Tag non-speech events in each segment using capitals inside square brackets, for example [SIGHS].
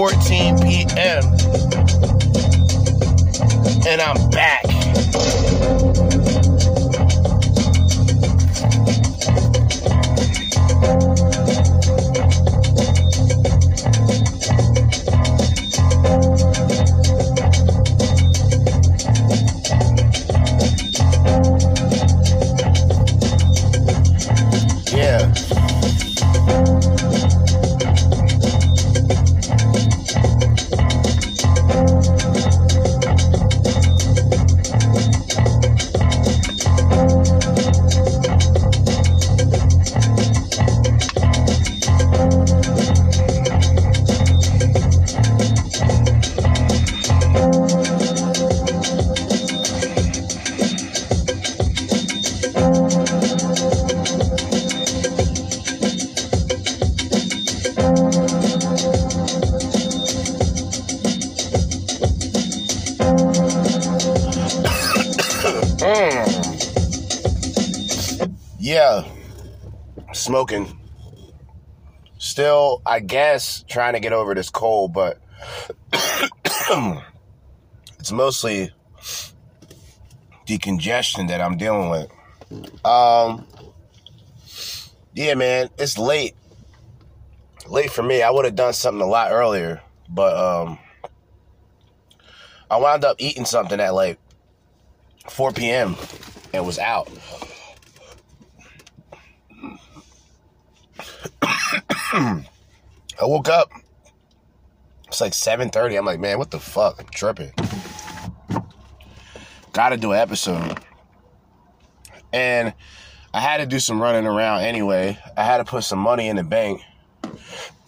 14 I guess, trying to get over this cold, but [COUGHS] it's mostly decongestion that I'm dealing with. Um, yeah, man, it's late. Late for me. I would have done something a lot earlier, but um, I wound up eating something at like 4 p.m. and was out. I woke up. It's like 7:30. I'm like, man, what the fuck? I'm tripping. Gotta do an episode. And I had to do some running around anyway. I had to put some money in the bank.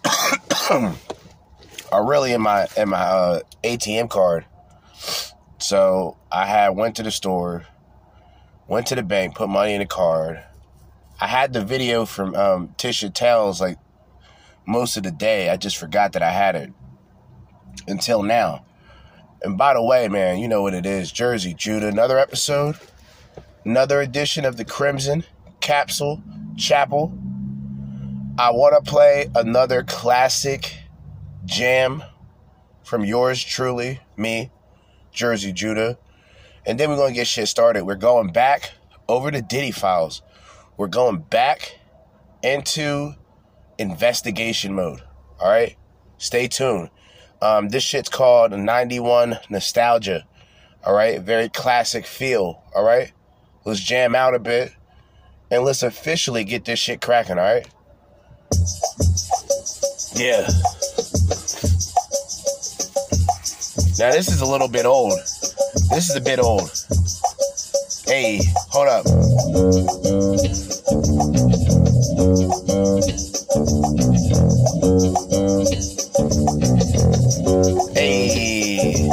[COUGHS] Or really in my in my uh, ATM card. So I had went to the store, went to the bank, put money in the card. I had the video from um, Tisha Tells like most of the day. I just forgot that I had it until now. And by the way, man, you know what it is. Jerzee Judah, another episode, another edition of the Crimson Capsule Chapel. I want to play another classic jam from yours truly, me, Jerzee Judah. And then we're going to get shit started. We're going back over the Diddy files. We're going back into investigation mode. All right? Stay tuned. Um, this shit's called 91 Nostalgia. All right? Very classic feel. All right? Let's jam out a bit and let's officially get this shit cracking. All right? Yeah. Now, this is a little bit old. This is a bit old. Hey, hold up. Hey.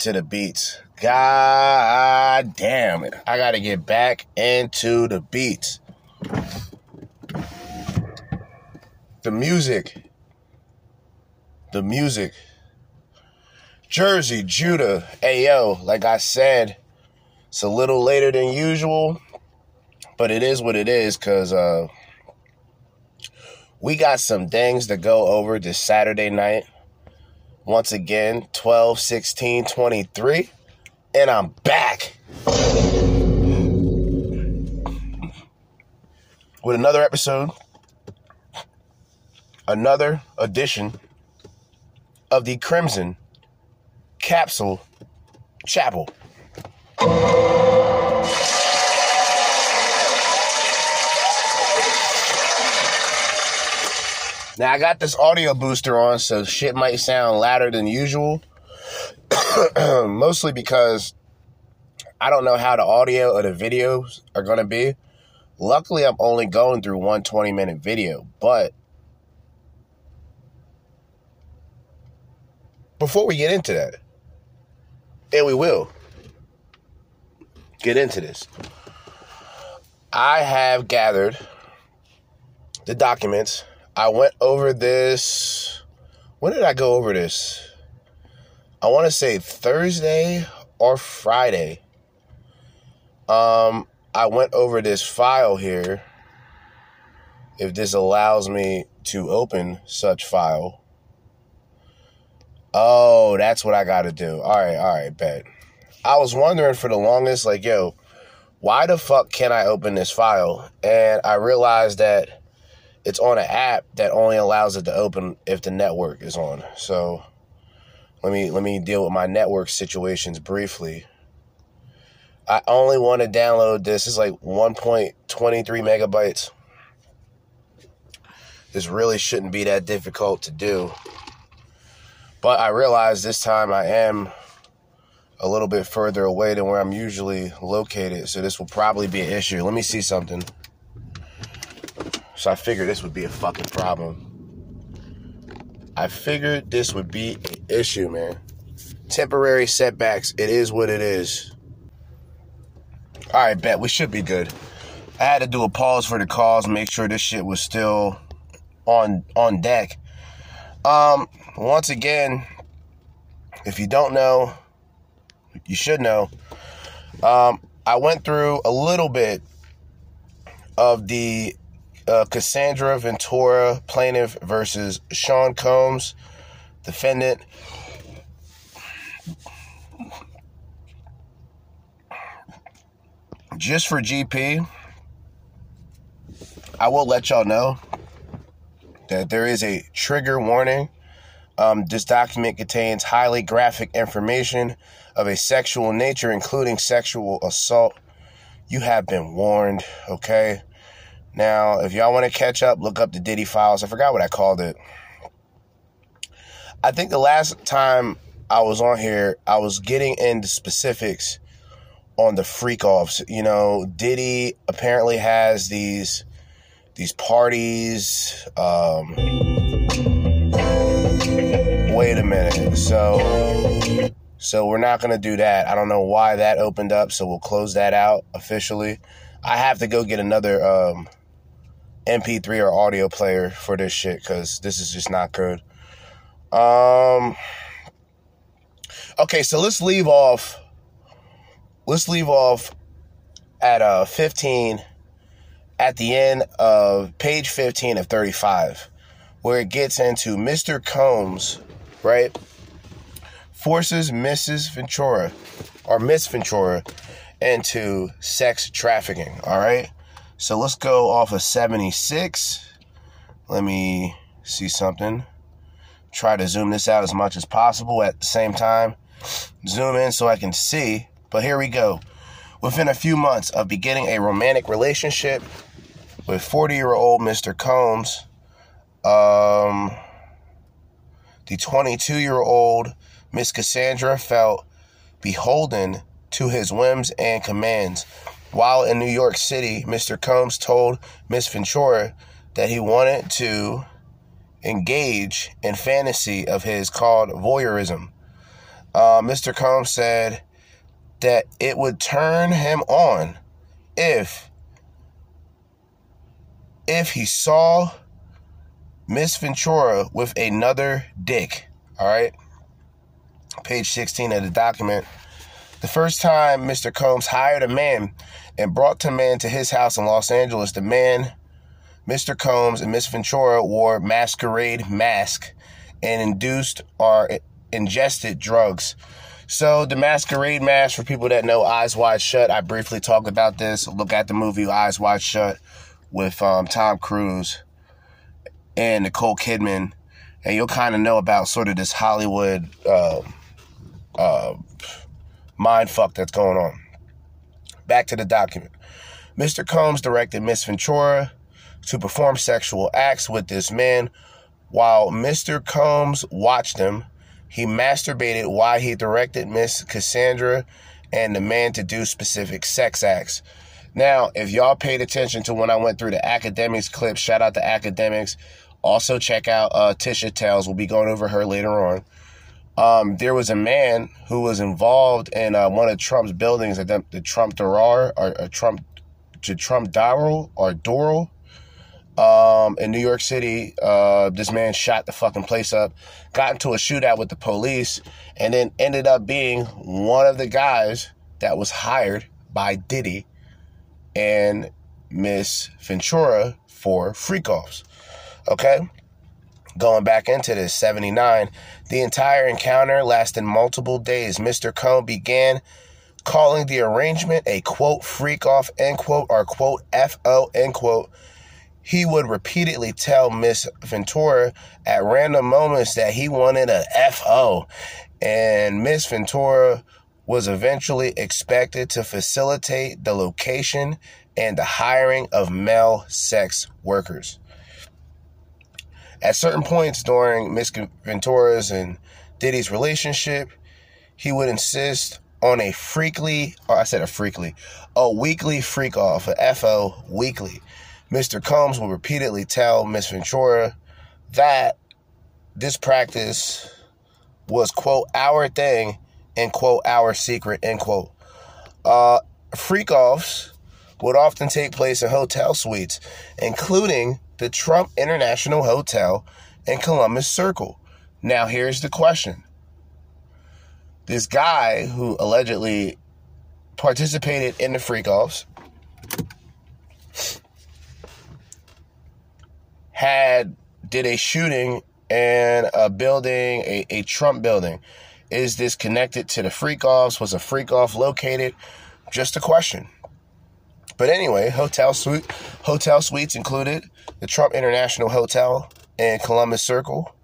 Into the beats. God damn it. I gotta get back into the beats. The music. The music. Jersey, Judah, Ayo, like I said, it's a little later than usual, but it is what it is because uh, we got some things to go over this Saturday night. Once again, 12, 16, 23, and I'm back with another episode, another edition of the Crimson Capsule Chapel. Now I got this audio booster on, so shit might sound louder than usual. Mostly because I don't know how the audio or the videos are gonna be. Luckily, I'm only going through one 20 minute video, but before we get into that, and we will get into this, I have gathered the documents. I went over this. When did I go over this? I want to say Thursday or Friday. Um, I went over this file here. If this allows me to open such file. Oh, that's what I got to do. All right, all right, bet. I was wondering for the longest, like, yo, why the fuck can I open this file? And I realized that it's on an app that only allows it to open if the network is on. So let me let me deal with my network situations briefly. I only want to download this. It's like 1.23 megabytes. This really shouldn't be that difficult to do. But I realize this time I am a little bit further away than where I'm usually located. So this will probably be an issue. Let me see something. So I figured this would be a fucking problem. I figured this would be an issue, man. Temporary setbacks. It is what it is. All right, bet we should be good. I had to do a pause for the calls, make sure this shit was still on on deck. Um, once again, if you don't know, you should know. Um, I went through a little bit of the uh, Cassandra Ventura plaintiff versus Sean Combs defendant. Just for GP, I will let y'all know that there is a trigger warning. Um, this document contains highly graphic information of a sexual nature, including sexual assault. You have been warned, okay? Now, if y'all want to catch up, look up the Diddy files. I forgot what I called it. I think the last time I was on here, I was getting into specifics on the freak offs. You know, Diddy apparently has these these parties. Um, wait a minute. So so we're not gonna do that. I don't know why that opened up, so we'll close that out officially. I have to go get another um, MP3 or audio player for this shit because this is just not good. Um. Okay, so let's leave off. Let's leave off at uh 15 at the end of page 15 of 35 where it gets into Mr. Combs, right? Forces Mrs. Ventura or Miss Ventura into sex trafficking, all right? So let's go off of 76. Let me see something. Try to zoom this out as much as possible at the same time. Zoom in so I can see. But here we go. Within a few months of beginning a romantic relationship with 40 year old Mr. Combs, um, the 22 year old Miss Cassandra felt beholden to his whims and commands while in New York City, Mr. Combs told Miss Ventura that he wanted to engage in fantasy of his called voyeurism. uh, Mr. Combs said that it would turn him on if if he saw Miss Ventura with another dick. All right. Page 16 of the document. The first time Mr. Combs hired a man and brought the man to his house in Los Angeles, the man, Mr. Combs, and Miss Ventura wore masquerade mask and induced or ingested drugs. So the masquerade mask, for people that know Eyes Wide Shut, I briefly talked about this. Look at the movie Eyes Wide Shut with um, Tom Cruise and Nicole Kidman, and you'll kind of know about sort of this Hollywood uh, uh, mind fuck that's going on. Back to the document. Mr. Combs directed Miss Ventura to perform sexual acts with this man while Mr. Combs watched him. He masturbated while he directed Miss Cassandra and the man to do specific sex acts. Now, if y'all paid attention to when I went through the Akademiks clip, shout out to Akademiks. Also, check out uh, Tisha Tells. We'll be going over her later on. Um, there was a man who was involved in uh, one of Trump's buildings at the, the Trump Doral or, or Trump to Trump Doral or Doral um, in New York City. Uh, this man shot the fucking place up, got into a shootout with the police, and then ended up being one of the guys that was hired by Diddy and Miss Ventura for freak offs. Okay? Going back into this, 79, the entire encounter lasted multiple days. Mr. Combs began calling the arrangement a quote freak off, end quote, or quote FO, end quote. He would repeatedly tell Miss Ventura at random moments that he wanted a FO, and Miss Ventura was eventually expected to facilitate the location and the hiring of male sex workers. At certain points during Miss Ventura's and Diddy's relationship, he would insist on a freakly, or I said a freakly, a weekly freak off, a FO weekly. Mr. Combs will repeatedly tell Miss Ventura that this practice was, quote, our thing and quote our secret end quote. Uh, freak offs would often take place in hotel suites, including the Trump International Hotel in Columbus Circle. Now, here's the question. This guy who allegedly participated in the freak offs had did a shooting in a building, a, a Trump building. Is this connected to the freak offs? Was a freak off located? Just a question. But anyway, hotel suite, hotel suites included the Trump International Hotel in Columbus Circle.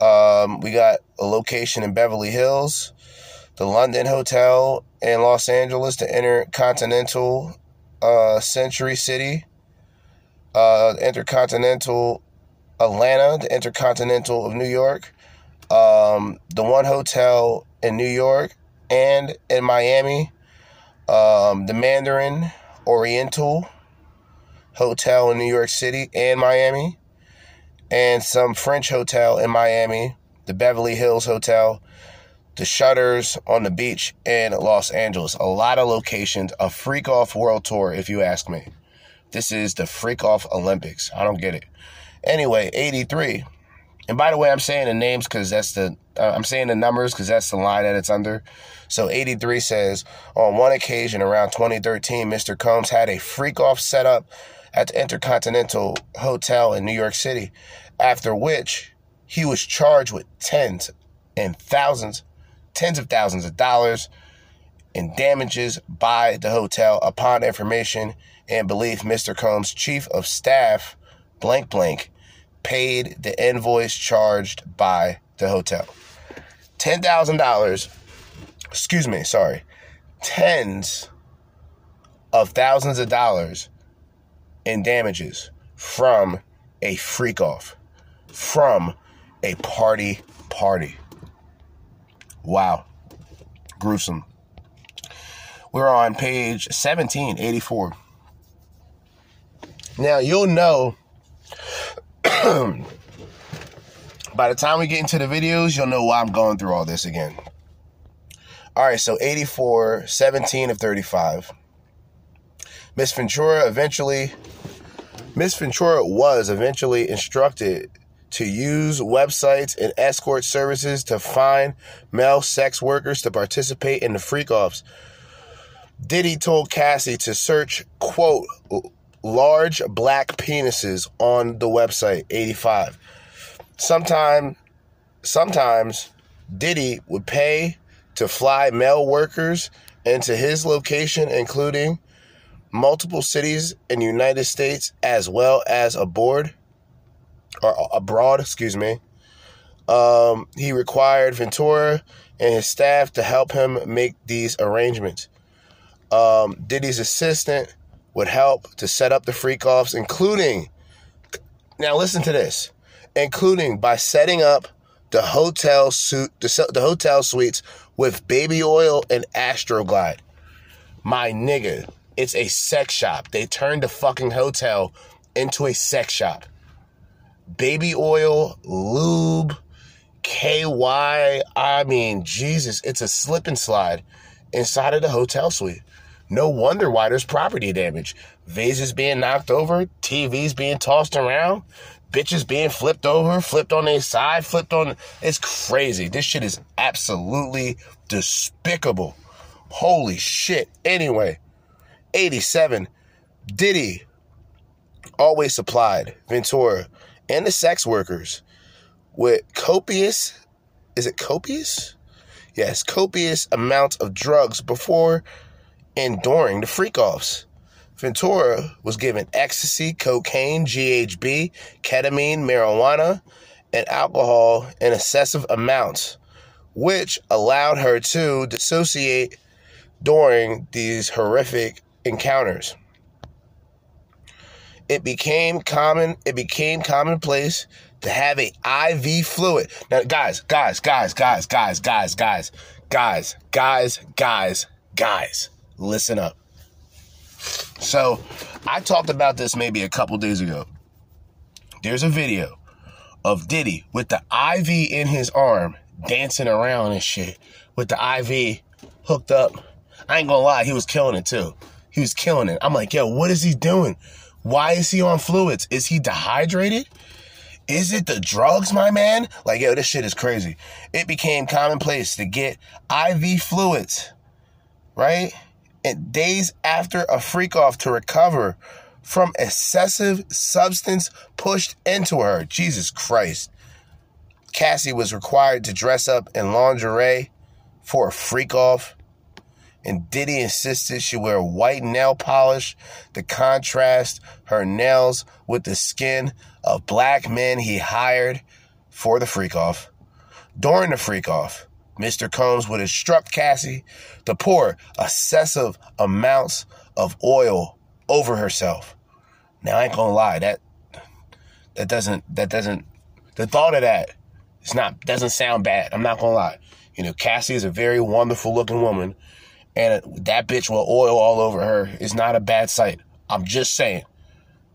Um, we got a location in Beverly Hills, the London Hotel in Los Angeles, the Intercontinental uh, Century City, uh, Intercontinental Atlanta, the Intercontinental of New York, um, the one hotel in New York and in Miami, um, the Mandarin Oriental Hotel in New York City and Miami, and some French hotel in Miami, the Beverly Hills Hotel, the Shutters on the beach in Los Angeles. A lot of locations, a freak off world tour, if you ask me. This is the freak off Olympics. I don't get it. Anyway, 83. And by the way, I'm saying the names because that's the uh, I'm saying the numbers because that's the line that it's under. So 83 says on one occasion around 2013, Mr. Combs had a freak off setup at the Intercontinental Hotel in New York City, after which he was charged with tens and thousands, tens of thousands of dollars in damages by the hotel upon information and belief Mr. Combs' chief of staff, blank blank, paid the invoice charged by the hotel. $10,000, excuse me, sorry, tens of thousands of dollars in damages from a freak off, from a party party. Wow. Gruesome. We're on page 1784. Now, you'll know [CLEARS THROAT] by the time we get into the videos, you'll know why I'm going through all this again. All right, so 84, 17 of 35. Miss Ventura eventually, Miss Ventura was eventually instructed to use websites and escort services to find male sex workers to participate in the freak offs. Diddy told Cassie to search, quote, large black penises on the website 85. Sometime, sometimes Diddy would pay to fly male workers into his location, including multiple cities in the United States as well as aboard or abroad, excuse me. Um, he required Ventura and his staff to help him make these arrangements. Um, Diddy's assistant would help to set up the freak offs, including, now listen to this, including by setting up the hotel suit, the, the hotel suites with baby oil and Astroglide. My nigga, it's a sex shop. They turned the fucking hotel into a sex shop. Baby oil, lube, KY. I mean, Jesus, it's a slip and slide inside of the hotel suite. No wonder why there's property damage. Vases being knocked over, TVs being tossed around, bitches being flipped over, flipped on their side, flipped on. It's crazy. This shit is absolutely despicable. Holy shit. Anyway, 87. Diddy always supplied Ventura and the sex workers with copious, is it copious? Yes, copious amounts of drugs before and during the freak offs. Ventura was given ecstasy, cocaine, GHB, ketamine, marijuana, and alcohol in excessive amounts, which allowed her to dissociate during these horrific encounters. It became common, it became commonplace to have a IV fluid. Now, guys, guys, guys, guys, guys, guys, guys, guys, guys, guys, guys listen up. So, I talked about this maybe a couple days ago. There's a video of Diddy with the IV in his arm dancing around and shit with the IV hooked up. I ain't gonna lie, he was killing it too. He was killing it. I'm like, yo, what is he doing? Why is he on fluids? Is he dehydrated? Is it the drugs, my man? Like, yo, this shit is crazy. It became commonplace to get IV fluids, right? And days after a freak off to recover from excessive substance pushed into her. Jesus Christ. Cassie was required to dress up in lingerie for a freak off. And Diddy insisted she wear white nail polish to contrast her nails with the skin of black men he hired for the freak off. During the freak off, Mr. Combs would instruct Cassie to pour excessive amounts of oil over herself. Now I ain't gonna lie, that that doesn't that doesn't the thought of that it's not doesn't sound bad. I'm not gonna lie. You know, Cassie is a very wonderful looking woman, and that bitch with oil all over her is not a bad sight. I'm just saying.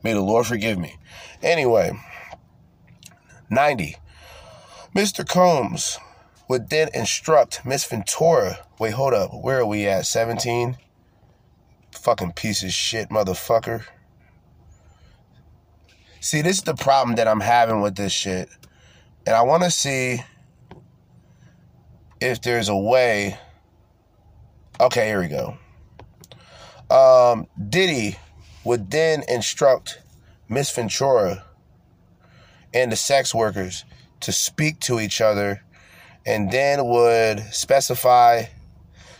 May the Lord forgive me. Anyway, 90. Mr. Combs would then instruct Miss Ventura. Wait, hold up. Where are we at? 17? Fucking piece of shit, motherfucker. See, this is the problem that I'm having with this shit. And I want to see if there's a way. Okay, here we go. Um, Diddy would then instruct Miss Ventura and the sex workers to speak to each other and then would specify,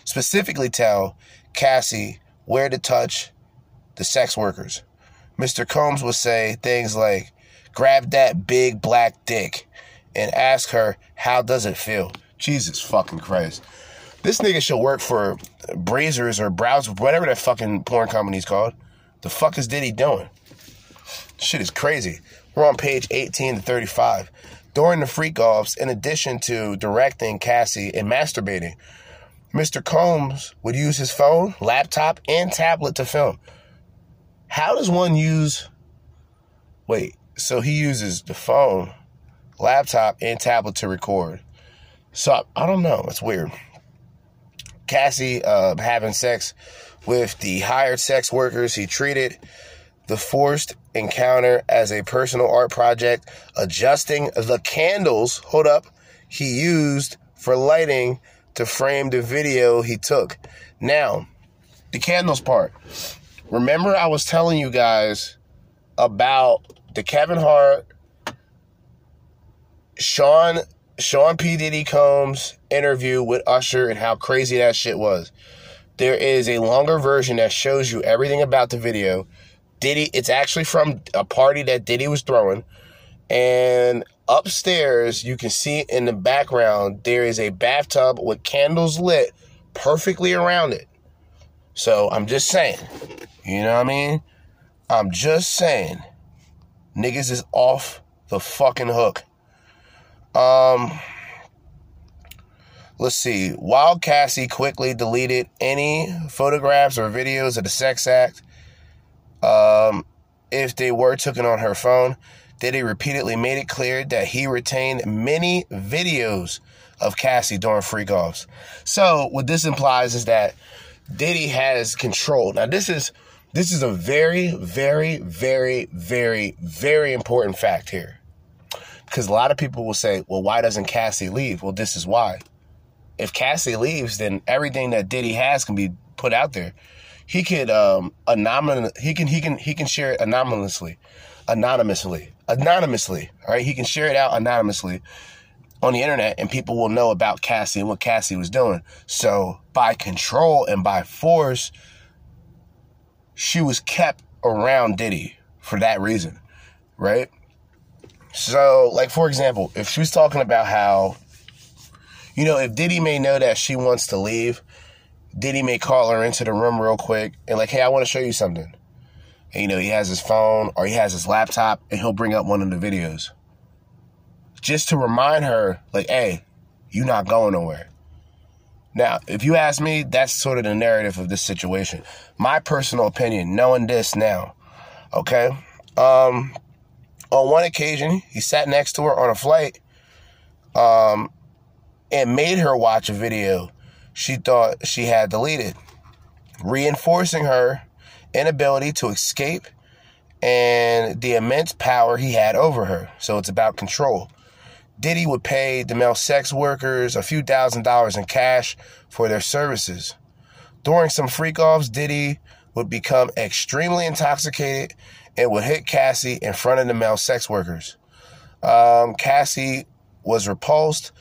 specifically tell Cassie where to touch the sex workers. Mr. Combs would say things like, grab that big black dick and ask her, how does it feel? Jesus fucking Christ. This nigga should work for Brazzers or Browse, whatever that fucking porn company's called. The fuck is Diddy doing? Shit is crazy. We're on page 18 to 35 during the freak offs, in addition to directing Cassie and masturbating. Mr. Combs would use his phone, laptop, and tablet to film. How does one use. Wait, so he uses the phone, laptop, and tablet to record. So I don't know. It's weird. Cassie uh, having sex with the hired sex workers. He treated the forced encounter as a personal art project, adjusting the candles, hold up, he used for lighting to frame the video he took. Now, the candles part. Remember, I was telling you guys about the Kevin Hart, Sean Sean P. Diddy Combs interview with Usher and how crazy that shit was. There is a longer version that shows you everything about the video. Diddy, it's actually from a party that Diddy was throwing. And upstairs, you can see in the background, there is a bathtub with candles lit perfectly around it. So I'm just saying, you know what I mean? I'm just saying, niggas is off the fucking hook. Um, let's see. While Cassie quickly deleted any photographs or videos of the sex act, um, if they were taken on her phone, Diddy repeatedly made it clear that he retained many videos of Cassie during freak offs. So what this implies is that Diddy has control. Now this is this is a very, very, very, very, very important fact here. Because a lot of people will say, well, why doesn't Cassie leave? Well, this is why. If Cassie leaves, then everything that Diddy has can be put out there. He could um anonymous he can he can he can share it anonymously. Anonymously. Anonymously. right He can share it out anonymously on the internet and people will know about Cassie and what Cassie was doing. So by control and by force, she was kept around Diddy for that reason. Right? So, like, for example, if she was talking about how, you know, if Diddy may know that she wants to leave, Diddy may call her into the room real quick and, like, hey, I want to show you something. And, you know, he has his phone or he has his laptop and he'll bring up one of the videos just to remind her, like, hey, you're not going nowhere. Now, if you ask me, that's sort of the narrative of this situation. My personal opinion, knowing this now, okay? Um, on one occasion, he sat next to her on a flight um, and made her watch a video she thought she had deleted, reinforcing her inability to escape and the immense power he had over her. So it's about control. Diddy would pay the male sex workers a few thousand dollars in cash for their services. During some freak offs, Diddy would become extremely intoxicated and would hit Cassie in front of the male sex workers. Um, Cassie was repulsed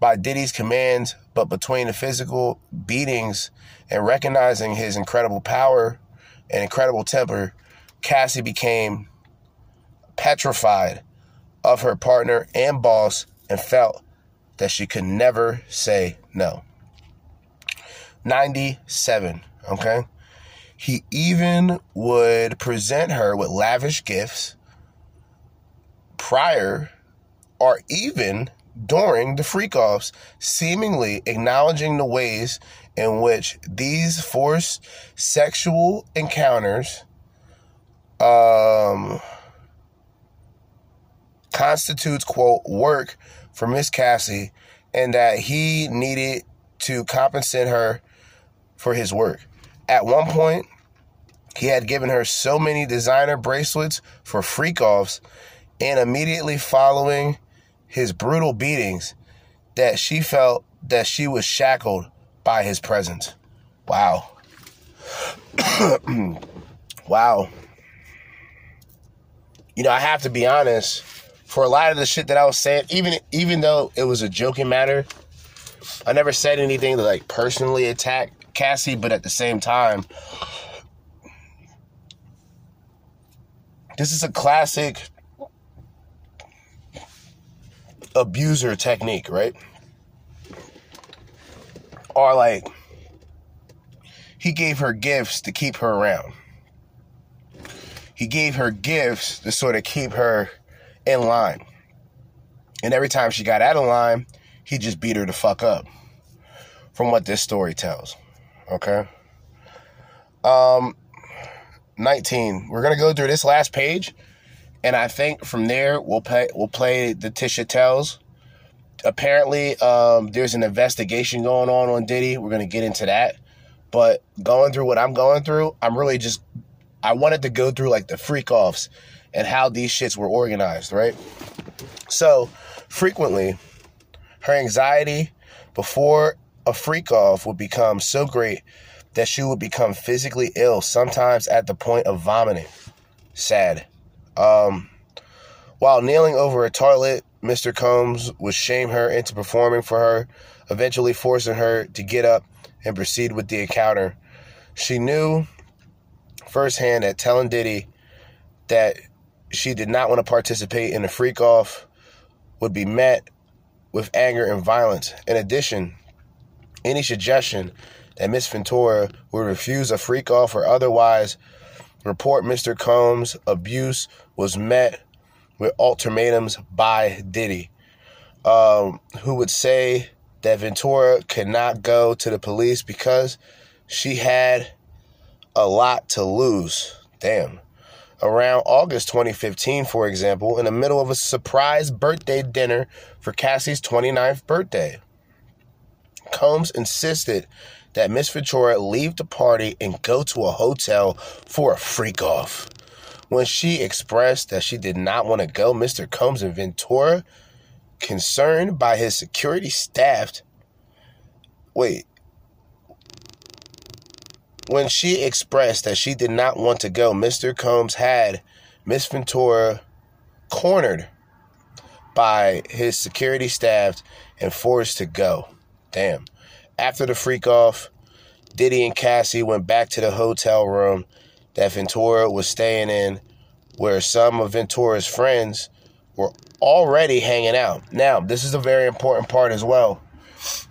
by Diddy's commands, but between the physical beatings and recognizing his incredible power and incredible temper, Cassie became petrified of her partner and boss and felt that she could never say no. 97, okay? He even would present her with lavish gifts prior or even during the freak offs, seemingly acknowledging the ways in which these forced sexual encounters um, constitutes, quote, work for Miss Cassie and that he needed to compensate her for his work. At one point, he had given her so many designer bracelets for freak offs, and immediately following his brutal beatings, that she felt that she was shackled by his presence. Wow. [CLEARS THROAT] wow. You know, I have to be honest, for a lot of the shit that I was saying, even even though it was a joking matter, I never said anything to like personally attack Cassie, but at the same time, this is a classic abuser technique, right? Or like he gave her gifts to keep her around. He gave her gifts to sort of keep her in line. And every time she got out of line, he just beat her the fuck up. From what this story tells. Okay. Um, 19. We're gonna go through this last page, and I think from there we'll play we'll play the Tisha tells. apparently um, there's an investigation going on on Diddy. We're gonna get into that. But going through what I'm going through, I'm really just I wanted to go through like the freak offs and how these shits were organized, right? So frequently, her anxiety before a freak off would become so great that she would become physically ill, sometimes at the point of vomiting. Sad. Um, while kneeling over a toilet, Mr. Combs would shame her into performing for her, eventually forcing her to get up and proceed with the encounter. She knew firsthand that telling Diddy that she did not want to participate in the freak off would be met with anger and violence. In addition, any suggestion that Miss Ventura would refuse a freak off or otherwise report Mr. Combs' abuse was met with ultimatums by Diddy, um, who would say that Ventura could not go to the police because she had a lot to lose. Damn. Around August 2015, for example, in the middle of a surprise birthday dinner for Cassie's 29th birthday, Combs insisted that Miss Ventura leave the party and go to a hotel for a freak off. When she expressed that she did not want to go, Mr. Combs and Ventura, concerned by his security staffed. wait. When she expressed that she did not want to go, Mr. Combs had Miss Ventura cornered by his security staff and forced to go. Damn. After the freak off, Diddy and Cassie went back to the hotel room that Ventura was staying in, where some of Ventura's friends were already hanging out. Now, this is a very important part as well.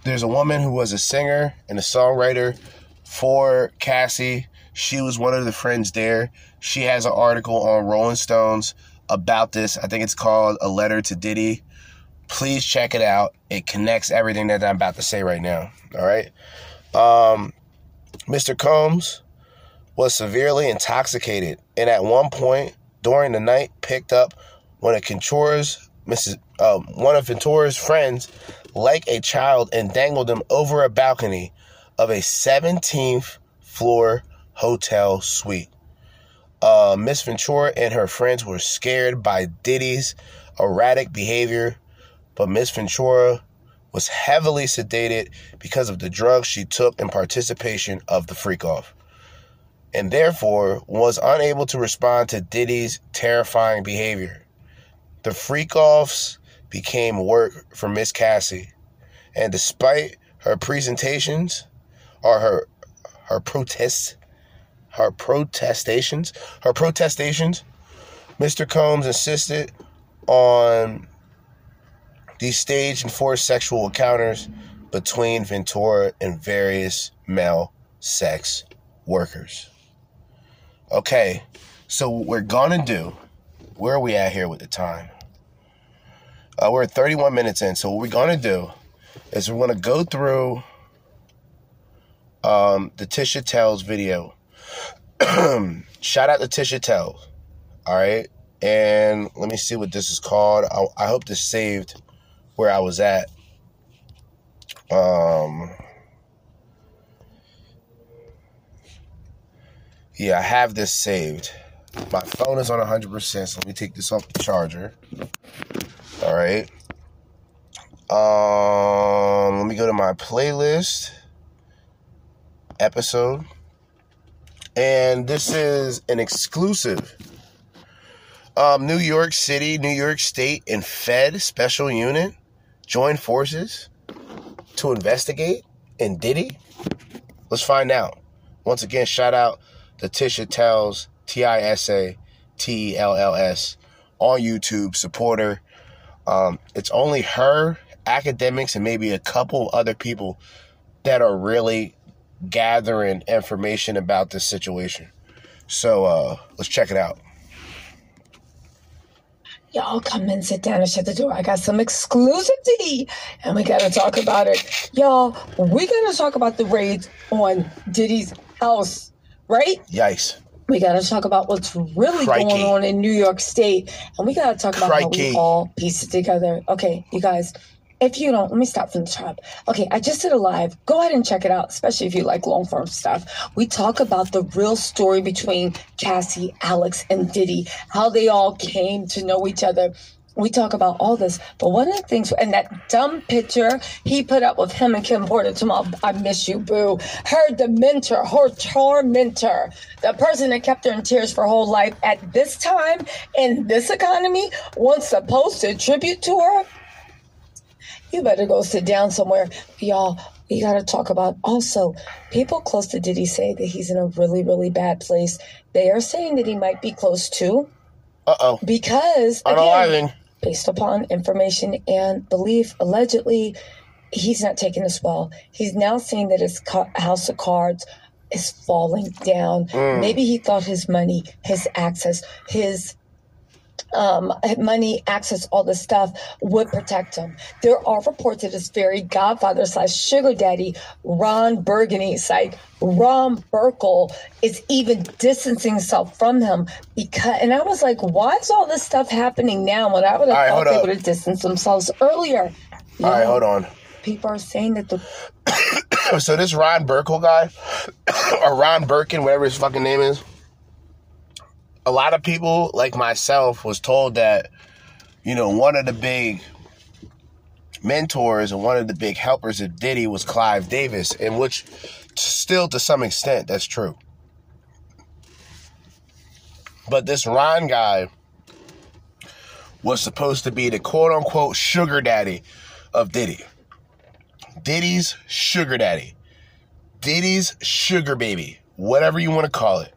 There's a woman who was a singer and a songwriter for Cassie. She was one of the friends there. She has an article on Rolling Stones about this. I think it's called A Letter to Diddy. Please check it out. It connects everything that I'm about to say right now. All right. Um, Mr. Combs was severely intoxicated and at one point during the night picked up one of Ventura's Mrs. Um, one of Ventura's friends like a child and dangled him over a balcony of a 17th floor hotel suite. Uh, Miss Ventura and her friends were scared by Diddy's erratic behavior, but Miss Ventura was heavily sedated because of the drugs she took in participation of the freak off, and therefore was unable to respond to Diddy's terrifying behavior. The freak offs became work for Miss Cassie, and despite her presentations or her her protests, her protestations, her protestations, Mr. Combs insisted on these staged and forced sexual encounters between Ventura and various male sex workers. Okay, so what we're gonna do, where are we at here with the time? Uh, we're 31 minutes in, so what we're gonna do is we're gonna go through um, the Tisha Tells video. [CLEARS THROAT] Shout out to Tisha Tells. All right. And let me see what this is called. I, I hope this saved where I was at. Um, yeah, I have this saved. My phone is on 100%, so let me take this off the charger. All right. Um, let me go to my playlist episode. And this is an exclusive um, New York City, New York State, and Fed special unit join forces to investigate and Diddy? Let's find out. Once again, shout out Tisha Tells, T I S A T E L L S, on YouTube, supporter. Um, it's only her, Akademiks, and maybe a couple other people that are really gathering information about this situation. So uh, let's check it out. Y'all come and sit down and shut the door. I got some exclusivity and we gotta talk about it. Y'all, we gotta talk about the raids on Diddy's house, right? Yikes. We gotta talk about what's really Crikey. going on in New York State. And we gotta talk about how we all piece it together. Okay, you guys. if you don't, let me stop from the top. Okay, I just did a live. Go ahead and check it out, especially if you like long form stuff. We talk about the real story between Cassie, Alex, and Diddy, how they all came to know each other. We talk about all this, but one of the things, and that dumb picture he put up with him and Kim Porter tomorrow, I miss you, boo. Her dementor, her tormentor, the person that kept her in tears for her whole life at this time in this economy wants to post a tribute to her you better go sit down somewhere. Y'all, we got to talk about also people close to Diddy say that he's in a really, really bad place. They are saying that he might be close to Uh oh. because, again, based upon information and belief, allegedly, he's not taking this well. He's now saying that his ca- house of cards is falling down. Mm. Maybe he thought his money, his access, his um, money, access, all this stuff would protect him. There are reports that his very godfather slash sugar daddy, Ron Burgundy, like Ron Burkle, is even distancing himself from him because. And I was like, why is all this stuff happening now? When I would have right, thought they up. would have distanced themselves earlier. You All right, know, hold on. People are saying that the [COUGHS] So this Ron Burkle guy, [COUGHS] or Ron Birkin, whatever his fucking name is, a lot of people like myself was told that, you know, one of the big mentors and one of the big helpers of Diddy was Clive Davis, and which still to some extent that's true. But this Ron guy was supposed to be the quote unquote sugar daddy of Diddy. Diddy's sugar daddy, Diddy's sugar baby, whatever you want to call it,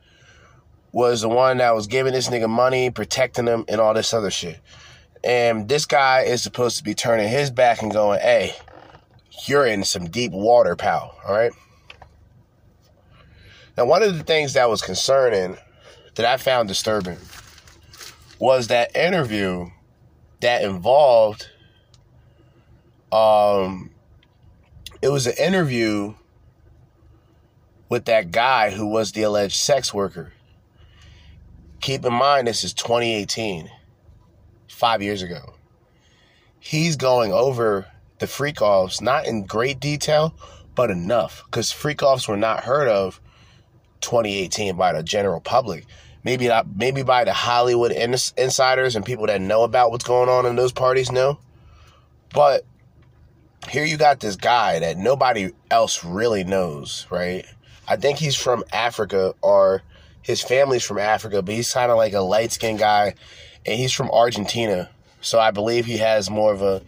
was the one that was giving this nigga money, protecting him, and all this other shit. And this guy is supposed to be turning his back and going, hey, you're in some deep water, pal, all right? Now, one of the things that was concerning that I found disturbing was that interview that involved um it was an interview with that guy who was the alleged sex worker. Keep in mind, this is 2018, five years ago. He's going over the freak offs, not in great detail, but enough, because freak offs were not heard of 2018 by the general public. Maybe not, maybe by the Hollywood ins- insiders and people that know about what's going on in those parties know. But here you got this guy that nobody else really knows, right? I think he's from Africa or his family's from Africa, but he's kind of like a light skinned guy and he's from Argentina. So I believe he has more of a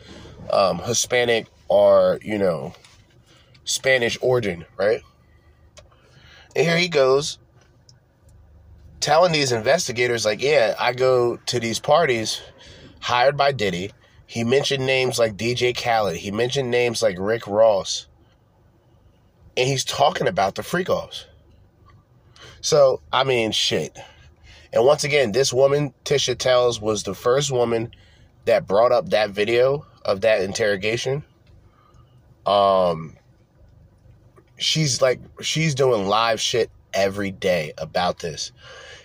um, Hispanic or, you know, Spanish origin, right? And here he goes telling these investigators, like, yeah, I go to these parties hired by Diddy. He mentioned names like DJ Khaled. He mentioned names like Rick Ross. And he's talking about the freak offs. So, I mean, shit. And once again, this woman, Tisha Tells, was the first woman that brought up that video of that interrogation. Um, she's like, she's doing live shit every day about this.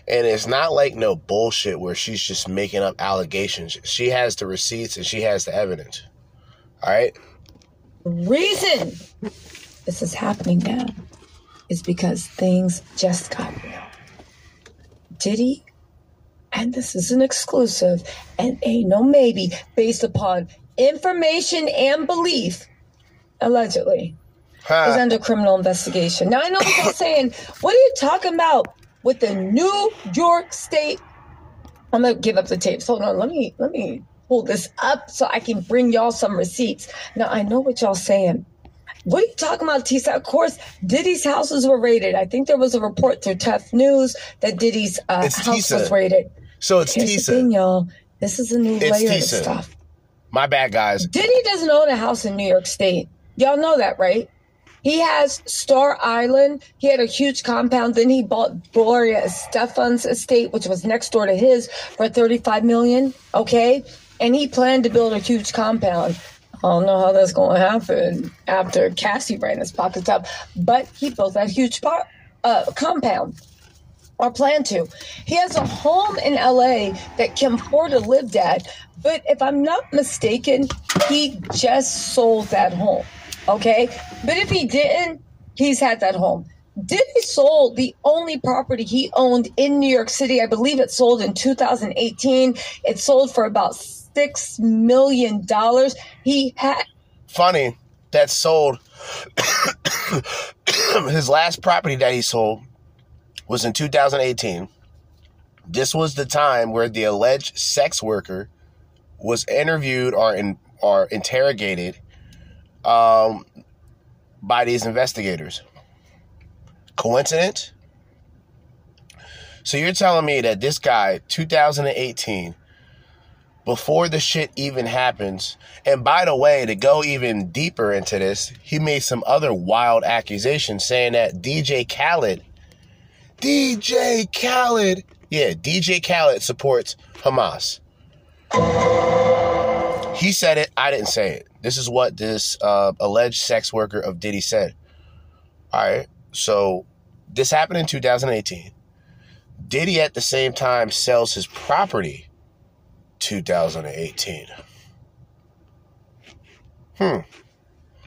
And it's not like no bullshit where she's just making up allegations. She has the receipts and she has the evidence. All right? reason this is happening now is because things just got real. Diddy, and this is an exclusive, and ain't no maybe, based upon information and belief, allegedly, is under criminal investigation. Now I know what you're [COUGHS] saying. What are you talking about with the New York State? I'm gonna give up the tapes. Hold on, let me let me pull this up so I can bring y'all some receipts. Now I know what y'all saying. What are you talking about, Tisa? Of course, Diddy's houses were raided. I think there was a report through Tough News that Diddy's uh, house Tisa. was raided. So it's Here's the thing, Tisa. y'all. This is a new It's layer of stuff. My bad, guys. Diddy doesn't own a house in New York State. Y'all know that, right? He has Star Island. He had a huge compound. Then he bought Gloria Estefan's estate, which was next door to his, for 35 million. Okay. And he planned to build a huge compound. I don't know how that's going to happen after Cassie ran his pockets up, but he built that huge uh, compound. or plan to. He has a home in LA that Kim Porter lived at, but if I'm not mistaken, he just sold that home. Okay? But if he didn't, he's had that home. Diddy sold the only property he owned in New York City. I believe it sold in 2018. It sold for about six million dollars. He had Funny that sold [COUGHS] his last property that he sold was in 2018. This was the time where the alleged sex worker was interviewed or in, or interrogated um, by these investigators. Coincidence? So you're telling me that this guy, 2018, before the shit even happens, and by the way, to go even deeper into this, he made some other wild accusations saying that DJ Khaled, DJ Khaled, yeah, DJ Khaled supports Hamas. He said it, I didn't say it. This is what this uh, alleged sex worker of Diddy said. All right, so this happened in 2018. Diddy at the same time sells his property 2018. Hmm.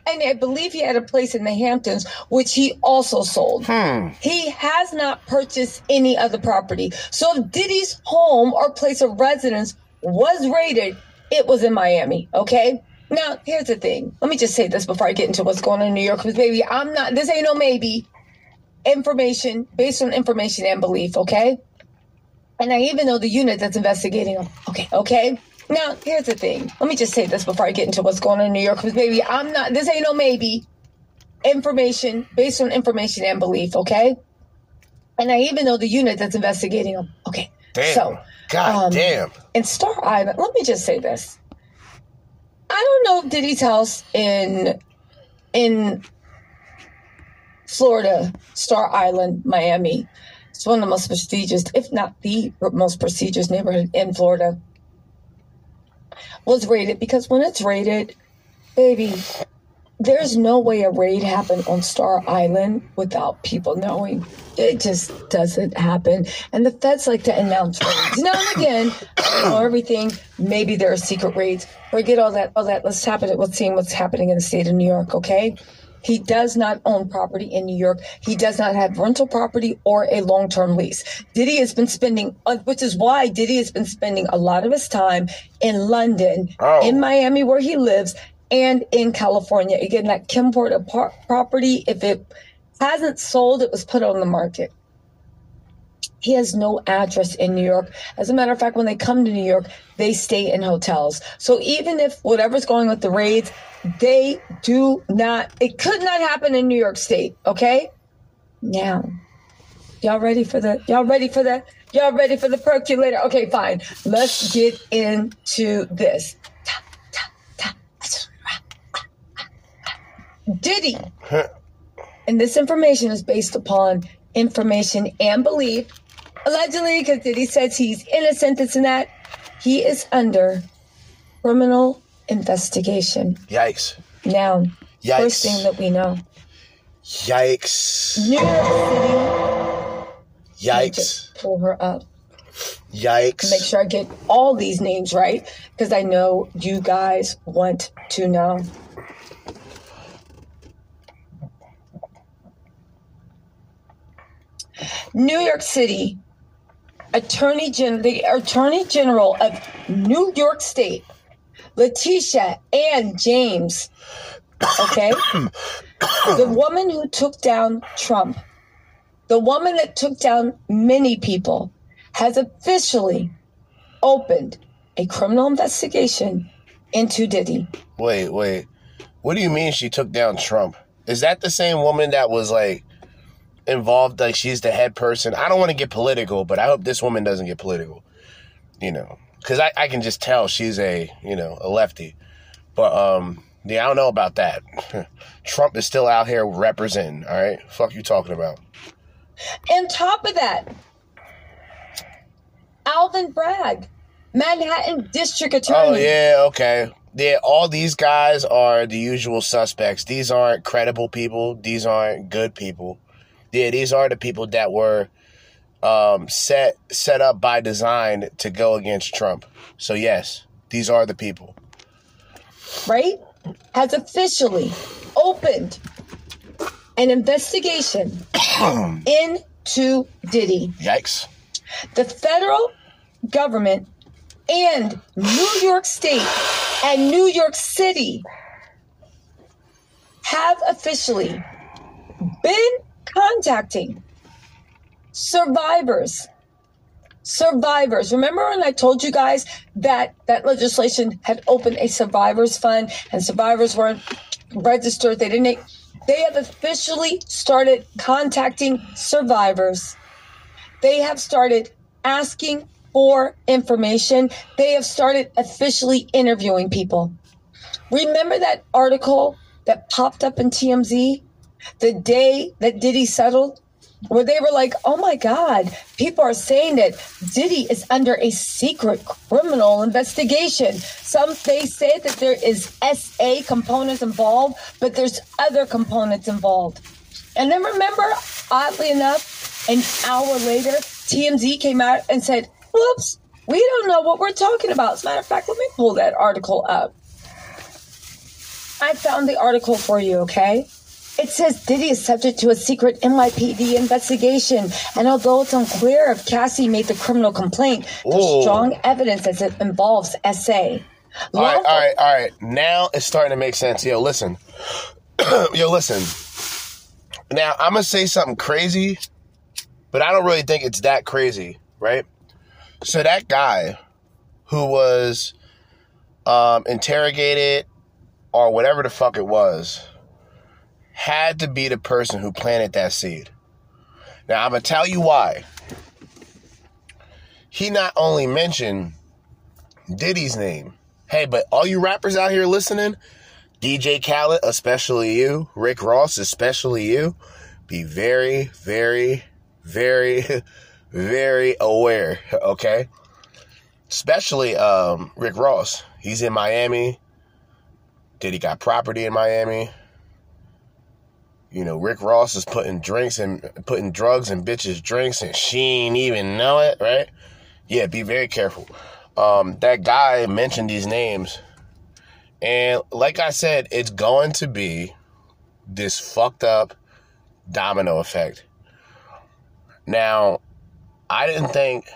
and I believe he had a place in the Hamptons, which he also sold. Hmm. He has not purchased any other property. So if Diddy's home or place of residence was raided, it was in Miami. Okay. Now here's the thing. Let me just say this before I get into what's going on in New York, because baby, I'm not. This ain't no maybe. Information based on information and belief. Okay. And I even know the unit that's investigating them. Okay. Okay. Now here's the thing. Let me just say this before I get into what's going on in New York, because baby, I'm not. This ain't no maybe information based on information and belief, okay? And I even know the unit that's investigating them. Okay. Damn. So, God um, damn. in Star Island, let me just say this. I don't know if Diddy's house in in Florida, Star Island, Miami. It's one of the most prestigious, if not the most prestigious neighborhood in Florida. Was raided because when it's raided, baby, there's no way a raid happened on Star Island without people knowing. It just doesn't happen. And the feds like to announce raids. Now and again, know everything. Maybe there are secret raids. Forget all that. All that. Let's happen. Let's see what's happening in the state of New York. Okay. He does not own property in New York. He does not have rental property or a long term lease. Diddy has been spending, uh, which is why Diddy has been spending a lot of his time in London, Oh. in Miami, where he lives, and in California. Again, that Kim Porter property, if it hasn't sold, it was put on the market. He has no address in New York. As a matter of fact, when they come to New York, they stay in hotels. So even if whatever's going with the raids, they do not, it could not happen in New York State, okay? Now, y'all ready for the, y'all ready for the, y'all ready for the percolator? Okay, fine. Let's get into this. Diddy and this information is based upon information and belief. Allegedly, because Diddy says he's innocent, this and that. He is under criminal investigation. Yikes. Now, Yikes. first thing that we know Yikes. New York City. Yikes. Pull her up. Yikes. Make sure I get all these names right because I know you guys want to know. New York City Attorney Gen- the Attorney General of New York State, Letitia Ann James. Okay, the woman who took down Trump, the woman that took down many people, has officially opened a criminal investigation into Diddy. Wait, wait. What do you mean she took down Trump? Is that the same woman that was like involved? Like she's the head person. I don't want to get political, but I hope this woman doesn't get political. You know, because I, I can just tell she's a you know a lefty. But um, yeah, I don't know about that. [LAUGHS] Trump is still out here representing. All right, fuck you talking about? And top of that, Alvin Bragg, Manhattan District Attorney. Oh yeah, okay. Yeah, all these guys are the usual suspects. These aren't credible people. These aren't good people. Yeah, these are the people that were um, set set up by design to go against Trump. So yes, these are the people. right, has officially opened an investigation [COUGHS] into Diddy. Yikes. The federal government and New York State and New York City have officially been contacting survivors. Survivors. Remember when i told you guys that that legislation had opened a survivors fund and survivors weren't registered? They didn't they have officially started contacting survivors. They have started asking for information. They have started officially interviewing people. Remember that article that popped up in tmz the day that diddy settled where they were like, oh my God, people are saying that Diddy is under a secret criminal investigation. Some they say that there is SA components involved, but there's other components involved. And then remember, oddly enough, an hour later, TMZ came out and said, whoops, we don't know what we're talking about. As a matter of fact, let me pull that article up. I found the article for you, okay? It says Diddy is subject to a secret NYPD investigation, and although it's unclear if Cassie made the criminal complaint, there's strong evidence as it involves SA. all right, all right, all right. Now it's starting to make sense. Yo, listen. [CLEARS THROAT] Yo, listen. Now I'm gonna say something crazy, but I don't really think it's that crazy, right? So that guy who was um, interrogated or whatever the fuck it was had to be the person who planted that seed. Now I'm gonna tell you why. He not only mentioned Diddy's name. Hey, but all you rappers out here listening, DJ Khaled, especially you, Rick Ross, especially you, be very, very, very, [LAUGHS] very aware, okay? Especially um, Rick Ross. He's in Miami. Diddy got property in Miami. You know, Rick Ross is putting drinks and putting drugs in bitches' drinks, and she ain't even know it, right? Yeah, be very careful. Um, that guy mentioned these names, and like I said, it's going to be this fucked up domino effect. Now, I didn't think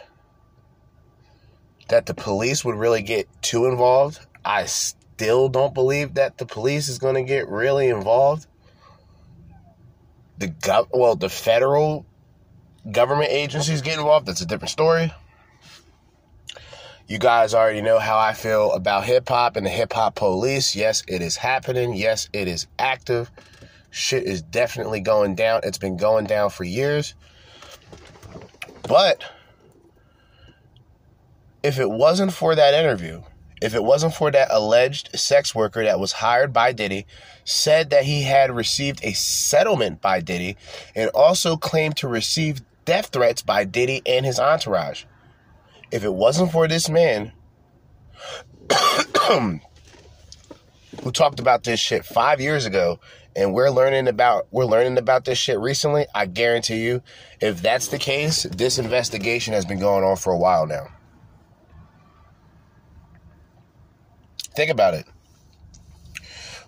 that the police would really get too involved. I still don't believe that the police is going to get really involved the gov well the federal government agencies get involved that's a different story. You guys already know how i feel about hip-hop and the hip-hop police. Yes it is happening. Yes it is active. Shit is definitely going down. It's been going down for years. But if it wasn't for that interview if it wasn't for that alleged sex worker that was hired by Diddy, said that he had received a settlement by Diddy, and also claimed to receive death threats by Diddy and his entourage. If it wasn't for this man [COUGHS] who talked about this shit five years ago, and we're learning about we're learning about this shit recently, I guarantee you, if that's the case, this investigation has been going on for a while now. Think about it.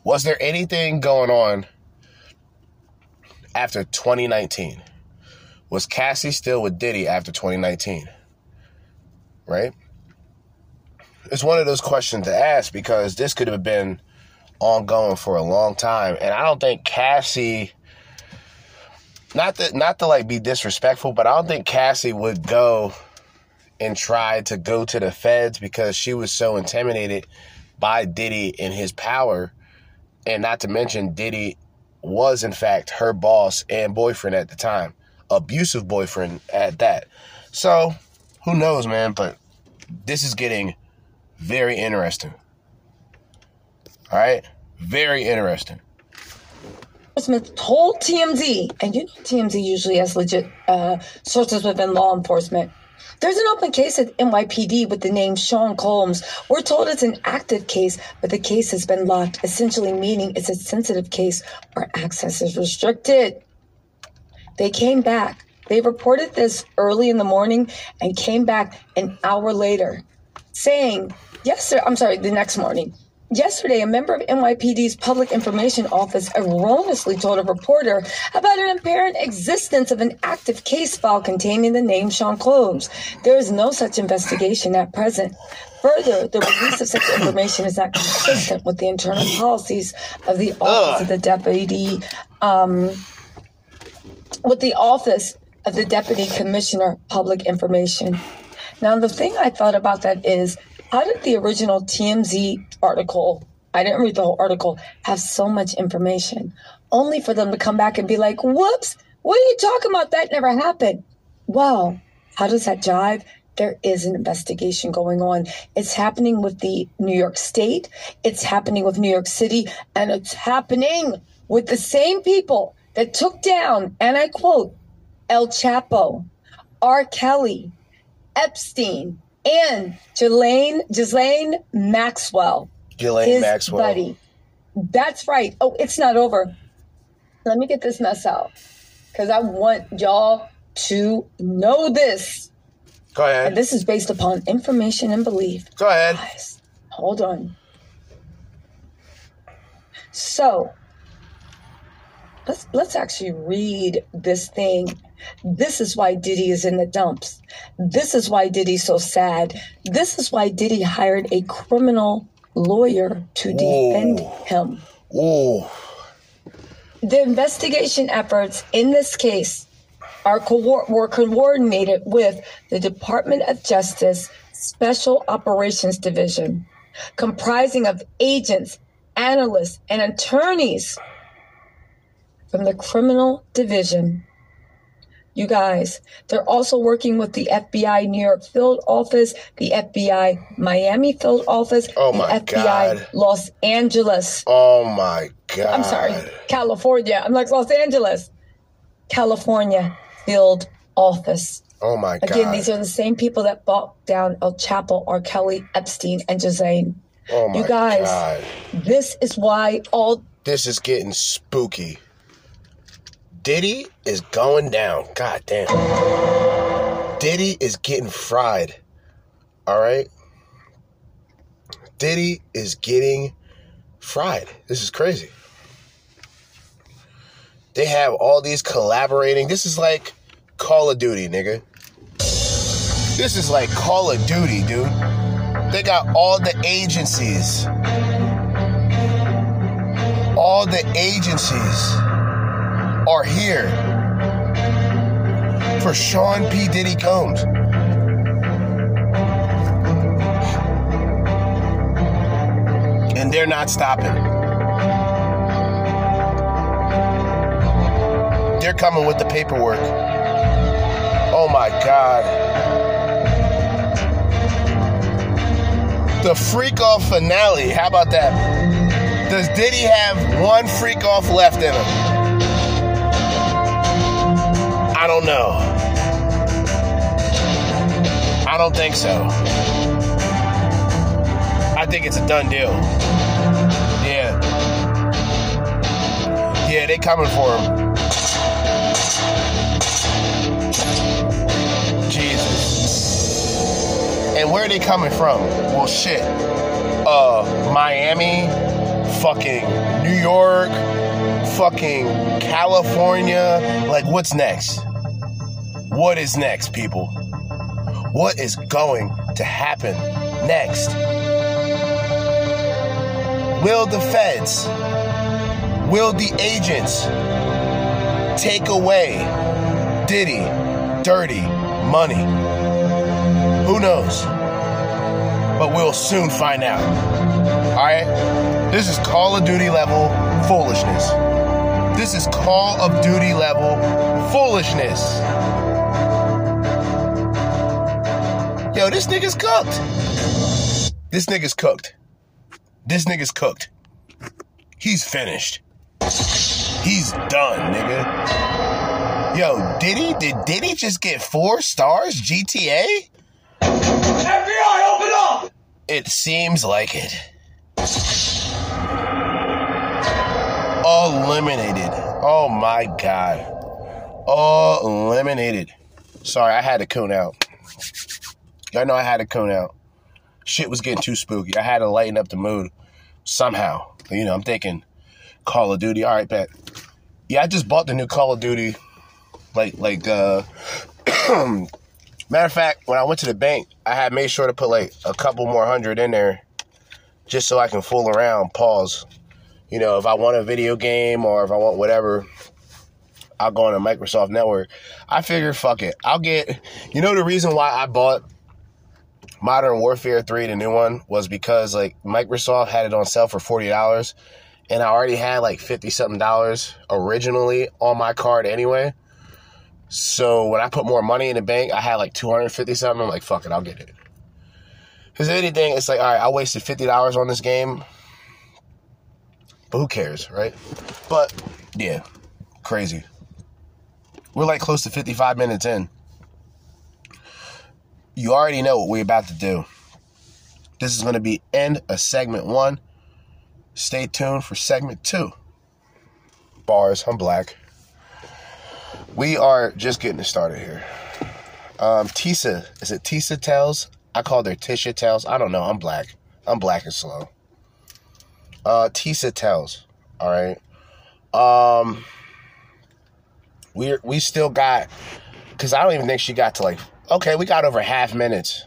Was there anything going on after 2019? Was Cassie still with Diddy after 2019? Right? It's one of those questions to ask because this could have been ongoing for a long time. And I don't think Cassie not that not to like be disrespectful, but I don't think Cassie would go and try to go to the feds because she was so intimidated by Diddy and his power. And not to mention, Diddy was, in fact, her boss and boyfriend at the time. Abusive boyfriend at that. So, who knows, man? But this is getting very interesting. All right? Very interesting. Smith told TMZ, and you know TMZ usually has legit uh, sources within law enforcement. There's an open case at NYPD with the name Sean Combs. We're told it's an active case, but the case has been locked, essentially meaning it's a sensitive case where access is restricted. They came back They reported this early in the morning and came back an hour later saying, yesterday, I'm sorry, the next morning. Yesterday, a member of NYPD's Public Information Office erroneously told a reporter about an apparent existence of an active case file containing the name Sean Combs. There is no such investigation at present. Further, the release of such information is not consistent with the internal policies of the Office of the Deputy, um, with the Office of the Deputy Commissioner Public Information. Now, the thing I thought about that is how did the original TMZ article, I didn't read the whole article, have so much information? Only for them to come back and be like, whoops, what are you talking about? That never happened. Well, how does that jive? There is an investigation going on. It's happening with the New York State, it's happening with New York City, and it's happening with the same people that took down, and I quote, El Chapo, R. Kelly, Epstein, and Ghislaine, Ghislaine Maxwell. His Maxwell. buddy. That's right. Oh, it's not over. Let me get this mess out. Because I want y'all to know this. Go ahead. And this is based upon information and belief. Go ahead. Guys, hold on. So let's let's actually read this thing. This is why Diddy is in the dumps. This is why Diddy's so sad. This is why Diddy hired a criminal lawyer to defend Whoa. him. Ooh. The investigation efforts in this case are co- were coordinated with the Department of Justice Special Operations Division, comprising of agents, analysts, and attorneys from the Criminal Division. You guys, they're also working with the FBI New York Field Office, the FBI Miami Field Office, Oh the my FBI God. Los Angeles. Oh my god. I'm sorry, California. I'm like Los Angeles, California Field Office. Oh my god. Again, these are the same people that bought down El Chapo, R. Kelly, Epstein, and Jazane. oh my god. you guys- god. This is why all This is getting spooky. Diddy is going down. God damn. Diddy is getting fried. All right? Diddy is getting fried. This is crazy. They have all these collaborating. This is like Call of Duty, nigga. This is like Call of Duty, dude. They got all the agencies. All the agencies are here for Sean P. Diddy Combs. And they're not stopping. They're coming with the paperwork. Oh my God. The freak off finale. How about that? Does Diddy have one freak off left in him? I don't know. I don't think so. I think it's a done deal. Yeah. Yeah, they coming for him. Jesus. And where are they coming from? Well, shit. Uh, Miami, fucking New York, fucking California. Like, what's next? What is next, people? What is going to happen next? Will the feds, will the agents take away Diddy dirty money? Who knows? But we'll soon find out. All right? This is Call of Duty level foolishness. This is Call of Duty level foolishness. Yo, this nigga's cooked. This nigga's cooked. This nigga's cooked. He's finished. He's done, nigga. Yo, Diddy, did Diddy just get four stars? GTA? FBI, open up! It seems like it. Eliminated. Oh my god. eliminated. Sorry, I had to cone out. Y'all know I had to cone out. Shit was getting too spooky. I had to lighten up the mood somehow. You know, I'm thinking Call of Duty. All right, bet. Yeah, I just bought the new Call of Duty. Like, like, uh, [CLEARS THROAT] matter of fact, when I went to the bank, I had made sure to put like a couple more hundred in there just so I can fool around, pause. You know, if I want a video game or if I want whatever, I'll go on a Microsoft network. I figure, fuck it. I'll get, you know, the reason why I bought Modern Warfare 3, the new one, was because like Microsoft had it on sale for $40 and I already had like 50 something dollars originally on my card anyway. So when I put more money in the bank, I had like 250 something. I'm like, fuck it, I'll get it. Because if anything, it's like, all right, I wasted $50 on this game. But who cares, right? But yeah, crazy. We're like close to 55 minutes in. You already know what we're about to do. This is going to be end of segment one. Stay tuned for segment two. Bars, I'm black. We are just getting started here. Um, Tisa, is it Tisa Tells? I call her Tisha Tells. I don't know. I'm black. I'm black and slow. Uh, Tisa Tells. All right. Um, we we still got because I don't even think she got to like. Okay, we got over half minutes.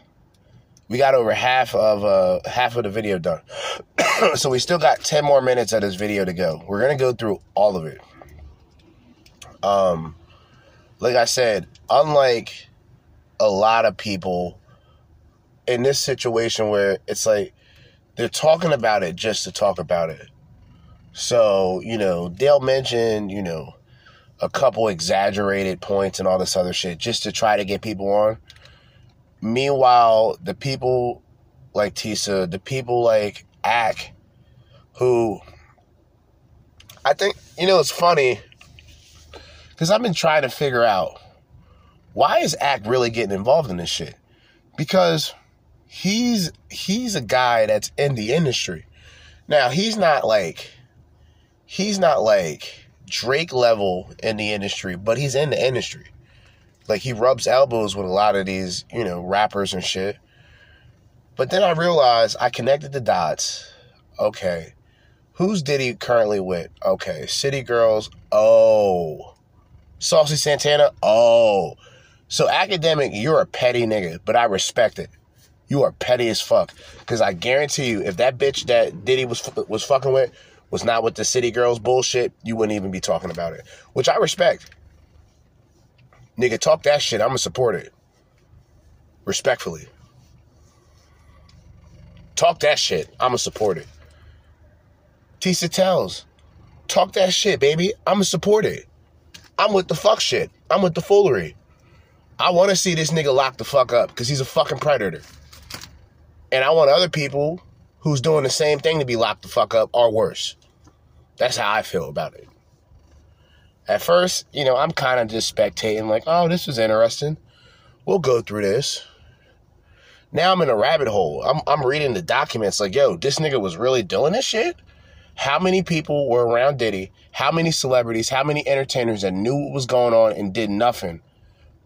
We got over half of uh half of the video done. [COUGHS] so we still got 10 more minutes of this video to go. We're gonna go through all of it. Um like I said, unlike a lot of people in this situation where it's like they're talking about it just to talk about it. So, you know, they'll mention, you know, a couple exaggerated points and all this other shit just to try to get people on. Meanwhile, the people like Tisa, the people like Ack, who I think, you know, it's funny because I've been trying to figure out why is Ack really getting involved in this shit? Because he's he's a guy that's in the industry. Now, he's not like he's not like Drake level in the industry, but he's in the industry. Like he rubs elbows with a lot of these, you know, rappers and shit. But then I realized I connected the dots. Okay. Who's Diddy currently with? Okay. City Girls. Oh. Saucy Santana. Oh. So Akademiks, you're a petty nigga, but I respect it. You are petty as fuck. Cause I guarantee you, if that bitch that Diddy was was fucking with was not with the City Girls bullshit, you wouldn't even be talking about it. Which I respect. Nigga, talk that shit. I'ma support it. Respectfully. Talk that shit. I'ma support it. Tisa tells. Talk that shit, baby. I'ma support it. I'm with the fuck shit. I'm with the foolery. I want to see this nigga lock the fuck up because he's a fucking predator. And I want other people who's doing the same thing to be locked the fuck up or worse. That's how I feel about it. At first, you know, I'm kind of just spectating, like, oh, this is interesting. We'll go through this. Now I'm in a rabbit hole. I'm, I'm reading the documents, like, yo, this nigga was really doing this shit? How many people were around Diddy? How many celebrities? How many entertainers that knew what was going on and did nothing?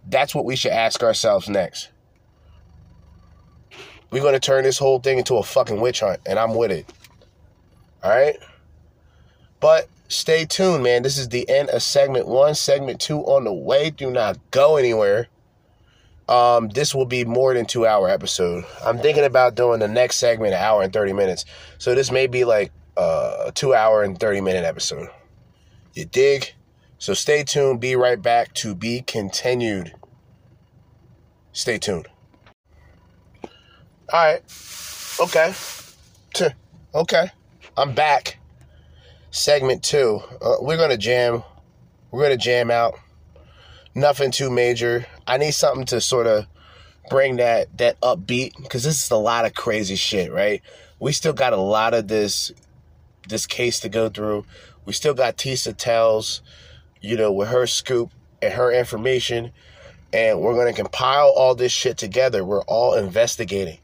That's what we should ask ourselves next. We're to turn this whole thing into a fucking witch hunt, and I'm with it. All right? But stay tuned, man. This is the end of segment one. Segment two on the way. Do not go anywhere. Um, this will be more than two hour episode. I'm thinking about doing the next segment an hour and 30 minutes. So this may be like uh, a two hour and 30 minute episode. You dig? So stay tuned. Be right back to be continued. Stay tuned. All right. Okay. Okay. I'm back. Segment two. Uh, we're going to jam. We're going to jam out. Nothing too major. I need something to sort of bring that that upbeat because this is a lot of crazy shit, right? We still got a lot of this this case to go through. We still got Tisa tells, you know, with her scoop and her information, and we're going to compile all this shit together. We're all investigating.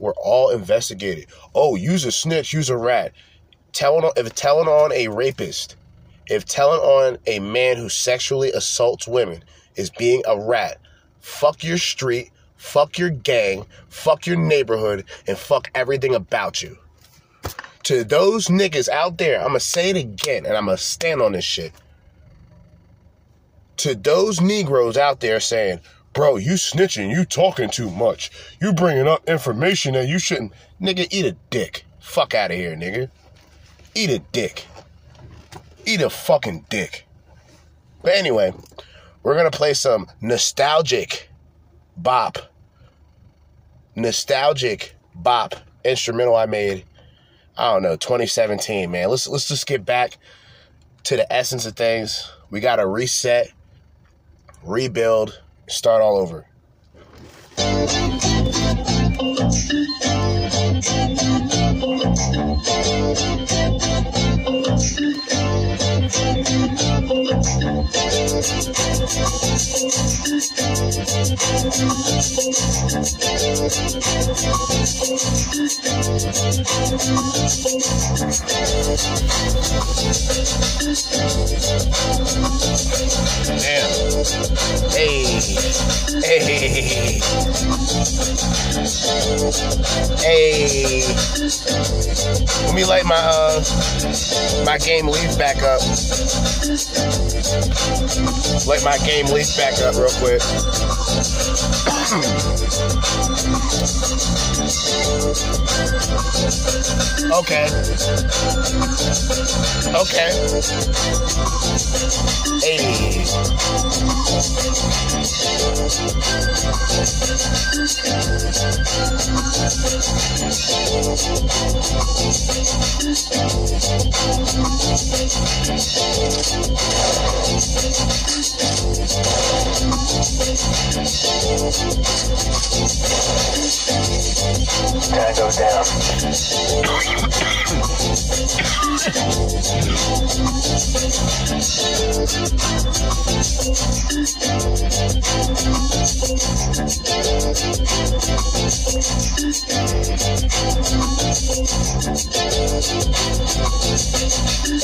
We're all investigated. Oh, use a snitch, use a rat. Telling if telling on a rapist If telling on a man who sexually assaults women is being a rat, fuck your street, fuck your gang, fuck your neighborhood, and fuck everything about you. To those niggas out there, I'm gonna say it again and I'm gonna stand on this shit. To those Negroes out there saying, bro, you snitching, you talking too much, you bringing up information that you shouldn't. Nigga, eat a dick. Fuck out of here, nigga. Eat a dick. Eat a fucking dick. But anyway, we're gonna play some nostalgic bop. Nostalgic bop instrumental I made. I don't know, 2017, man. Let's let's just get back to the essence of things. We gotta reset, rebuild, start all over. Hey. Hey. Hey. Let me light my uh my game leaf back up. Light my game leaf back up real quick. okay. Okay. Hey. Tango down.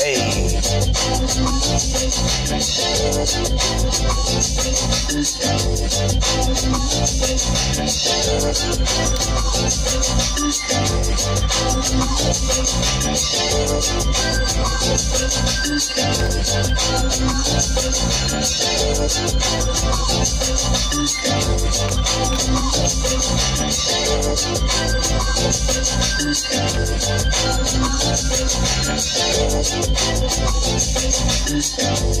Hey. Damn,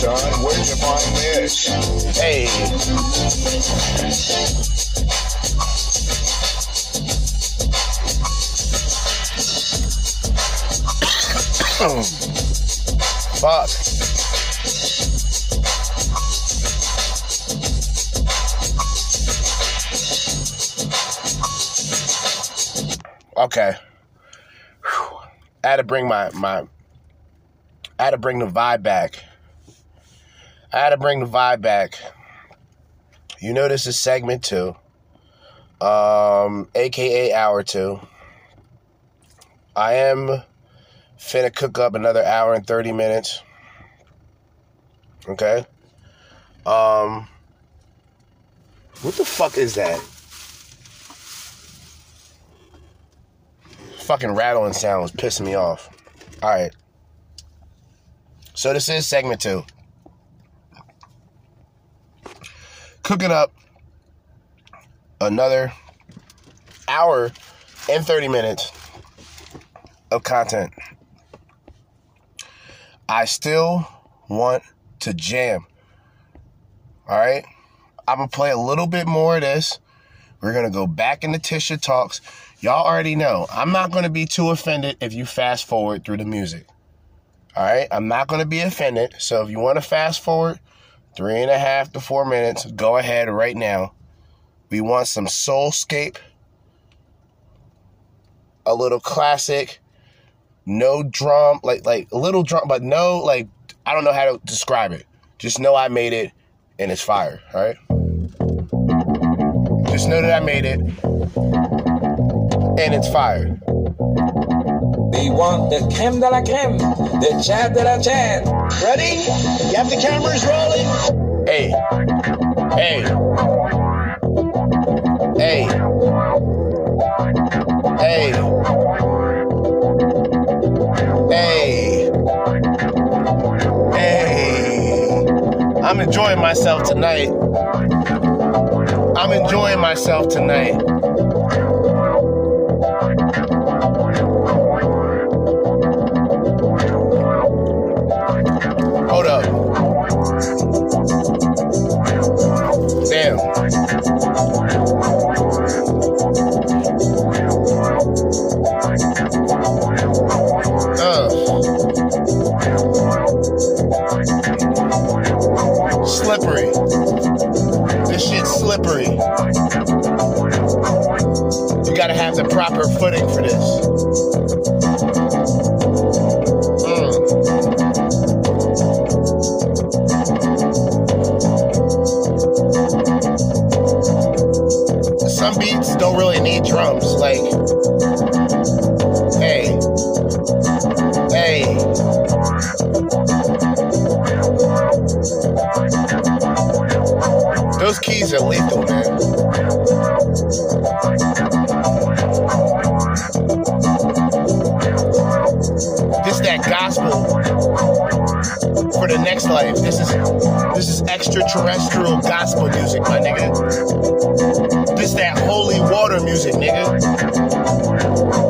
son, where'd you find this? Hey. [COUGHS] Fuck. Okay. Whew. I had to bring my my I had to bring the vibe back. I had to bring the vibe back. You know this is segment two. Um, aka hour two. I am finna cook up another hour and 30 minutes. Okay. Um what the fuck is that? fucking rattling sound was pissing me off. All right. So this is segment two. Cooking up another hour and 30 minutes of content. I still want to jam. All right? I'm going to play a little bit more of this. We're going to go back into Tisha Talks. Y'all already know, I'm not going to be too offended if you fast forward through the music. All right? I'm not going to be offended. So if you want to fast forward three and a half to four minutes, go ahead right now. We want some Soulscape, a little classic, no drum, like like a little drum, but no like I don't know how to describe it. Just know I made it and it's fire, all right? Just know that I made it and it's fire. We want the creme de la creme, the chat de la chat. Ready? You have the cameras rolling. Hey, hey, hey, hey, hey, hey. I'm enjoying myself tonight. I'm enjoying myself tonight. Proper footing for this. Mm. Some beats don't really need drums. Like, hey, hey. Those keys are lethal, man. The next life. This is this is extraterrestrial gospel music, my nigga. This that holy water music, nigga.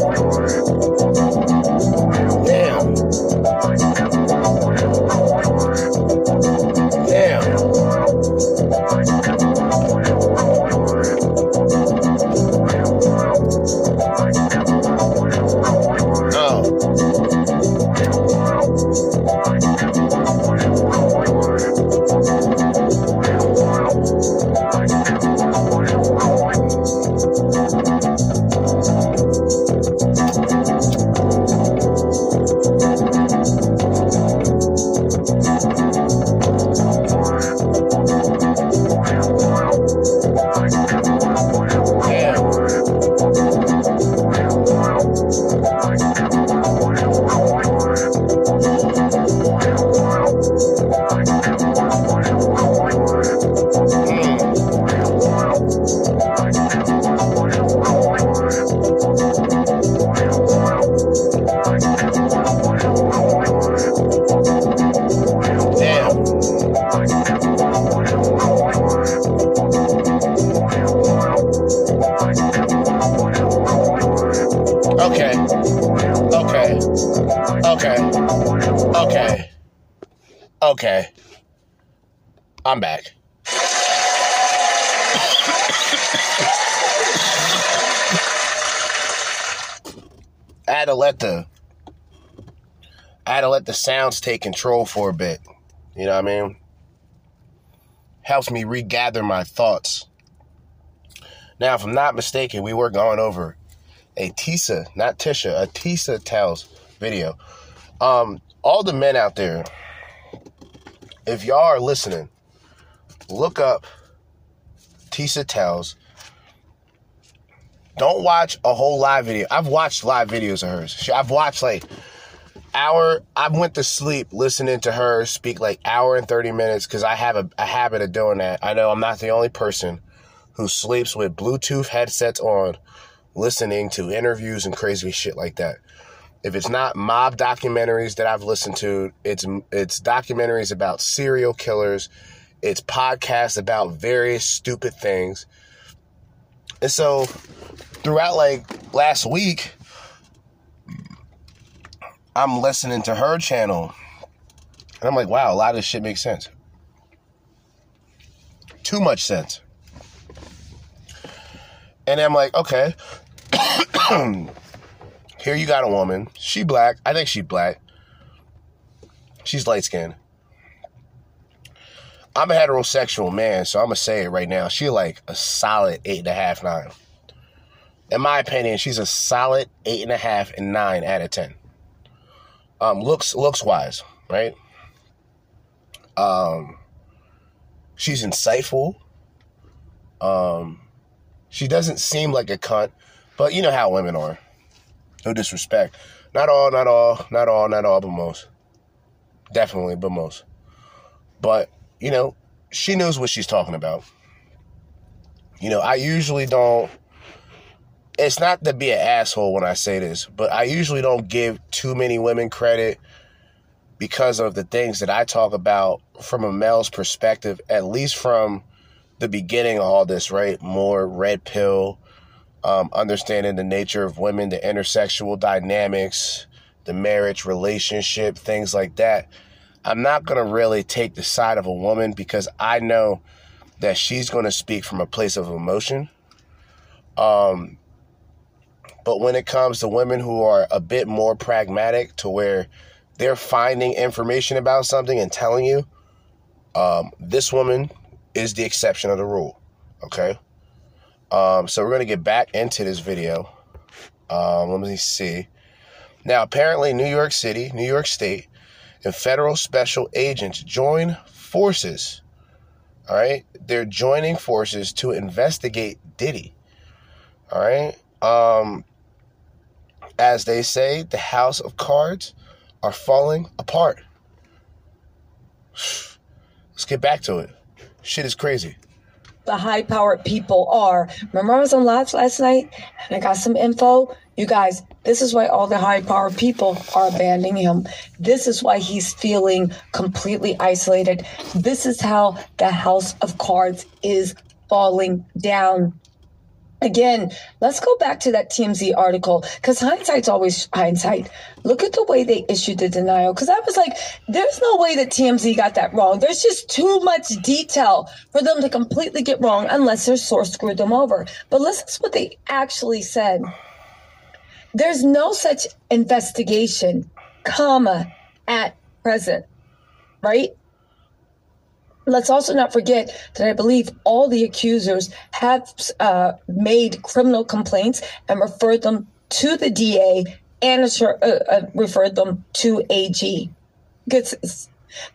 Okay. I'm back. I had to let the I had to let the sounds take control for a bit. You know what I mean? Helps me regather my thoughts. Now, if I'm not mistaken, we were going over a Tisa, not Tisha, a Tisa Tells video. Um, all the men out there, if y'all are listening, look up Tisa Tells. Don't watch a whole live video. I've watched live videos of hers. I've watched like hour. I went to sleep listening to her speak like hour and thirty minutes because I have a, a habit of doing that. I know I'm not the only person who sleeps with Bluetooth headsets on listening to interviews and crazy shit like that. If it's not mob documentaries that I've listened to, it's it's documentaries about serial killers, it's podcasts about various stupid things. And so throughout like last week, I'm listening to her channel. And I'm like, wow, a lot of this shit makes sense. Too much sense. And I'm like, okay. [CLEARS THROAT] Here you got a woman. She black. I think she black. She's light skinned. I'm a heterosexual man, so I'm gonna say it right now. She like a solid eight and a half, nine. In my opinion, she's a solid eight and a half and nine out of ten. Um, looks looks wise, right? Um, she's insightful. Um, she doesn't seem like a cunt, but you know how women are. No disrespect. Not all, not all, not all, not all, but most. Definitely, but most. But, you know, she knows what she's talking about. You know, I usually don't. It's not to be an asshole when I say this, but I usually don't give too many women credit because of the things that I talk about from a male's perspective, at least from the beginning of all this, right? More red pill, um, understanding the nature of women, the intersexual dynamics, the marriage relationship, things like that. I'm not going to really take the side of a woman because I know that she's going to speak from a place of emotion. Um, but when it comes to women who are a bit more pragmatic to where they're finding information about something and telling you, um, this woman is the exception of the rule. Okay. Um, so we're going to get back into this video. Um, let me see. Now, apparently, New York City, New York State, and federal special agents join forces. All right. They're joining forces to investigate Diddy. All right. Um, as they say, the house of cards are falling apart. [SIGHS] Let's get back to it. Shit is crazy. The high powered people are. Remember, I was on live last night and I got some info? You guys, this is why all the high powered people are abandoning him. This is why he's feeling completely isolated. This is how the house of cards is falling down again, let's go back to that TMZ article because hindsight's always hindsight. Look at the way they issued the denial because I was like, there's no way that TMZ got that wrong. There's just too much detail for them to completely get wrong unless their source screwed them over. But listen to what they actually said. There's no such investigation, comma, at present, right? Let's also not forget that I believe all the accusers have uh, made criminal complaints and referred them to the DA and uh, uh, referred them to AG.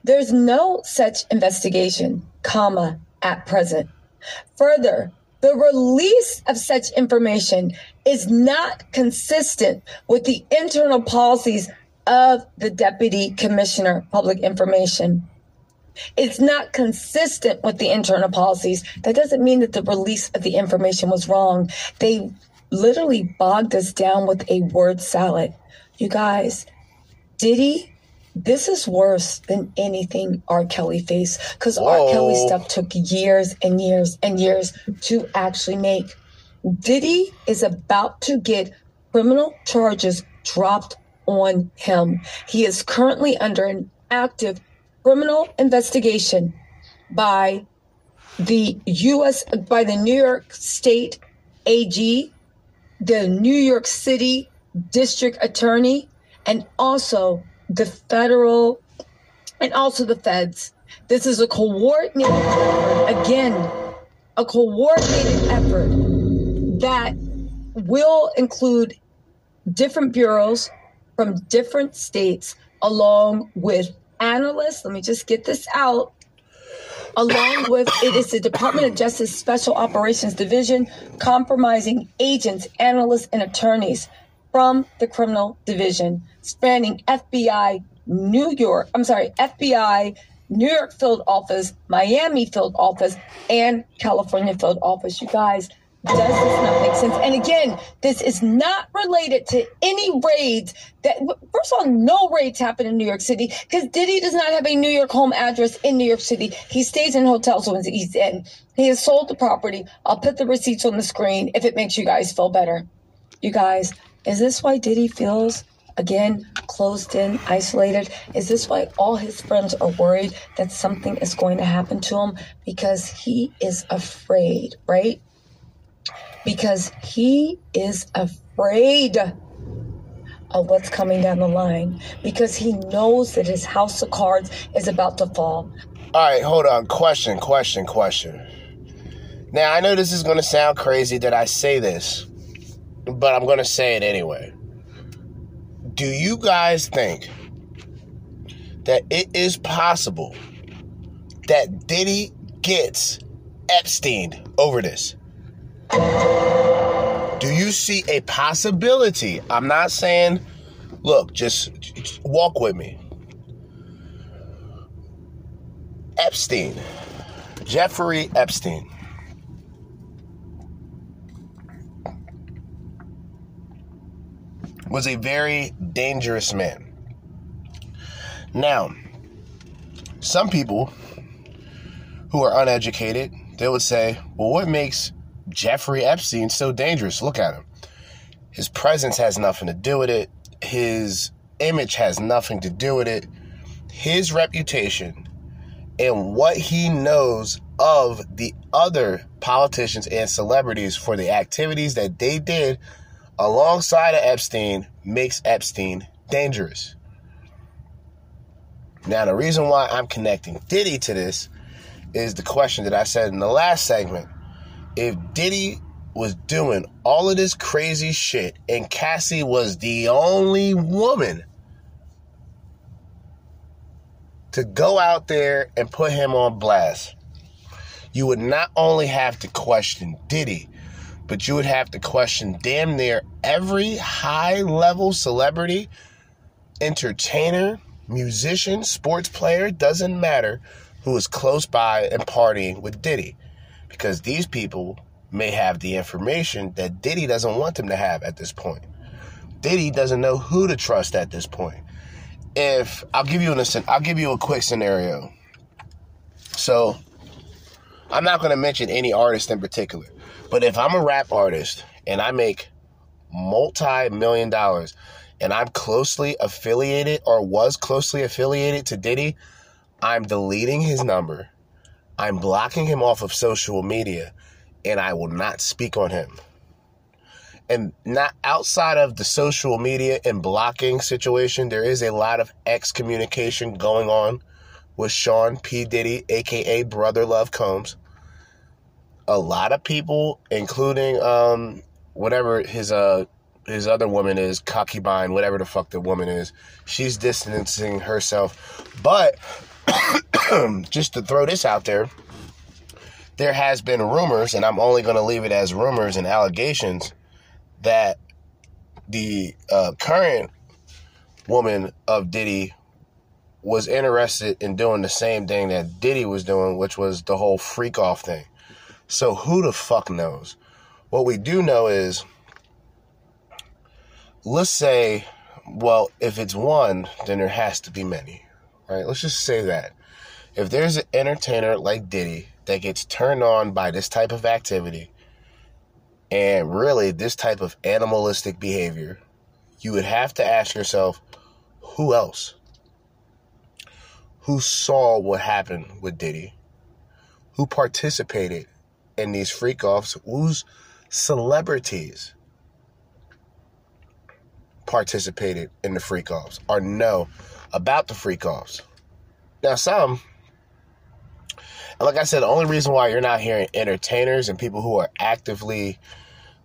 There's no such investigation, comma, at present. Further, the release of such information is not consistent with the internal policies of the Deputy Commissioner Public Information. It's not consistent with the internal policies. That doesn't mean that the release of the information was wrong. They literally bogged us down with a word salad. You guys, Diddy, this is worse than anything R. Kelly faced because R. Kelly stuff took years and years and years to actually make. Diddy is about to get criminal charges dropped on him. He is currently under an active criminal investigation by the U.S. by the New York State AG, the New York City District Attorney, and also the federal and also the feds. This is a coordinated again, a coordinated effort that will include different bureaus from different states along with analysts, let me just get this out, along with it is the Department of Justice Special Operations Division compromising agents, analysts, and attorneys from the criminal division, spanning FBI, New York, I'm sorry, FBI, New York field office, Miami field office, and California field office. You guys, Does this not make sense? And again, this is not related to any raids that, first of all, no raids happen in New York City because Diddy does not have a New York home address in New York City. He stays in hotels when he's in. He has sold the property. I'll put the receipts on the screen if it makes you guys feel better. You guys, is this why Diddy feels again closed in, isolated? Is this why all his friends are worried that something is going to happen to him? Because he is afraid, right? Because he is afraid of what's coming down the line because he knows that his house of cards is about to fall. All right, hold on. Question, question, question. Now, I know this is going to sound crazy that I say this, but I'm going to say it anyway. Do you guys think that it is possible that Diddy gets Epstein over this? Do you see a possibility? I'm not saying, look, just, just walk with me. Epstein, Jeffrey Epstein. was a very dangerous man. Now, some people who are uneducated, they would say, well, what makes Jeffrey Epstein so dangerous? Look at him. His presence has nothing to do with it, his image has nothing to do with it. His reputation and what he knows of the other politicians and celebrities for the activities that they did alongside of Epstein makes Epstein dangerous. Now, the reason why I'm connecting Diddy to this is the question that I said in the last segment. If Diddy was doing all of this crazy shit and Cassie was the only woman to go out there and put him on blast, you would not only have to question Diddy, but you would have to question damn near every high level celebrity, entertainer, musician, sports player, doesn't matter, who is close by and partying with Diddy. Because these people may have the information that Diddy doesn't want them to have at this point. Diddy doesn't know who to trust at this point. If I'll give you an I'll give you a quick scenario. So I'm not going to mention any artist in particular, but if I'm a rap artist and I make multi million dollars and I'm closely affiliated or was closely affiliated to Diddy, I'm deleting his number. I'm blocking him off of social media and I will not speak on him. And not outside of the social media and blocking situation, there is a lot of excommunication going on with Sean P. Diddy, aka Brother Love Combs a lot of people, including um, whatever his uh his other woman is, concubine, whatever the fuck the woman is, she's distancing herself. But [COUGHS] just to throw this out there, there has been rumors, and I'm only going to leave it as rumors and allegations, that the uh, current woman of Diddy was interested in doing the same thing that Diddy was doing, which was the whole freak off thing. So who the fuck knows? What we do know is, let's say, well, if it's one, then there has to be many, right? Let's just say that. If there's an entertainer like Diddy that gets turned on by this type of activity and really this type of animalistic behavior, you would have to ask yourself, who else? Who saw what happened with Diddy? Who participated in these freak offs whose celebrities participated in the freak offs or know about the freak offs. Now, some, like I said, the only reason why you're not hearing entertainers and people who are actively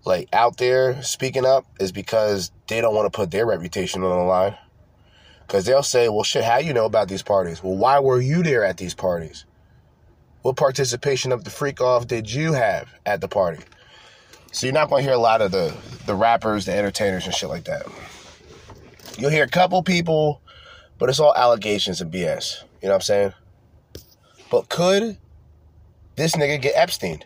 like out there speaking up is because they don't want to put their reputation on the line. Because they'll say, well, shit, how you know about these parties? Well, why were you there at these parties? What participation of the freak off did you have at the party? So you're not going to hear a lot of the the rappers, the entertainers, and shit like that. You'll hear a couple people, but it's all allegations and BS. You know what I'm saying? But could this nigga get Epstein?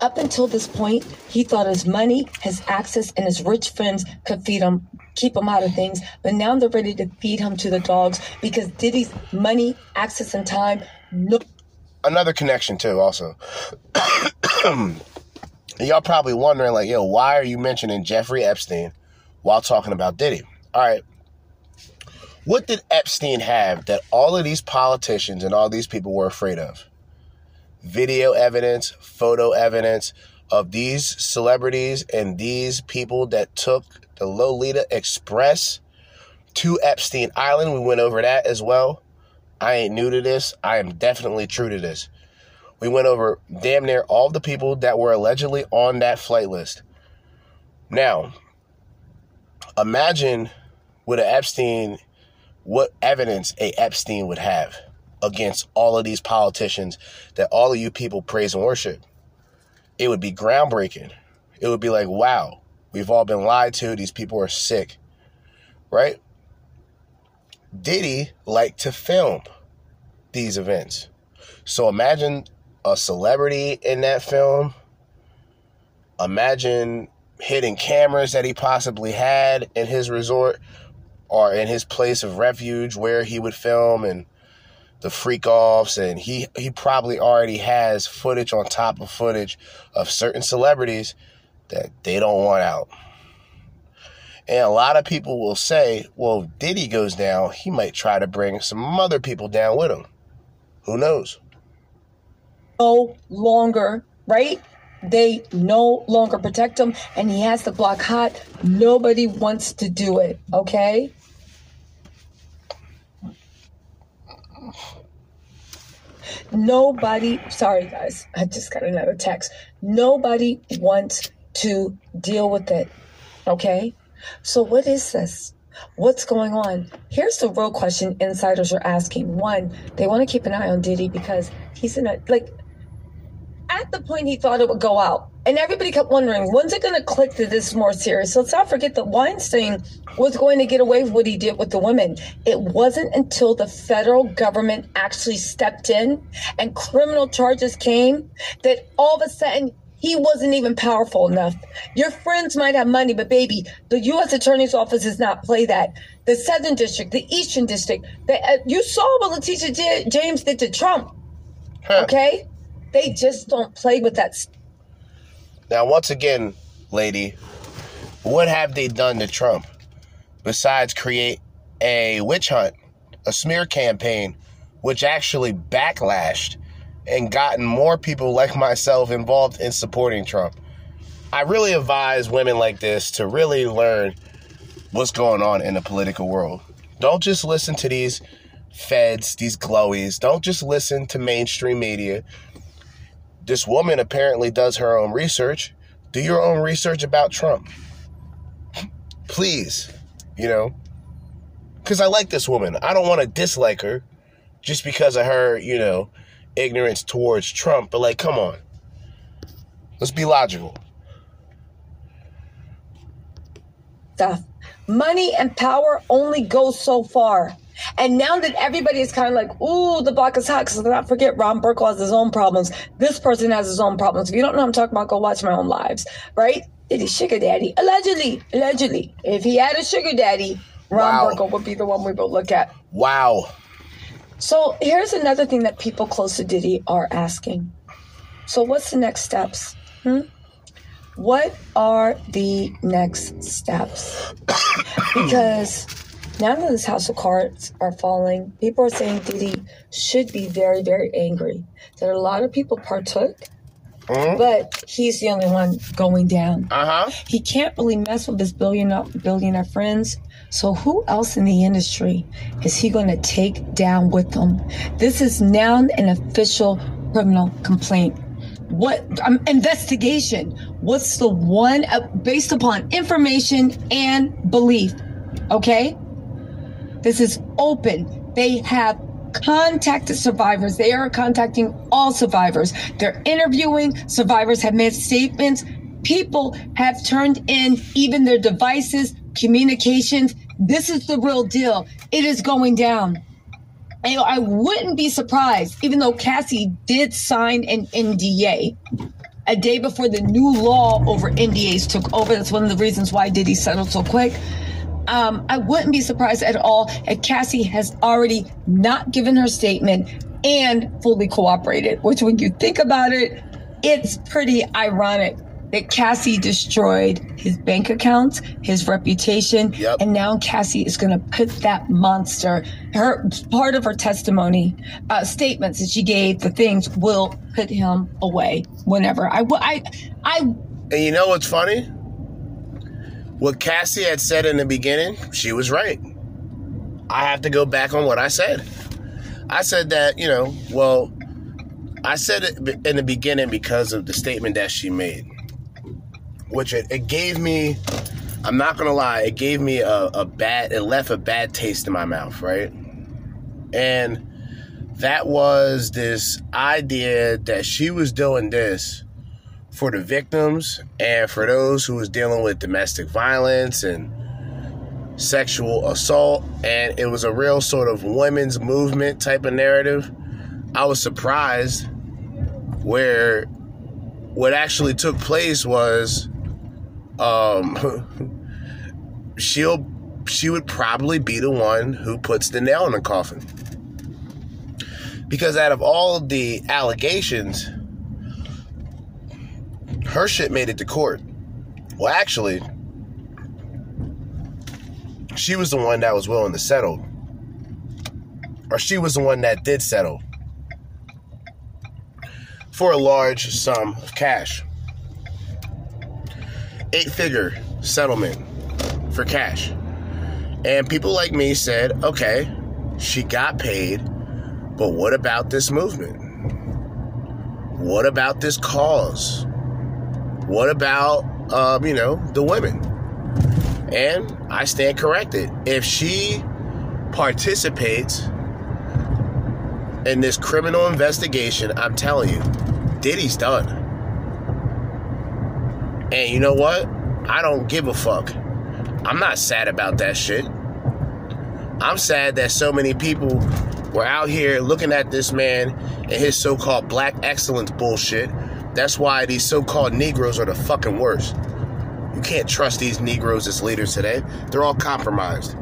Up until this point, he thought his money, his access, and his rich friends could feed him, keep him out of things. But now they're ready to feed him to the dogs because Diddy's money, access, and time. No. Another connection too, also. [COUGHS] Y'all probably wondering, like, yo, why are you mentioning Jeffrey Epstein while talking about Diddy? All right. What did Epstein have that all of these politicians and all these people were afraid of? Video evidence, photo evidence of these celebrities and these people that took the Lolita Express to Epstein Island. We went over that as well. I ain't new to this. I am definitely true to this. We went over damn near all the people that were allegedly on that flight list. Now, imagine with an Epstein, what evidence a Epstein would have against all of these politicians that all of you people praise and worship. It would be groundbreaking. It would be like, wow, we've all been lied to. These people are sick, right? Diddy liked to film these events. So imagine a celebrity in that film. Imagine hidden cameras that he possibly had in his resort or in his place of refuge where he would film and the freak offs and he he probably already has footage on top of footage of certain celebrities that they don't want out. And a lot of people will say, well, if Diddy goes down, he might try to bring some other people down with him. Who knows? No longer, right? They no longer protect him and he has to block hot. Nobody wants to do it, okay? Nobody, sorry guys, I just got another text. Nobody wants to deal with it, okay? So, what is this? What's going on? Here's the real question insiders are asking. One, they want to keep an eye on Diddy because he's in a, like, at the point he thought it would go out. And everybody kept wondering, when's it going to click that this is more serious? So let's not forget that Weinstein was going to get away with what he did with the women. It wasn't until the federal government actually stepped in and criminal charges came that all of a sudden he wasn't even powerful enough. Your friends might have money, but baby, the U.S. Attorney's Office does not play that. The Southern District, the Eastern District, the, uh, you saw what Letitia J- James did to Trump. Huh. Okay? They just don't play with that. Now, once again, lady, what have they done to Trump besides create a witch hunt, a smear campaign, which actually backlashed and gotten more people like myself involved in supporting Trump? I really advise women like this to really learn what's going on in the political world. Don't just listen to these feds, these glowies. Don't just listen to mainstream media this woman apparently does her own research. Do your own research about Trump. Please, you know, because I like this woman. I don't want to dislike her just because of her, you know, ignorance towards Trump. But, like, come on. Let's be logical. Stuff. Money and power only go so far. And now that everybody is kind of like, ooh, the block is hot, because let's not forget Ron Burkle has his own problems. This person has his own problems. If you don't know I'm talking about, go watch my own lives, right? It is sugar daddy. Allegedly, allegedly. If he had a sugar daddy, Ron Wow. Burkle would be the one we would look at. Wow. So here's another thing that people close to Diddy are asking. So what's the next steps? Hmm? What are the next steps? [COUGHS] because now that this house of cards are falling, people are saying Diddy should be very, very angry. That a lot of people partook, but he's the only one going down. Uh huh. He can't really mess with his billionaire billionaire friends. So who else in the industry is he going to take down with them? This is now an official criminal complaint. What um, investigation? What's the one uh, based upon information and belief? Okay, this is open. They have contacted survivors. They are contacting all survivors. They're interviewing. Survivors have made statements. People have turned in even their devices, communications. This is the real deal. It is going down. And, I wouldn't be surprised, even though Cassie did sign an NDA, a day before the new law over NDAs took over. That's one of the reasons why Diddy settled so quick. Um, I wouldn't be surprised at all if Cassie has already not given her statement and fully cooperated, which when you think about it, it's pretty ironic that Cassie destroyed his bank accounts, his reputation, Yep. and now Cassie is going to put that monster. Her part of her testimony, uh, statements that she gave, the things will put him away whenever. I, I, I. And you know what's funny? What Cassie had said in the beginning, she was right. I have to go back on what I said. I said that, you know, well, I said it in the beginning because of the statement that she made, which it, it gave me, I'm not going to lie, it gave me a, a bad, it left a bad taste in my mouth, right? And that was this idea that she was doing this for the victims and for those who was dealing with domestic violence and sexual assault. And it was a real sort of women's movement type of narrative. I was surprised where what actually took place was um [LAUGHS] she'll she would probably be the one who puts the nail in the coffin. Because out of all the allegations her shit made it to court. Well, actually, she was the one that was willing to settle. Or she was the one that did settle for a large sum of cash. Eight figure settlement for cash. And people like me said, okay, she got paid, but what about this movement? What about this cause? What about, um, you know, the women? And I stand corrected. If she participates in this criminal investigation, I'm telling you, Diddy's done. And you know what? I don't give a fuck. I'm not sad about that shit. I'm sad that so many people were out here looking at this man and his so called black excellence bullshit. That's why these so called Negroes are the fucking worst. You can't trust these Negroes as leaders today. They're all compromised.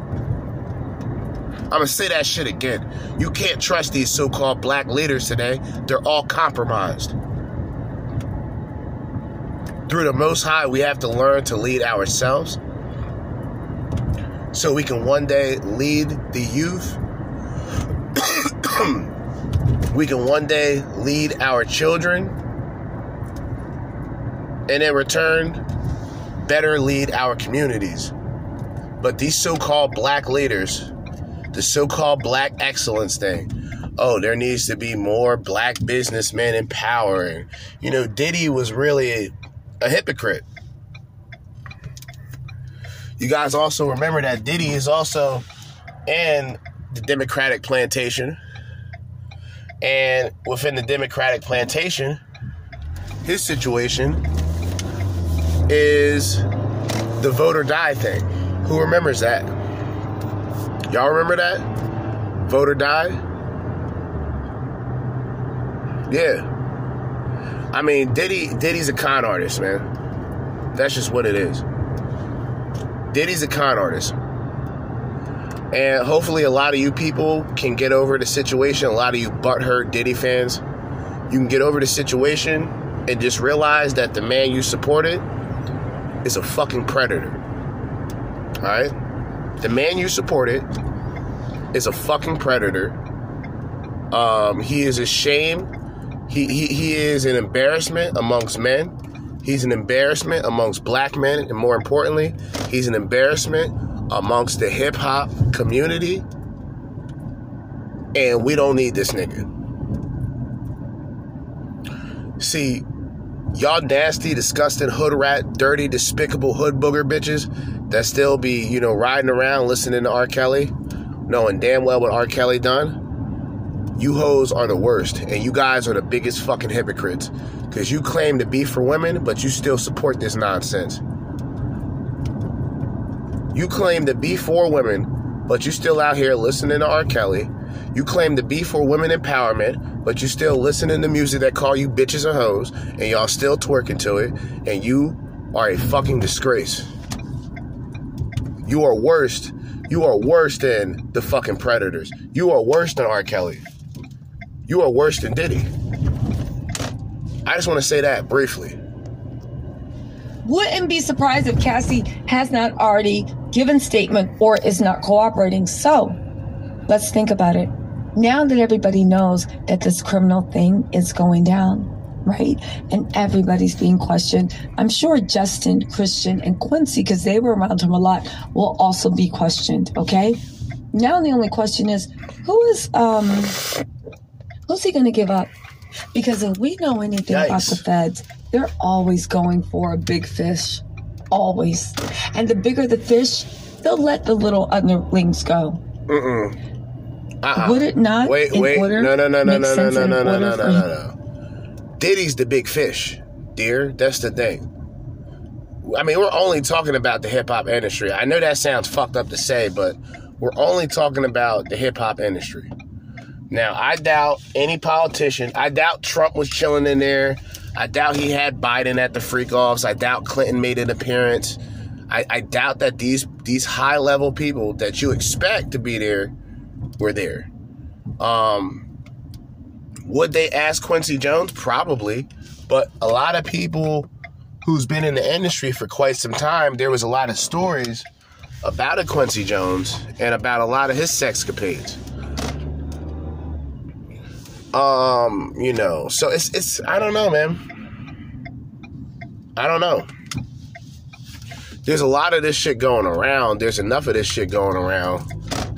I'm gonna say that shit again. You can't trust these so called black leaders today. They're all compromised. Through the Most High, we have to learn to lead ourselves so we can one day lead the youth. [COUGHS] we can one day lead our children. And in return, better lead our communities. But these so called black leaders, the so called black excellence thing, oh, there needs to be more black businessmen in power. And, you know, Diddy was really a, a hypocrite. You guys also remember that Diddy is also in the Democratic plantation. And within the Democratic plantation, his situation is the vote or die thing. Who remembers that? Y'all remember that? Vote or die? Yeah. I mean, Diddy Diddy's a con artist, man. That's just what it is. Diddy's a con artist. And hopefully a lot of you people can get over the situation. A lot of you butthurt Diddy fans, you can get over the situation and just realize that the man you supported is a fucking predator. Alright? The man you supported is a fucking predator. Um, he is a shame. He, he, he is an embarrassment amongst men. He's an embarrassment amongst black men. And more importantly, he's an embarrassment amongst the hip hop community. And we don't need this nigga. See, y'all nasty, disgusting, hood rat, dirty, despicable hood booger bitches that still be, you know, riding around listening to R. Kelly, knowing damn well what R. Kelly done. You hoes are the worst, and you guys are the biggest fucking hypocrites. Because you claim to be for women, but you still support this nonsense. You claim to be for women, but you still out here listening to R. Kelly. You claim to be for women empowerment, but you still listening to music that call you bitches and hoes, and y'all still twerking to it, and you are a fucking disgrace. You are worse. You are worse than the fucking predators. You are worse than R. Kelly. You are worse than Diddy. I just want to say that briefly. Wouldn't be surprised if Cassie has not already given statement or is not cooperating. So let's think about it. Now that everybody knows that this criminal thing is going down, right? And everybody's being questioned. I'm sure Justin, Christian, and Quincy, because they were around him a lot, will also be questioned. Okay. Now the only question is, who is um, who's he going to give up? Because if we know anything Yikes. about the feds, they're always going for a big fish. Always. And the bigger the fish, they'll let the little underlings go. Mm-mm. Uh-uh. Would it not? Wait, wait. no, no, no, no, no, no, no, no, no, no, no, no. Diddy's the big fish, dear. That's the thing. I mean, we're only talking about the hip hop industry. I know that sounds fucked up to say, but we're only talking about the hip hop industry. Now, I doubt any politician, I doubt Trump was chilling in there. I doubt he had Biden at the freak offs. I doubt Clinton made an appearance. I, I doubt that these these high level people that you expect to be there were there. Um, would they ask Quincy Jones? Probably, but a lot of people who's been in the industry for quite some time, there was a lot of stories about a Quincy Jones and about a lot of his sex sexcapades. Um, you know, so it's it's I don't know, man. I don't know. There's a lot of this shit going around. There's enough of this shit going around.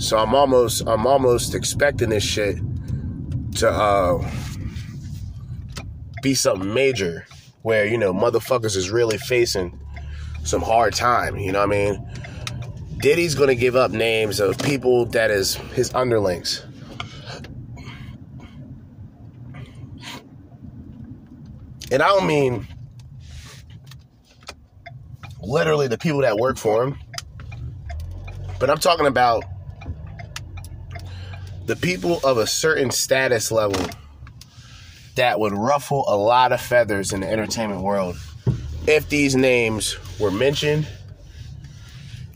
So I'm almost I'm almost expecting this shit to uh be something major where, you know, motherfuckers is really facing some hard time, you know what I mean? Diddy's gonna give up names of people that is his underlings. And I don't mean literally the people that work for him, but I'm talking about the people of a certain status level that would ruffle a lot of feathers in the entertainment world if these names were mentioned,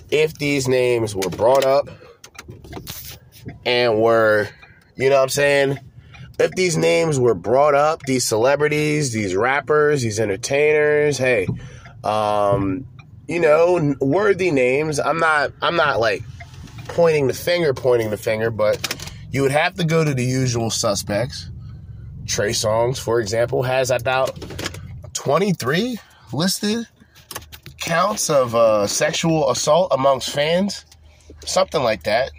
if these names were brought up and were, you know what I'm saying, if these names were brought up, these celebrities, these rappers, these entertainers, hey, um, you know, worthy names. I'm not, I'm not like pointing the finger, pointing the finger, but you would have to go to the usual suspects. Trey Songz, for example, has about 23 listed counts of uh, sexual assault amongst fans, something like that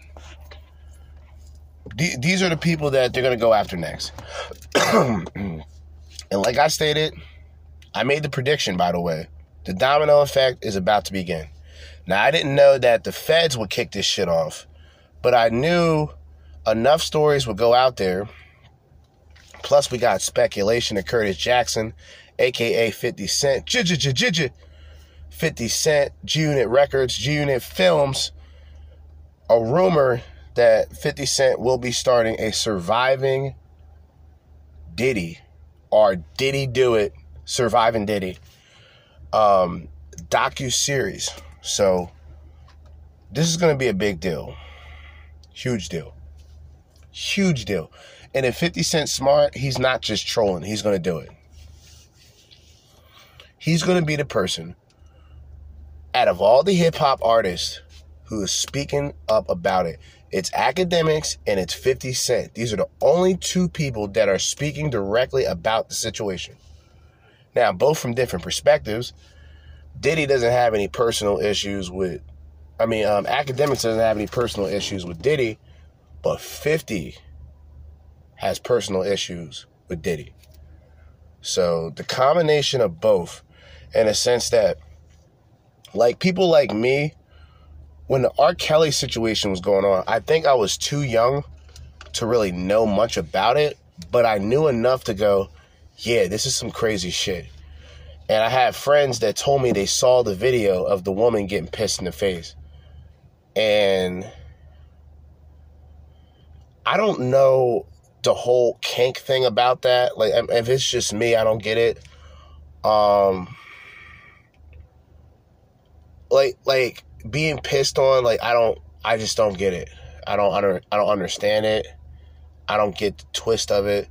these are the people that they're going to go after next. [CLEARS THROAT] and like I stated, I made the prediction, by the way. The domino effect is about to begin. Now, I didn't know that the feds would kick this shit off, but I knew enough stories would go out there. Plus, we got speculation of Curtis Jackson, aka 50 Cent, 50 Cent, G Unit Records, G Unit Films. A rumor that 50 Cent will be starting a surviving Diddy or Diddy Do It Surviving Diddy um, docu series. So this is going to be a big deal, huge deal, huge deal. And if 50 Cent smart, he's not just trolling. He's going to do it. He's going to be the person out of all the hip hop artists who is speaking up about it. It's Akademiks and it's 50 Cent. These are the only two people that are speaking directly about the situation. Now, both from different perspectives. Diddy doesn't have any personal issues with, I mean, um, Akademiks doesn't have any personal issues with Diddy, but 50 has personal issues with Diddy. So the combination of both, in a sense that, like people like me, when the R. Kelly situation was going on, I think I was too young to really know much about it, but I knew enough to go, yeah, this is some crazy shit. And I had friends that told me they saw the video of the woman getting pissed in the face. And I don't know the whole kink thing about that. Like, if it's just me, I don't get it. Um, like, like being pissed on, like I don't, I just don't get it. I don't under, I don't understand it. I don't get the twist of it.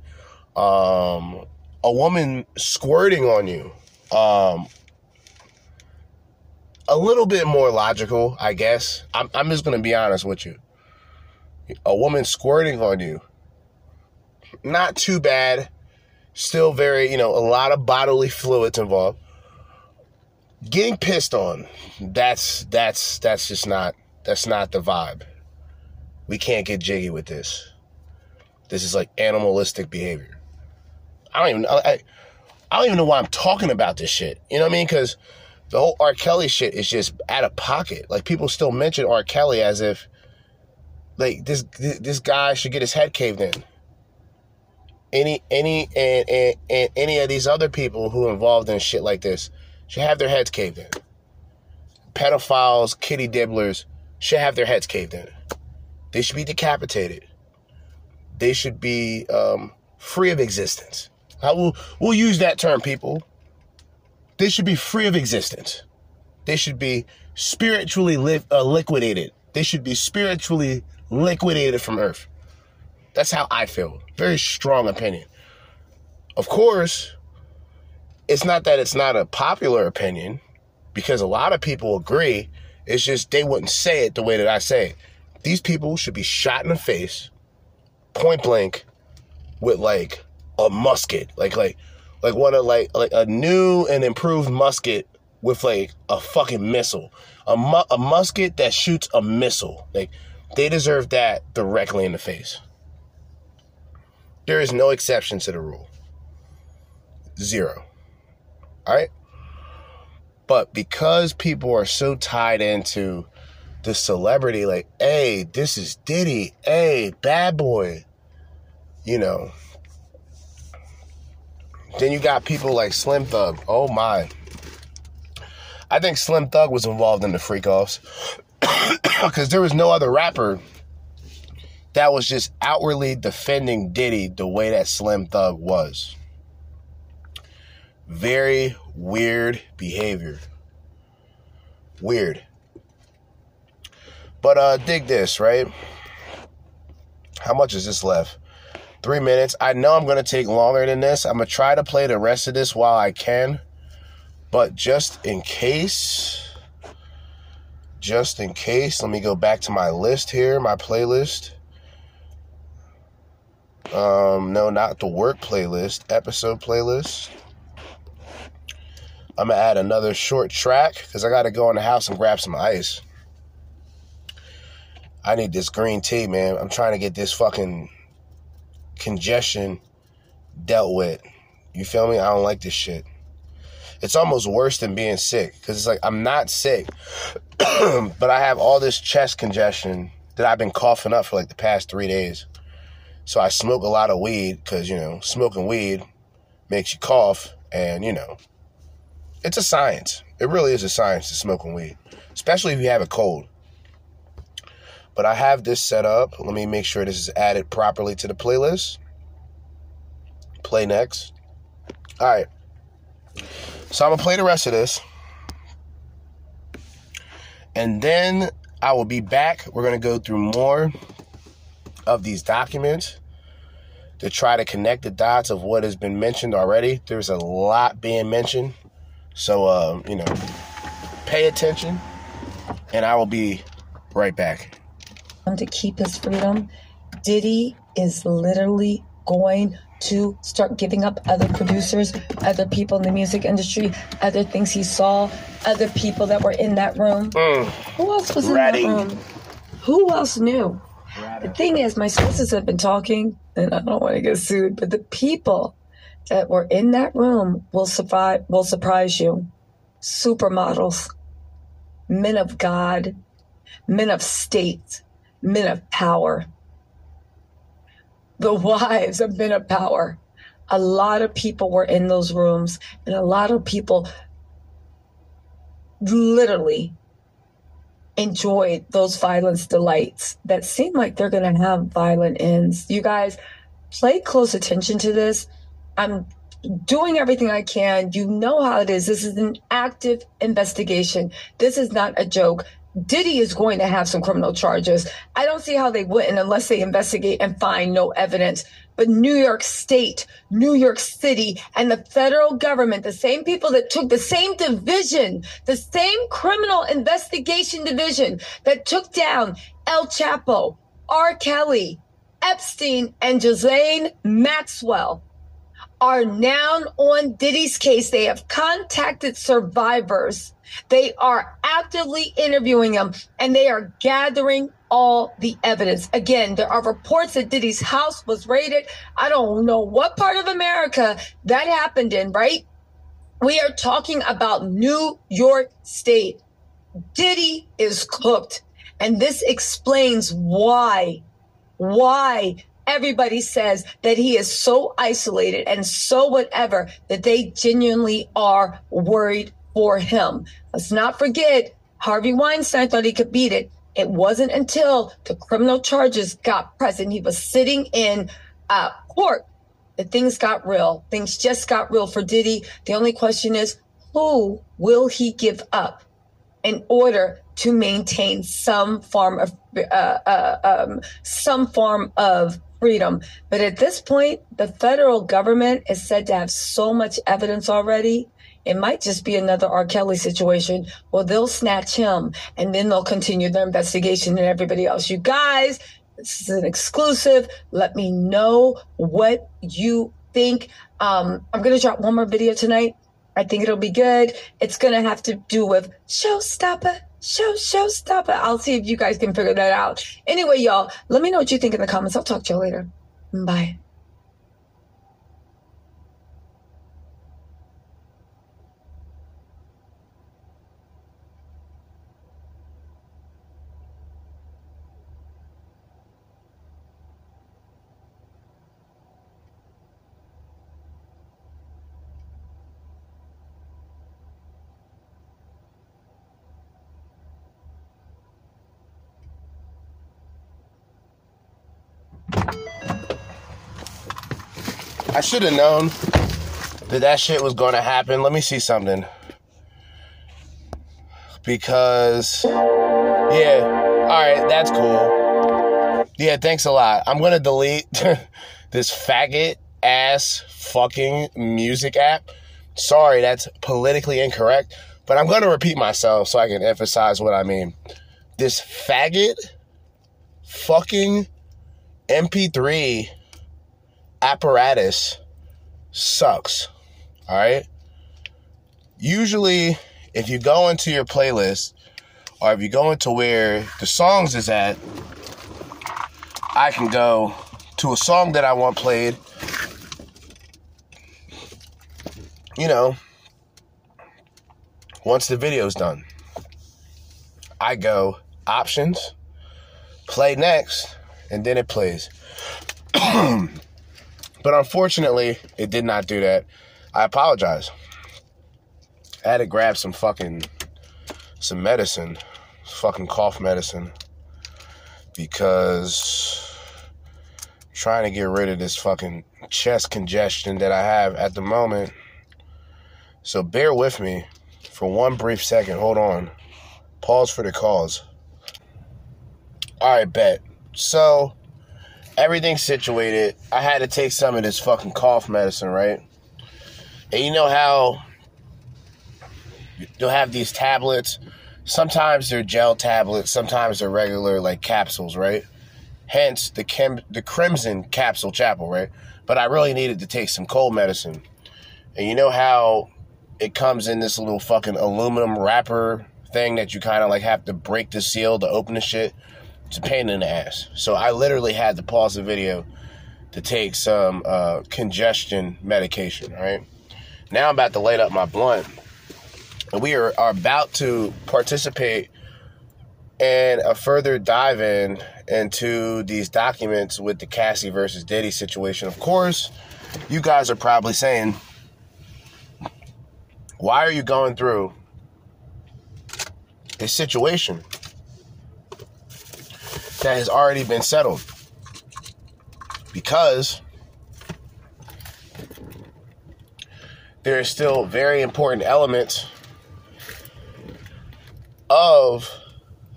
Um, a woman squirting on you, um, a little bit more logical, I guess. I'm, I'm just gonna be honest with you. A woman squirting on you, not too bad. Still very, you know, a lot of bodily fluids involved. Getting pissed on, that's that's that's just not that's not the vibe. We can't get jiggy with this. This is like animalistic behavior. I don't even. I, I don't even know why I'm talking about this shit. You know what I mean? Because the whole R. Kelly shit is just out of pocket. Like people still mention R. Kelly as if like this this guy should get his head caved in. Any any and, and, and any of these other people who are involved in shit like this should have their heads caved in. Pedophiles, kitty dibblers should have their heads caved in. They should be decapitated. They should be um, free of existence. I will we'll use that term, people. They should be free of existence. They should be spiritually li- uh, liquidated. They should be spiritually liquidated from earth. That's how I feel. Very strong opinion. Of course, it's not that it's not a popular opinion because a lot of people agree. It's just they wouldn't say it the way that I say it. These people should be shot in the face, point blank, with like a musket, like like like one of like like a new and improved musket with like a fucking missile, a mu- a musket that shoots a missile. Like they deserve that directly in the face. There is no exception to the rule. Zero. All right? But because people are so tied into the celebrity, like, hey, this is Diddy, hey, bad boy, you know. Then you got people like Slim Thug. Oh my. I think Slim Thug was involved in the freak offs [COUGHS] because there was no other rapper that was just outwardly defending Diddy the way that Slim Thug was. Very weird behavior. Weird. But uh dig this, right? How much is this left? Three minutes. I know I'm gonna take longer than this. I'm gonna try to play the rest of this while I can. But just in case, just in case, let me go back to my list here, my playlist. Um, no, not the work playlist, episode playlist. I'm gonna add another short track because I gotta go in the house and grab some ice. I need this green tea, man. I'm trying to get this fucking congestion dealt with. You feel me? I don't like this shit. It's almost worse than being sick because it's like I'm not sick, [CLEARS THROAT] but I have all this chest congestion that I've been coughing up for like the past three days. So I smoke a lot of weed because, you know, smoking weed makes you cough and, you know, it's a science. It really is a science to smoking weed, especially if you have a cold. But I have this set up. Let me make sure this is added properly to the playlist. Play next. All right. So I'm to play the rest of this. And then I will be back. We're to go through more of these documents to try to connect the dots of what has been mentioned already. There's a lot being mentioned. So, uh, you know, pay attention, and I will be right back. To keep his freedom, Diddy is literally going to start giving up other producers, other people in the music industry, other things he saw, other people that were in that room. Mm. Who else was Ratty. in that room? Who else knew? The thing is, my sources have been talking, and I don't want to get sued, but the people that were in that room will survive, will surprise you. Supermodels, men of God, men of state, men of power, the wives of men of power. A lot of people were in those rooms, and a lot of people literally enjoyed those violence delights that seem like they're going to have violent ends. You guys play close attention to this. I'm doing everything I can. You know how it is. This is an active investigation. This is not a joke. Diddy is going to have some criminal charges. I don't see how they wouldn't unless they investigate and find no evidence. But New York State, New York City, and the federal government, the same people that took the same division, the same criminal investigation division that took down El Chapo, R. Kelly, Epstein, and Ghislaine Maxwell are now on Diddy's case. They have contacted survivors. They are actively interviewing them and they are gathering all the evidence. Again, there are reports that Diddy's house was raided. I don't know what part of America that happened in, right? We are talking about New York State. Diddy is cooked. And this explains why, why everybody says that he is so isolated and so whatever that they genuinely are worried for him. Let's not forget, Harvey Weinstein thought he could beat it. It wasn't until the criminal charges got present, he was sitting in uh, court, that things got real. Things just got real for Diddy. The only question is, who will he give up in order to maintain some form of uh, uh, um, some form of freedom. But at this point, the federal government is said to have so much evidence already. It might just be another R. Kelly situation. Well, they'll snatch him and then they'll continue their investigation and everybody else. You guys, this is an exclusive. Let me know what you think. Um, I'm going to drop one more video tonight. I think it'll be good. It's going to have to do with Showstopper show showstopper. I'll see if you guys can figure that out. Anyway, y'all, let me know what you think in the comments. I'll talk to you later. Bye. I should have known that that shit was going to happen. Let me see something. Because, yeah, all right, that's cool. Yeah, thanks a lot. I'm going to delete [LAUGHS] this faggot ass fucking music app. Sorry, that's politically incorrect, but I'm going to repeat myself so I can emphasize what I mean. This faggot fucking MP3 apparatus sucks. All right. Usually, if you go into your playlist or if you go into where the songs is at, I can go to a song that I want played. You know, once the video's done, I go options, play next, and then it plays. [CLEARS THROAT] But unfortunately, it did not do that. I apologize. I had to grab some fucking some medicine, fucking cough medicine, because trying to get rid of this fucking chest congestion that I have at the moment. So bear with me for one brief second. Hold on. Pause for the cause. All right, bet. So everything's situated. I had to take some of this fucking cough medicine, right? And you know how you'll have these tablets. Sometimes they're gel tablets, sometimes they're regular like capsules, right? Hence the chem- the crimson capsule chapel, right? But I really needed to take some cold medicine. And you know how it comes in this little fucking aluminum wrapper thing that you kind of like have to break the seal to open the shit? It's a pain in the ass. So I literally had to pause the video to take some uh, congestion medication, right? Now I'm about to light up my blunt. And we are, are about to participate in a further dive in into these documents with the Cassie versus Diddy situation. Of course, you guys are probably saying, why are you going through this situation? That has already been settled. Because there are still very important elements of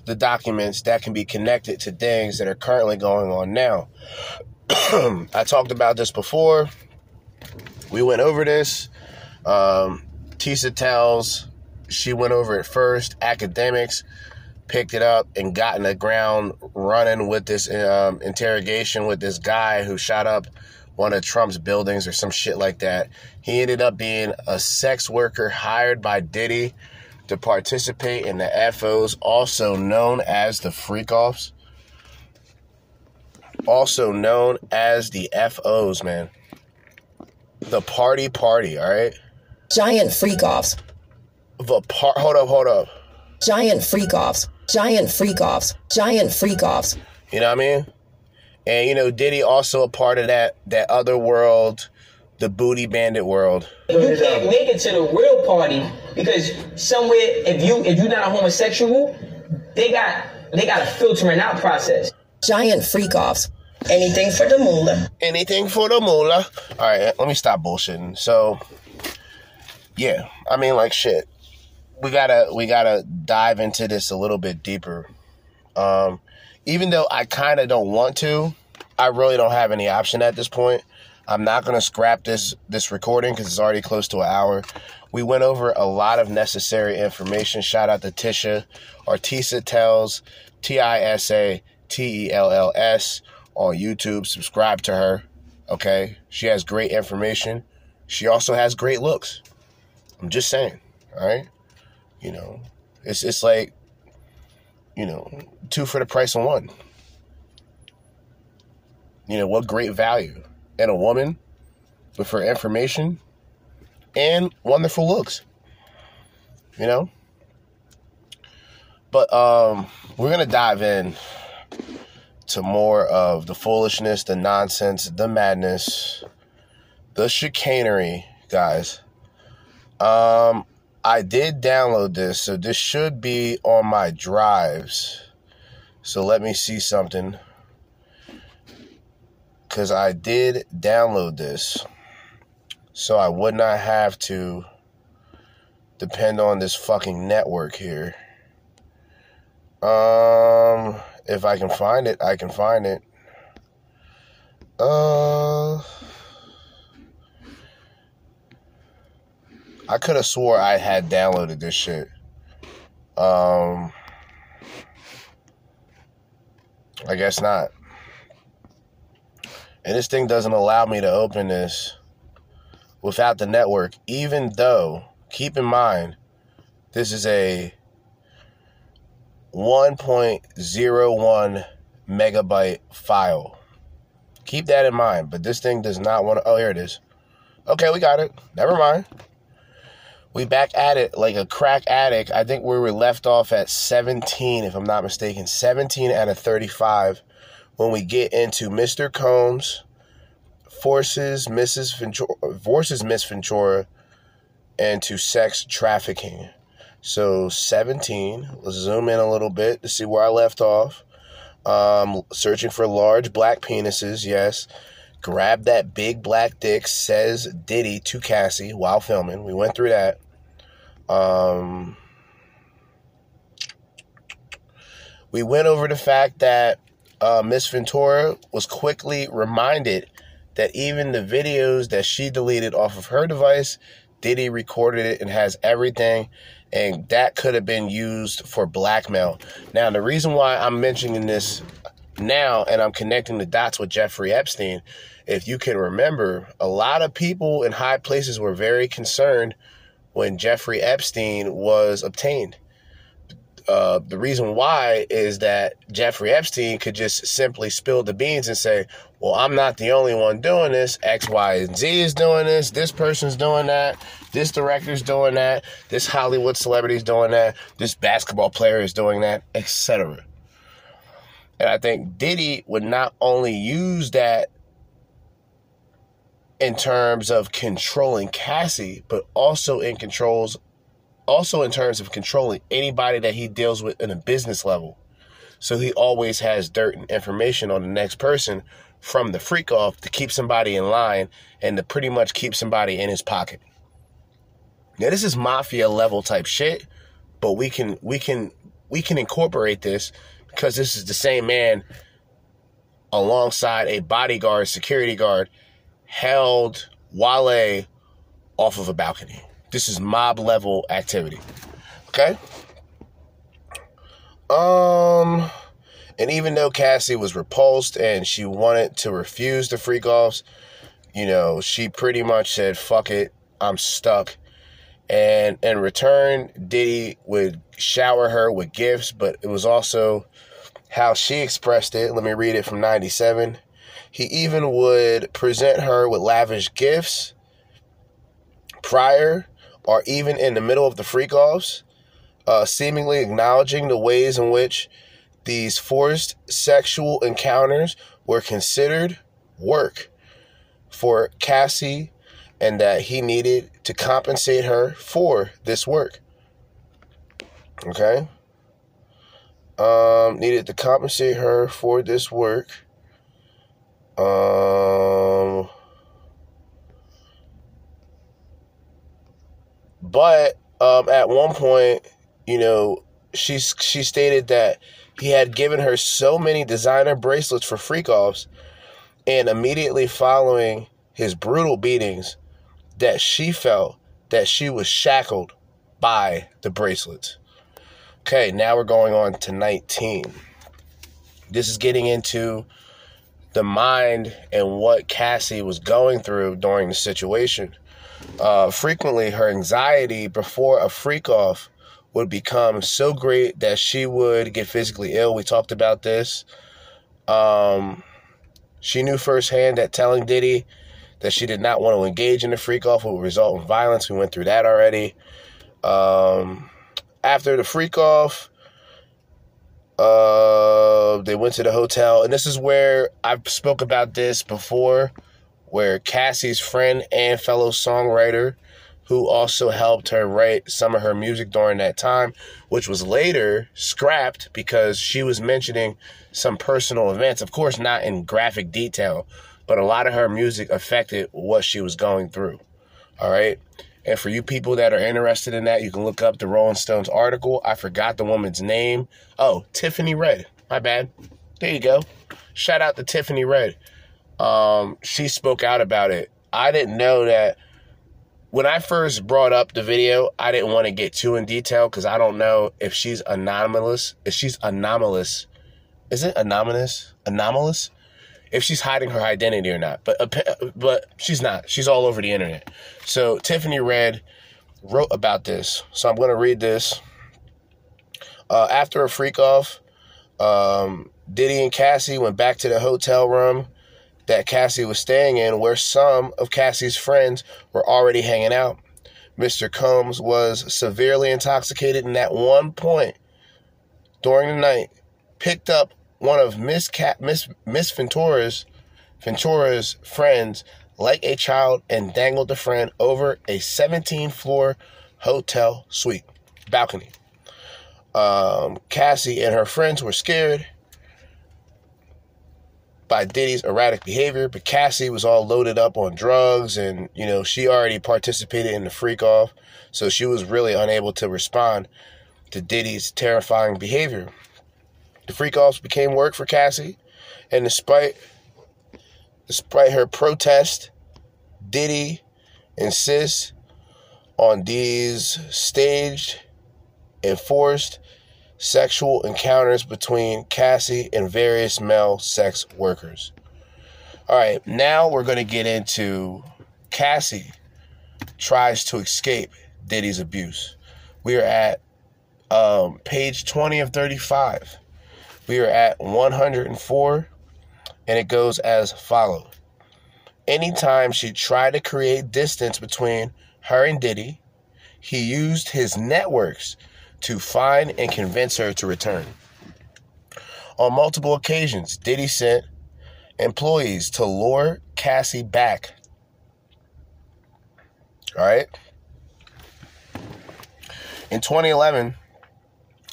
the documents that can be connected to things that are currently going on now. [CLEARS THROAT] I talked about this before. We went over this. Um, Tisa tells she went over it first. Akademiks picked it up and got in the ground running with this um, interrogation with this guy who shot up one of Trump's buildings or some shit like that. He ended up being a sex worker hired by Diddy to participate in the FOs, also known as the freak offs. Also known as the FOs, man. The party party, all right? Giant freak offs. The part, hold up, hold up. Giant freak offs. Giant freak offs. Giant freak offs. You know what I mean? And you know, Diddy also a part of that that other world, the booty bandit world. You can't make it to the real party because somewhere if you if you're not a homosexual, they got they got a filtering out process. Giant freak offs. Anything for the moolah. Anything for the moolah. All right, let me stop bullshitting. So, yeah, I mean, like shit. We gotta we gotta dive into this a little bit deeper. Um, even though I kind of don't want to, I really don't have any option at this point. I'm not gonna scrap this this recording because it's already close to an hour. We went over a lot of necessary information. Shout out to Tisha, Artisa Tells, T I S A T E L L S on YouTube. Subscribe to her. Okay, she has great information. She also has great looks. I'm just saying. All right, you know, it's it's like you know, two for the price of one. You know, what great value. And a woman with her information and wonderful looks. You know? But um we're gonna dive in to more of the foolishness, the nonsense, the madness, the chicanery, guys. Um I did download this, so this should be on my drives. So let me see something. Because I did download this. So I would not have to depend on this fucking network here. Um, if I can find it, I can find it. Uh. I could have swore I had downloaded this shit. Um, I guess not. And this thing doesn't allow me to open this without the network, even though, keep in mind, this is a 1.01 megabyte file. Keep that in mind, but this thing does not want to. Oh, here it is. Okay, we got it. Never mind we back at it like a crack addict. I think we were left off at 17, if I'm not mistaken. 17 out of 35 when we get into Mr. Combs forces Mrs. Ventura, forces Miss Ventura into sex trafficking. So 17. Let's zoom in a little bit to see where I left off. Um, searching for large black penises, yes. Grab that big black dick, says Diddy to Cassie while filming. We went through that. Um, we went over the fact that uh, Miss Ventura was quickly reminded that even the videos that she deleted off of her device, Diddy recorded it and has everything, and that could have been used for blackmail. Now, the reason why I'm mentioning this now and I'm connecting the dots with Jeffrey Epstein, if you can remember, a lot of people in high places were very concerned when Jeffrey Epstein was obtained. Uh, the reason why is that Jeffrey Epstein could just simply spill the beans and say, Well, I'm not the only one doing this. X, Y, and Z is doing this. This person's doing that. This director's doing that. This Hollywood celebrity's doing that. This basketball player is doing that, etc. And I think Diddy would not only use that in terms of controlling Cassie, but also in controls also in terms of controlling anybody that he deals with in a business level. So he always has dirt and information on the next person from the freak off to keep somebody in line and to pretty much keep somebody in his pocket. Now this is mafia level type shit, but we can we can we can incorporate this because this is the same man alongside a bodyguard, security guard, held Wale off of a balcony. This is mob level activity. Okay? Um and even though Cassie was repulsed and she wanted to refuse the freak offs, you know, she pretty much said, fuck it, I'm stuck. And in return, Diddy would shower her with gifts, but it was also how she expressed it. Let me read it from 97. He even would present her with lavish gifts prior or even in the middle of the freak offs, uh, seemingly acknowledging the ways in which these forced sexual encounters were considered work for Cassie and that he needed to compensate her for this work. Okay? Um, needed to compensate her for this work. Um, but um, at one point, you know, she she stated that he had given her so many designer bracelets for freak offs, and immediately following his brutal beatings, that she felt that she was shackled by the bracelets. Okay, now we're going on to 19. This is getting into the mind and what Cassie was going through during the situation. Uh, frequently, her anxiety before a freak off would become so great that she would get physically ill. We talked about this. Um, she knew firsthand that telling Diddy that she did not want to engage in the freak off would result in violence. We went through that already. Um, after the freak off, uh, they went to the hotel, and this is where I've spoke about this before, where Cassie's friend and fellow songwriter who also helped her write some of her music during that time, which was later scrapped because she was mentioning some personal events. Of course, not in graphic detail, but a lot of her music affected what she was going through. All right. And for you people that are interested in that, you can look up the Rolling Stones article. I forgot the woman's name. Oh, Tiffany Red. My bad. There you go. Shout out to Tiffany Red. Um, she spoke out about it. I didn't know that when I first brought up the video, I didn't want to get too in detail because I don't know if she's anomalous. If she's anomalous, is it anomalous? Anomalous? If she's hiding her identity or not, but but she's not. She's all over the internet. So Tiffany Red wrote about this. So I'm going to read this. Uh, after a freak off, um, Diddy and Cassie went back to the hotel room that Cassie was staying in, where some of Cassie's friends were already hanging out. Mr. Combs was severely intoxicated, and at one point during the night, picked up one of Miss Cat Miss Miss Ventura's Ventura's friends like a child and dangled the friend over a 17 floor hotel suite balcony. Um, Cassie and her friends were scared by Diddy's erratic behavior, but Cassie was all loaded up on drugs and, you know, she already participated in the freak off, so she was really unable to respond to Diddy's terrifying behavior. The freak offs became work for Cassie, and despite despite her protest, Diddy insists on these staged, enforced, sexual encounters between Cassie and various male sex workers. All right, now we're going to get into Cassie tries to escape Diddy's abuse. We are at um, page 20 of 35. We are at 104, and it goes as follows. Anytime she tried to create distance between her and Diddy, he used his networks to find and convince her to return. On multiple occasions, Diddy sent employees to lure Cassie back. All right. In 2011,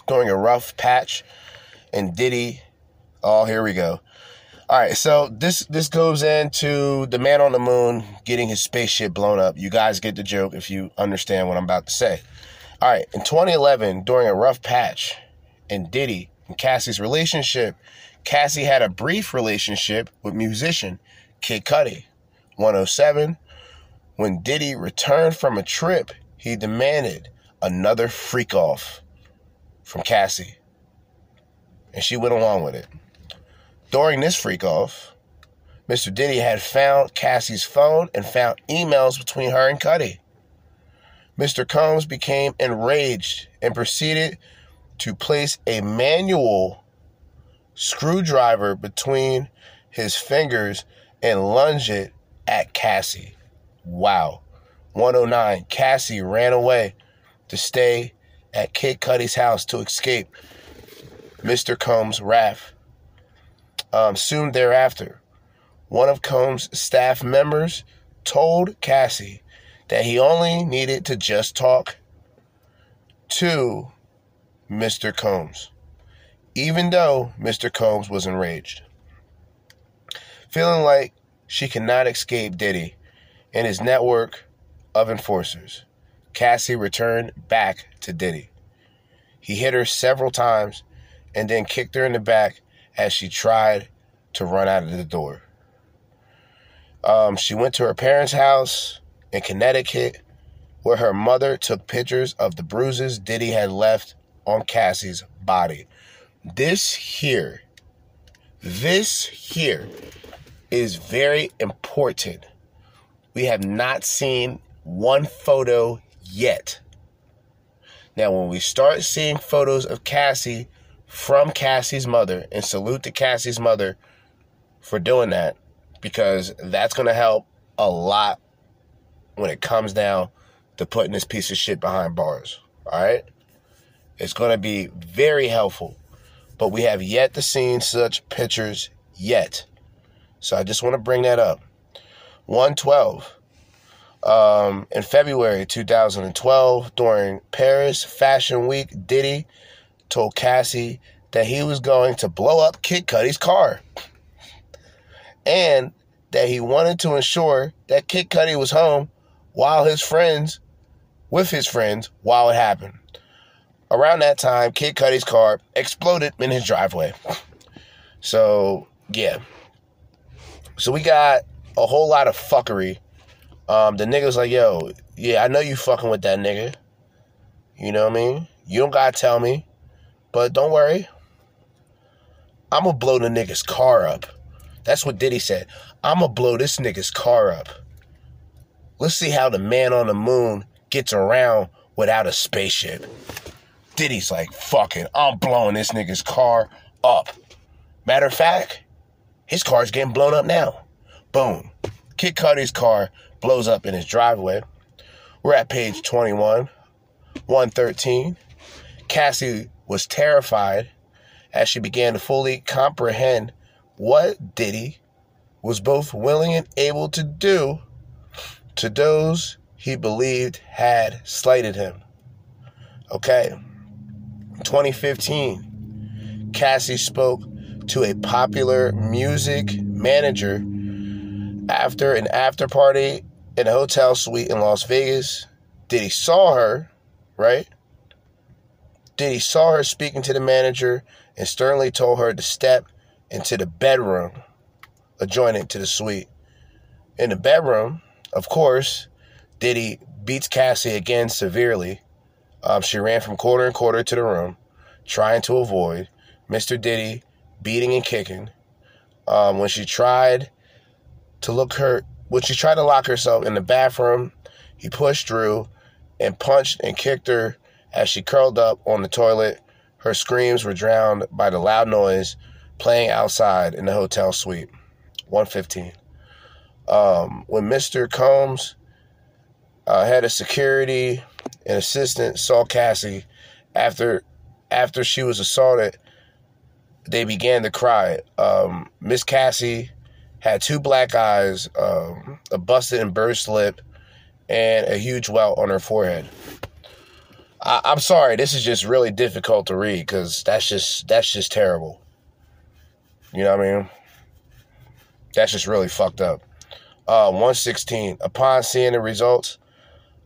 during a rough patch and Diddy. Oh, here we go. All right, so this this goes into the man on the moon getting his spaceship blown up. You guys get the joke if you understand what I'm about to say. All right, in 2011, during a rough patch in Diddy and Cassie's relationship, Cassie had a brief relationship with musician Kid Cudi. 107, when Diddy returned from a trip, he demanded another freak off from Cassie. And she went along with it. During this freak off, Mr. Diddy had found Cassie's phone and found emails between her and Cudi. Mr. Combs became enraged and proceeded to place a manual screwdriver between his fingers and lunge it at Cassie. Wow. 109. Cassie ran away to stay at Kid Cudi's house to escape Mr. Combs' wrath. Um, soon thereafter, one of Combs' staff members told Cassie that he only needed to just talk to Mr. Combs, even though Mr. Combs was enraged. Feeling like she cannot escape Diddy and his network of enforcers, Cassie returned back to Diddy. He hit her several times and then kicked her in the back as she tried to run out of the door. Um, she went to her parents' house in Connecticut, where her mother took pictures of the bruises Diddy had left on Cassie's body. This here, this here is very important. We have not seen one photo yet. Now, when we start seeing photos of Cassie from Cassie's mother, and salute to Cassie's mother for doing that, because that's going to help a lot when it comes down to putting this piece of shit behind bars. All right? It's going to be very helpful. But we have yet to see such pictures yet. So I just want to bring that up. 112. Um, in February 2012, during Paris Fashion Week, Diddy told Cassie that he was going to blow up Kid Cudi's car. And that he wanted to ensure that Kid Cudi was home while his friends, with his friends, while it happened. Around that time, Kid Cudi's car exploded in his driveway. So, yeah. So we got a whole lot of fuckery. Um, the nigga's like, yo, yeah, I know you fucking with that nigga. You know what I mean? You don't gotta tell me. But don't worry. I'm gonna blow the nigga's car up. That's what Diddy said. I'm gonna blow this nigga's car up. Let's see how the man on the moon gets around without a spaceship. Diddy's like, fucking, I'm blowing this nigga's car up. Matter of fact, his car's getting blown up now. Boom. Kid Cudi's car blows up in his driveway. We're at page 21, 113. Cassie was terrified as she began to fully comprehend what Diddy was both willing and able to do to those he believed had slighted him. Okay. 2015, Cassie spoke to a popular music manager after an after party in a hotel suite in Las Vegas. Diddy saw her, right? Diddy saw her speaking to the manager and sternly told her to step into the bedroom adjoining to the suite. In the bedroom, of course, Diddy beats Cassie again severely. Um, she ran from quarter and quarter to the room, trying to avoid Mr. Diddy beating and kicking. Um, when she tried to look her, when she tried to lock herself in the bathroom, he pushed through and punched and kicked her as she curled up on the toilet. Her screams were drowned by the loud noise playing outside in the hotel suite. 115. Um, when Mr. Combs, uh, head of security and assistant, saw Cassie after after she was assaulted, they began to cry. Um, Miss Cassie had two black eyes, um, a busted and burst lip, and a huge welt on her forehead. I, I'm sorry, this is just really difficult to read because that's just that's just terrible. You know what I mean? That's just really fucked up. Uh, 116. Upon seeing the results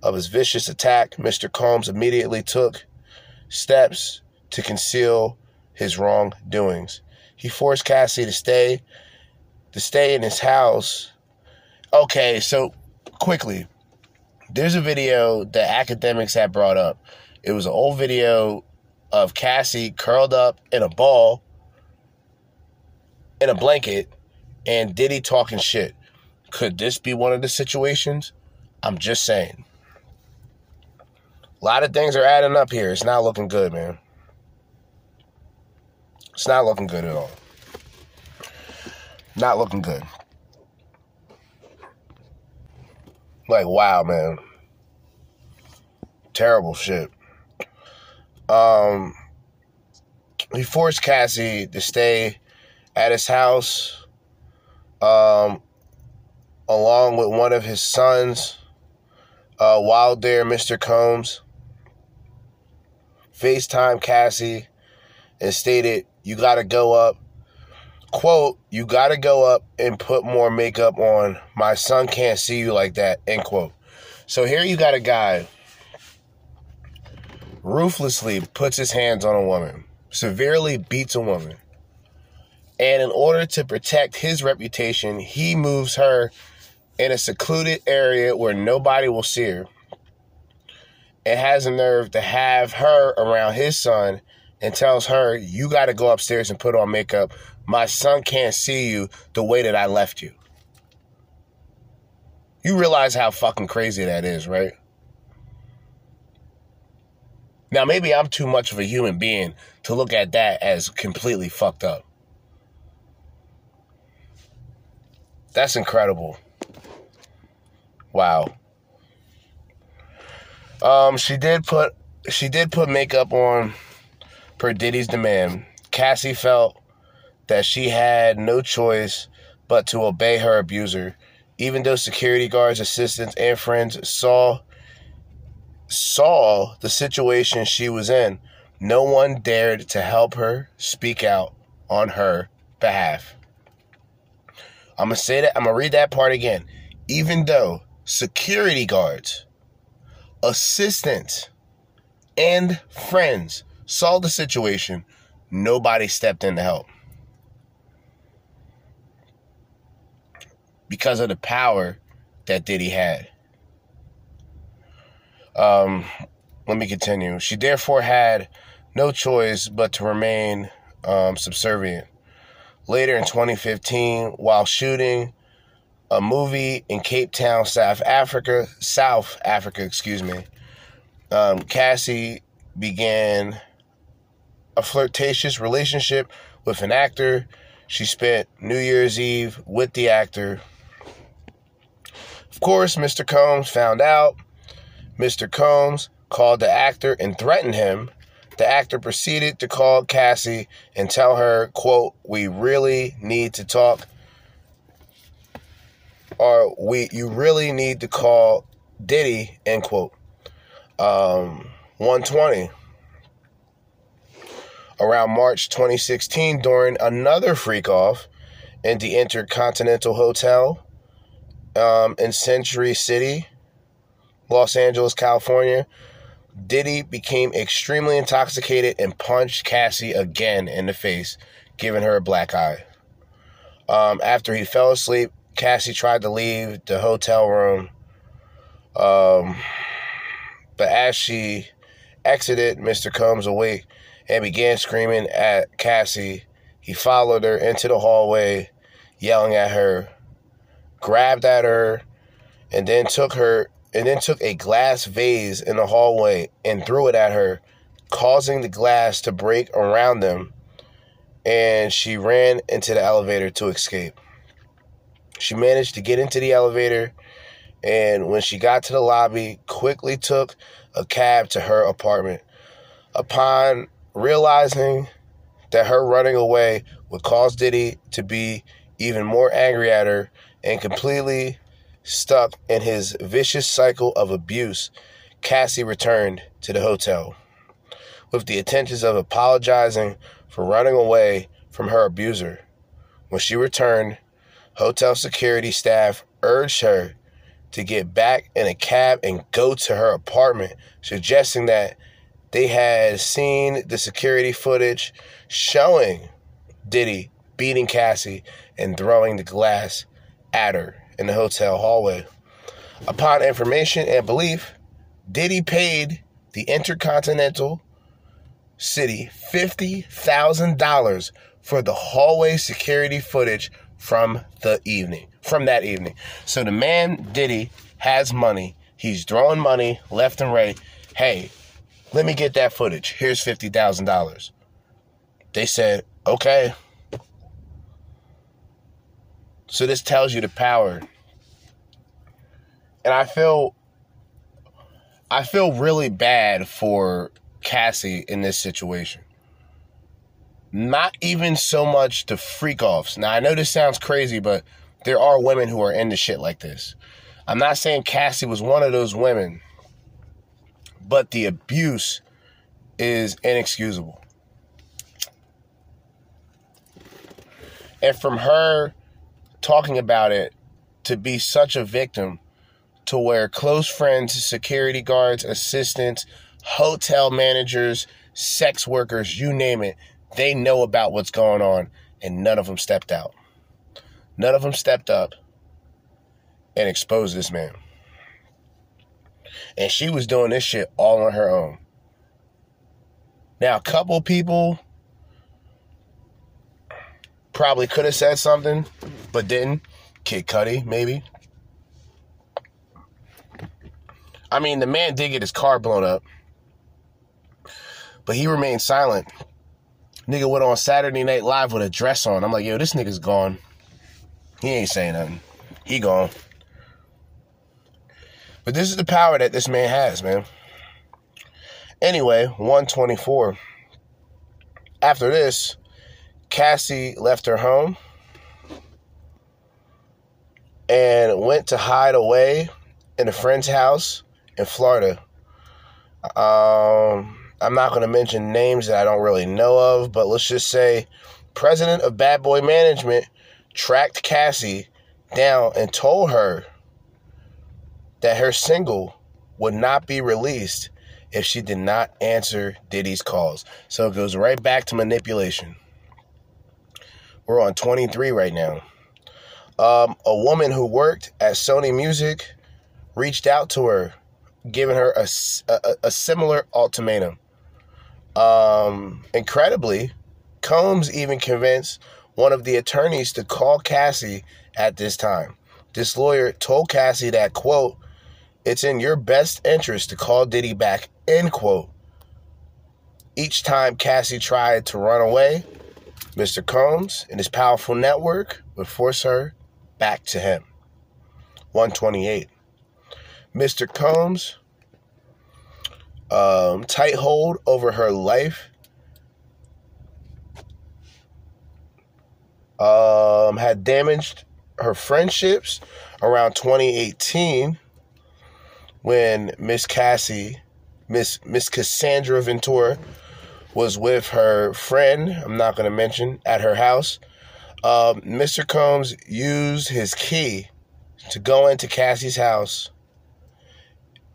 of his vicious attack, Mr. Combs immediately took steps to conceal his wrongdoings. He forced Cassie to stay to stay in his house. Okay, so quickly, there's a video that Akademiks had brought up. It was an old video of Cassie curled up in a ball in a blanket and Diddy talking shit. Could this be one of the situations? I'm just saying. A lot of things are adding up here. It's not looking good, man. It's not looking good at all. Not looking good. Like, wow, man. Terrible shit. Um, he forced Cassie to stay at his house, um, along with one of his sons, uh, while there, Mr. Combs FaceTime Cassie and stated, You gotta go up. Quote, you gotta go up and put more makeup on. My son can't see you like that. End quote. So here you got a guy ruthlessly puts his hands on a woman, severely beats a woman. And in order to protect his reputation, he moves her in a secluded area where nobody will see her and has the nerve to have her around his son and tells her, You got to go upstairs and put on makeup. My son can't see you the way that I left you. You realize how fucking crazy that is, right? Now, maybe I'm too much of a human being to look at that as completely fucked up. That's incredible. Wow. Um, she did put she did put makeup on per Diddy's demand. Cassie felt that she had no choice but to obey her abuser, even though security guards, assistants, and friends saw saw the situation she was in. No one dared to help her speak out on her behalf. I'm gonna say that I'm gonna read that part again. Even though security guards assistants, and friends saw the situation, nobody stepped in to help. Because of the power that Diddy had. Um, let me continue. She therefore had no choice but to remain um, subservient. Later in 2015, while shooting a movie in Cape Town, South Africa, South Africa, excuse me. Um, Cassie began a flirtatious relationship with an actor. She spent New Year's Eve with the actor. Of course, Mr. Combs found out. Mr. Combs called the actor and threatened him. The actor proceeded to call Cassie and tell her, quote, we really need to talk or we you really need to call Diddy, end quote. Um, 120. Around March 2016, during another freak off in the Intercontinental Hotel um, in Century City, Los Angeles, California, Diddy became extremely intoxicated and punched Cassie again in the face, giving her a black eye. Um, after he fell asleep, Cassie tried to leave the hotel room. Um, but as she exited, Mr. Combs awake and began screaming at Cassie. He followed her into the hallway, yelling at her, grabbed at her, and then took her and then took a glass vase in the hallway and threw it at her, causing the glass to break around them, and she ran into the elevator to escape. She managed to get into the elevator and when she got to the lobby, quickly took a cab to her apartment. Upon realizing that her running away would cause Diddy to be even more angry at her and completely stuck in his vicious cycle of abuse, Cassie returned to the hotel with the intentions of apologizing for running away from her abuser. When she returned, hotel security staff urged her to get back in a cab and go to her apartment, suggesting that they had seen the security footage showing Diddy beating Cassie and throwing the glass at her in the hotel hallway. Upon information and belief, Diddy paid the Intercontinental City $50,000 for the hallway security footage from the evening, from that evening. So the man Diddy has money. He's throwing money left and right. Hey, let me get that footage. Here's $50,000. They said, okay. So this tells you the power. And I feel I feel really bad for Cassie in this situation. Not even so much the freak offs. Now I know this sounds crazy, but there are women who are into shit like this. I'm not saying Cassie was one of those women, but the abuse is inexcusable. And from her talking about it to be such a victim to where close friends, security guards, assistants, hotel managers, sex workers, you name it, they know about what's going on and none of them stepped out. None of them stepped up and exposed this man. And she was doing this shit all on her own. Now, a couple people probably could have said something, but didn't. Kid Cudi, maybe. I mean, the man did get his car blown up, but he remained silent. Nigga went on Saturday Night Live with a dress on. I'm like, yo, this nigga's gone. He ain't saying nothing. He gone. But this is the power that this man has, man. Anyway, 124. After this, Cassie left her home and went to hide away in a friend's house in Florida. Um, I'm not going to mention names that I don't really know of, but let's just say president of Bad Boy Management tracked Cassie down and told her that her single would not be released if she did not answer Diddy's calls. So it goes right back to manipulation. We're on 23 right now. Um, a woman who worked at Sony Music reached out to her, giving her a, a, a similar ultimatum. Um, incredibly, Combs even convinced one of the attorneys to call Cassie at this time. This lawyer told Cassie that, quote, it's in your best interest to call Diddy back, end quote. Each time Cassie tried to run away, Mr. Combs and his powerful network would force her back to him. 128. Mr. Combs' um, tight hold over her life um, had damaged her friendships around 2018 when Miss Cassie, Miss Miss Cassandra Ventura, was with her friend. I'm not going to mention at her house. Um, Mr. Combs used his key to go into Cassie's house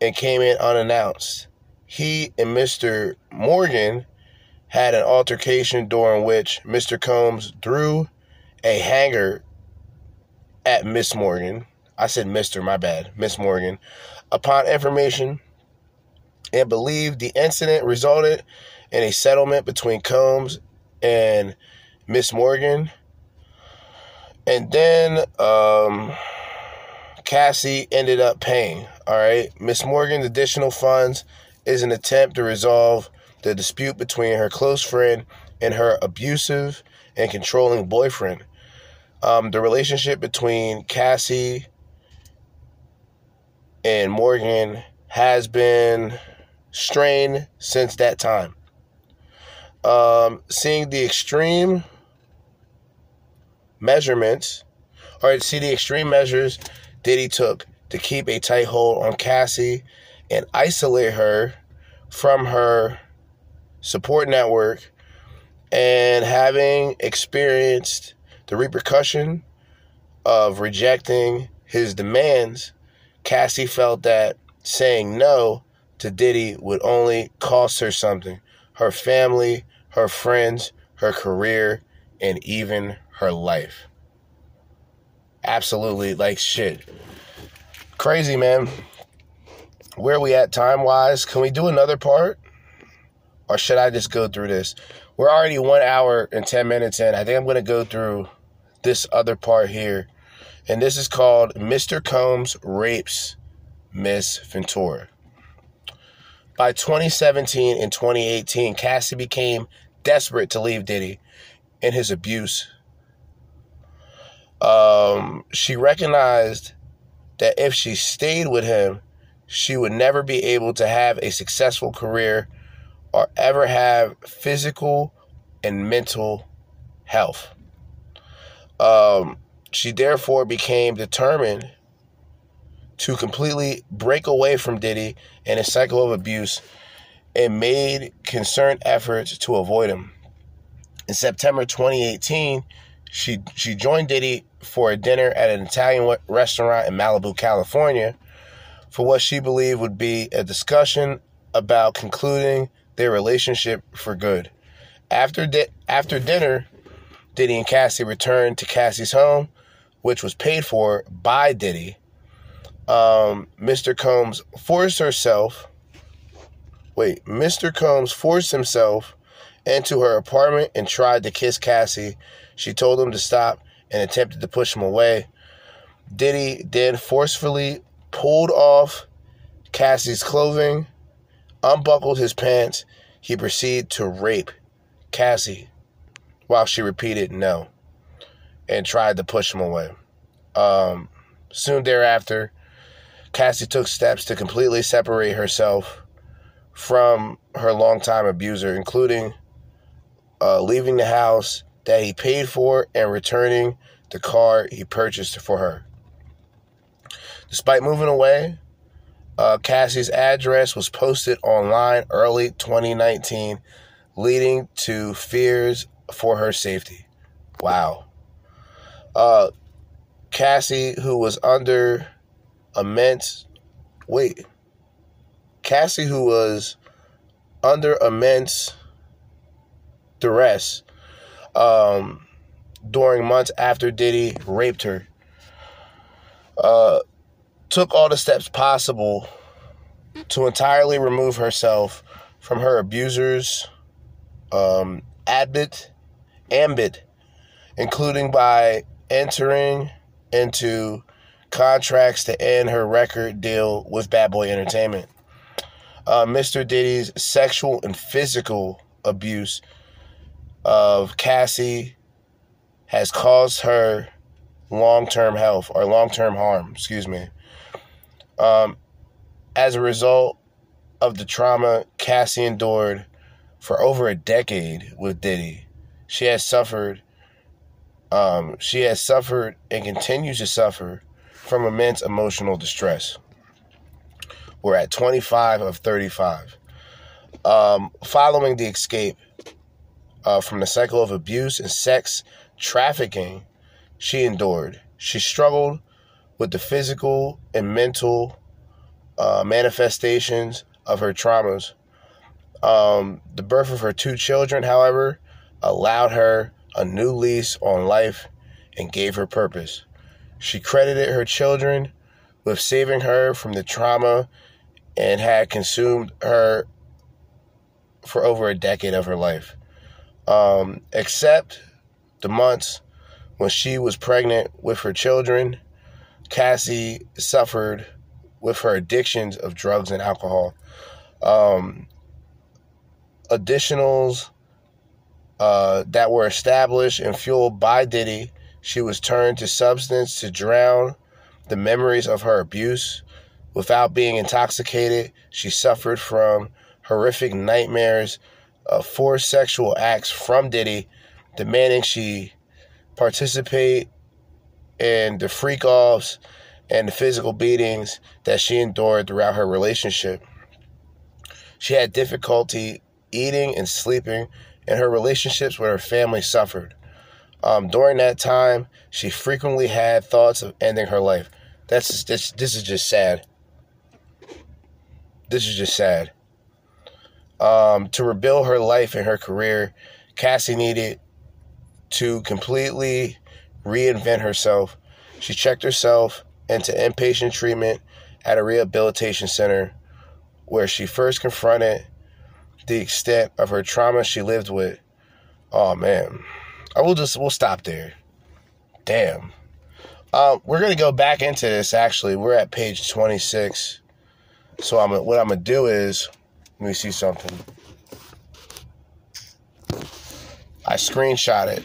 and came in unannounced. He and Mr. Morgan had an altercation during which Mr. Combs threw a hanger at Miss Morgan. I said Mr. My bad, Miss Morgan. Upon information and believed the incident resulted in a settlement between Combs and Miss Morgan. And then um, Cassie ended up paying. All right. Miss Morgan's additional funds is an attempt to resolve the dispute between her close friend and her abusive and controlling boyfriend. Um, the relationship between Cassie and Morgan has been strained since that time. Um, seeing the extreme measurements, or see the extreme measures Diddy took to keep a tight hold on Cassie and isolate her from her support network and having experienced the repercussion of rejecting his demands, Cassie felt that saying no to Diddy would only cost her something. Her family, her friends, her career, and even her life. Absolutely, like shit. Crazy, man. Where are we at time wise? Can we do another part? Or should I just go through this? We're already one hour and 10 minutes in. I think I'm going to go through this other part here. And this is called Mr. Combs Rapes Miss Ventura. By 2017 and 2018, Cassie became desperate to leave Diddy and his abuse. Um, she recognized that if she stayed with him, she would never be able to have a successful career or ever have physical and mental health. Um, she therefore became determined to completely break away from Diddy and his cycle of abuse and made concerned efforts to avoid him. In September 2018, she she joined Diddy for a dinner at an Italian restaurant in Malibu, California, for what she believed would be a discussion about concluding their relationship for good. After di- after dinner, Diddy and Cassie returned to Cassie's home, which was paid for by Diddy um, Mr. Combs forced herself. Wait, Mr. Combs forced himself into her apartment and tried to kiss Cassie. She told him to stop and attempted to push him away. Diddy then forcefully pulled off Cassie's clothing, unbuckled his pants. He proceeded to rape Cassie while she repeated no and tried to push him away. Um, soon thereafter, Cassie took steps to completely separate herself from her longtime abuser, including uh, leaving the house that he paid for and returning the car he purchased for her. Despite moving away, uh, Cassie's address was posted online early 2019, leading to fears for her safety. Wow. Uh, Cassie, who was under immense wait. Cassie, who was under immense duress um, during months after Diddy raped her, uh, took all the steps possible to entirely remove herself from her abuser's um, ambit, ambit, including by entering into contracts to end her record deal with Bad Boy Entertainment. Uh, Mr. Diddy's sexual and physical abuse of Cassie has caused her long term health or long term harm, excuse me. Um, as a result of the trauma Cassie endured for over a decade with Diddy, she has suffered. Um, she has suffered and continues to suffer from immense emotional distress. We're at 25 of 35. Um, following the escape uh, from the cycle of abuse and sex trafficking she endured, she struggled with the physical and mental uh, manifestations of her traumas. Um, the birth of her two children, however, allowed her a new lease on life and gave her purpose. She credited her children with saving her from the trauma and had consumed her for over a decade of her life. Um, except the months when she was pregnant with her children, Cassie suffered with her addictions of drugs and alcohol. Um, additionals uh, that were established and fueled by Diddy she was turned to substance to drown the memories of her abuse. Without being intoxicated, she suffered from horrific nightmares of forced sexual acts from Diddy, demanding she participate in the freak offs and the physical beatings that she endured throughout her relationship. She had difficulty eating and sleeping, and her relationships with her family suffered. Um, during that time, she frequently had thoughts of ending her life. That's just, this. This is just sad. This is just sad. Um, to rebuild her life and her career, Cassie needed to completely reinvent herself. She checked herself into inpatient treatment at a rehabilitation center where she first confronted the extent of her trauma she lived with. Oh man. I will just we'll stop there. Damn. Um, we're gonna go back into this actually. We're at page 26. So I'm what I'm gonna do is let me see something. I screenshot it.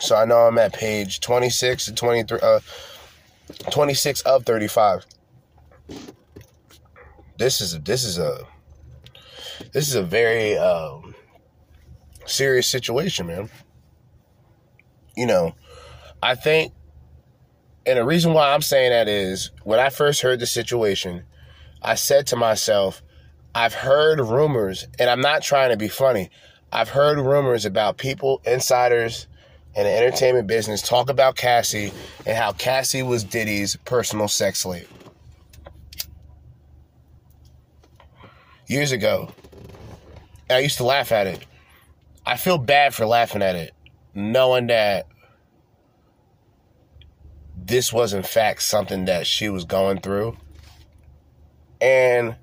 So I know I'm at page 26 to 23 uh 26 of 35. This is a this is a this is a very um serious situation, man. You know, I think and the reason why I'm saying that is when I first heard the situation, I said to myself, I've heard rumors, and I'm not trying to be funny. I've heard rumors about people, insiders, in the entertainment business talk about Cassie and how Cassie was Diddy's personal sex slave. Years ago, I used to laugh at it. I feel bad for laughing at it, knowing that this was in fact something that she was going through. And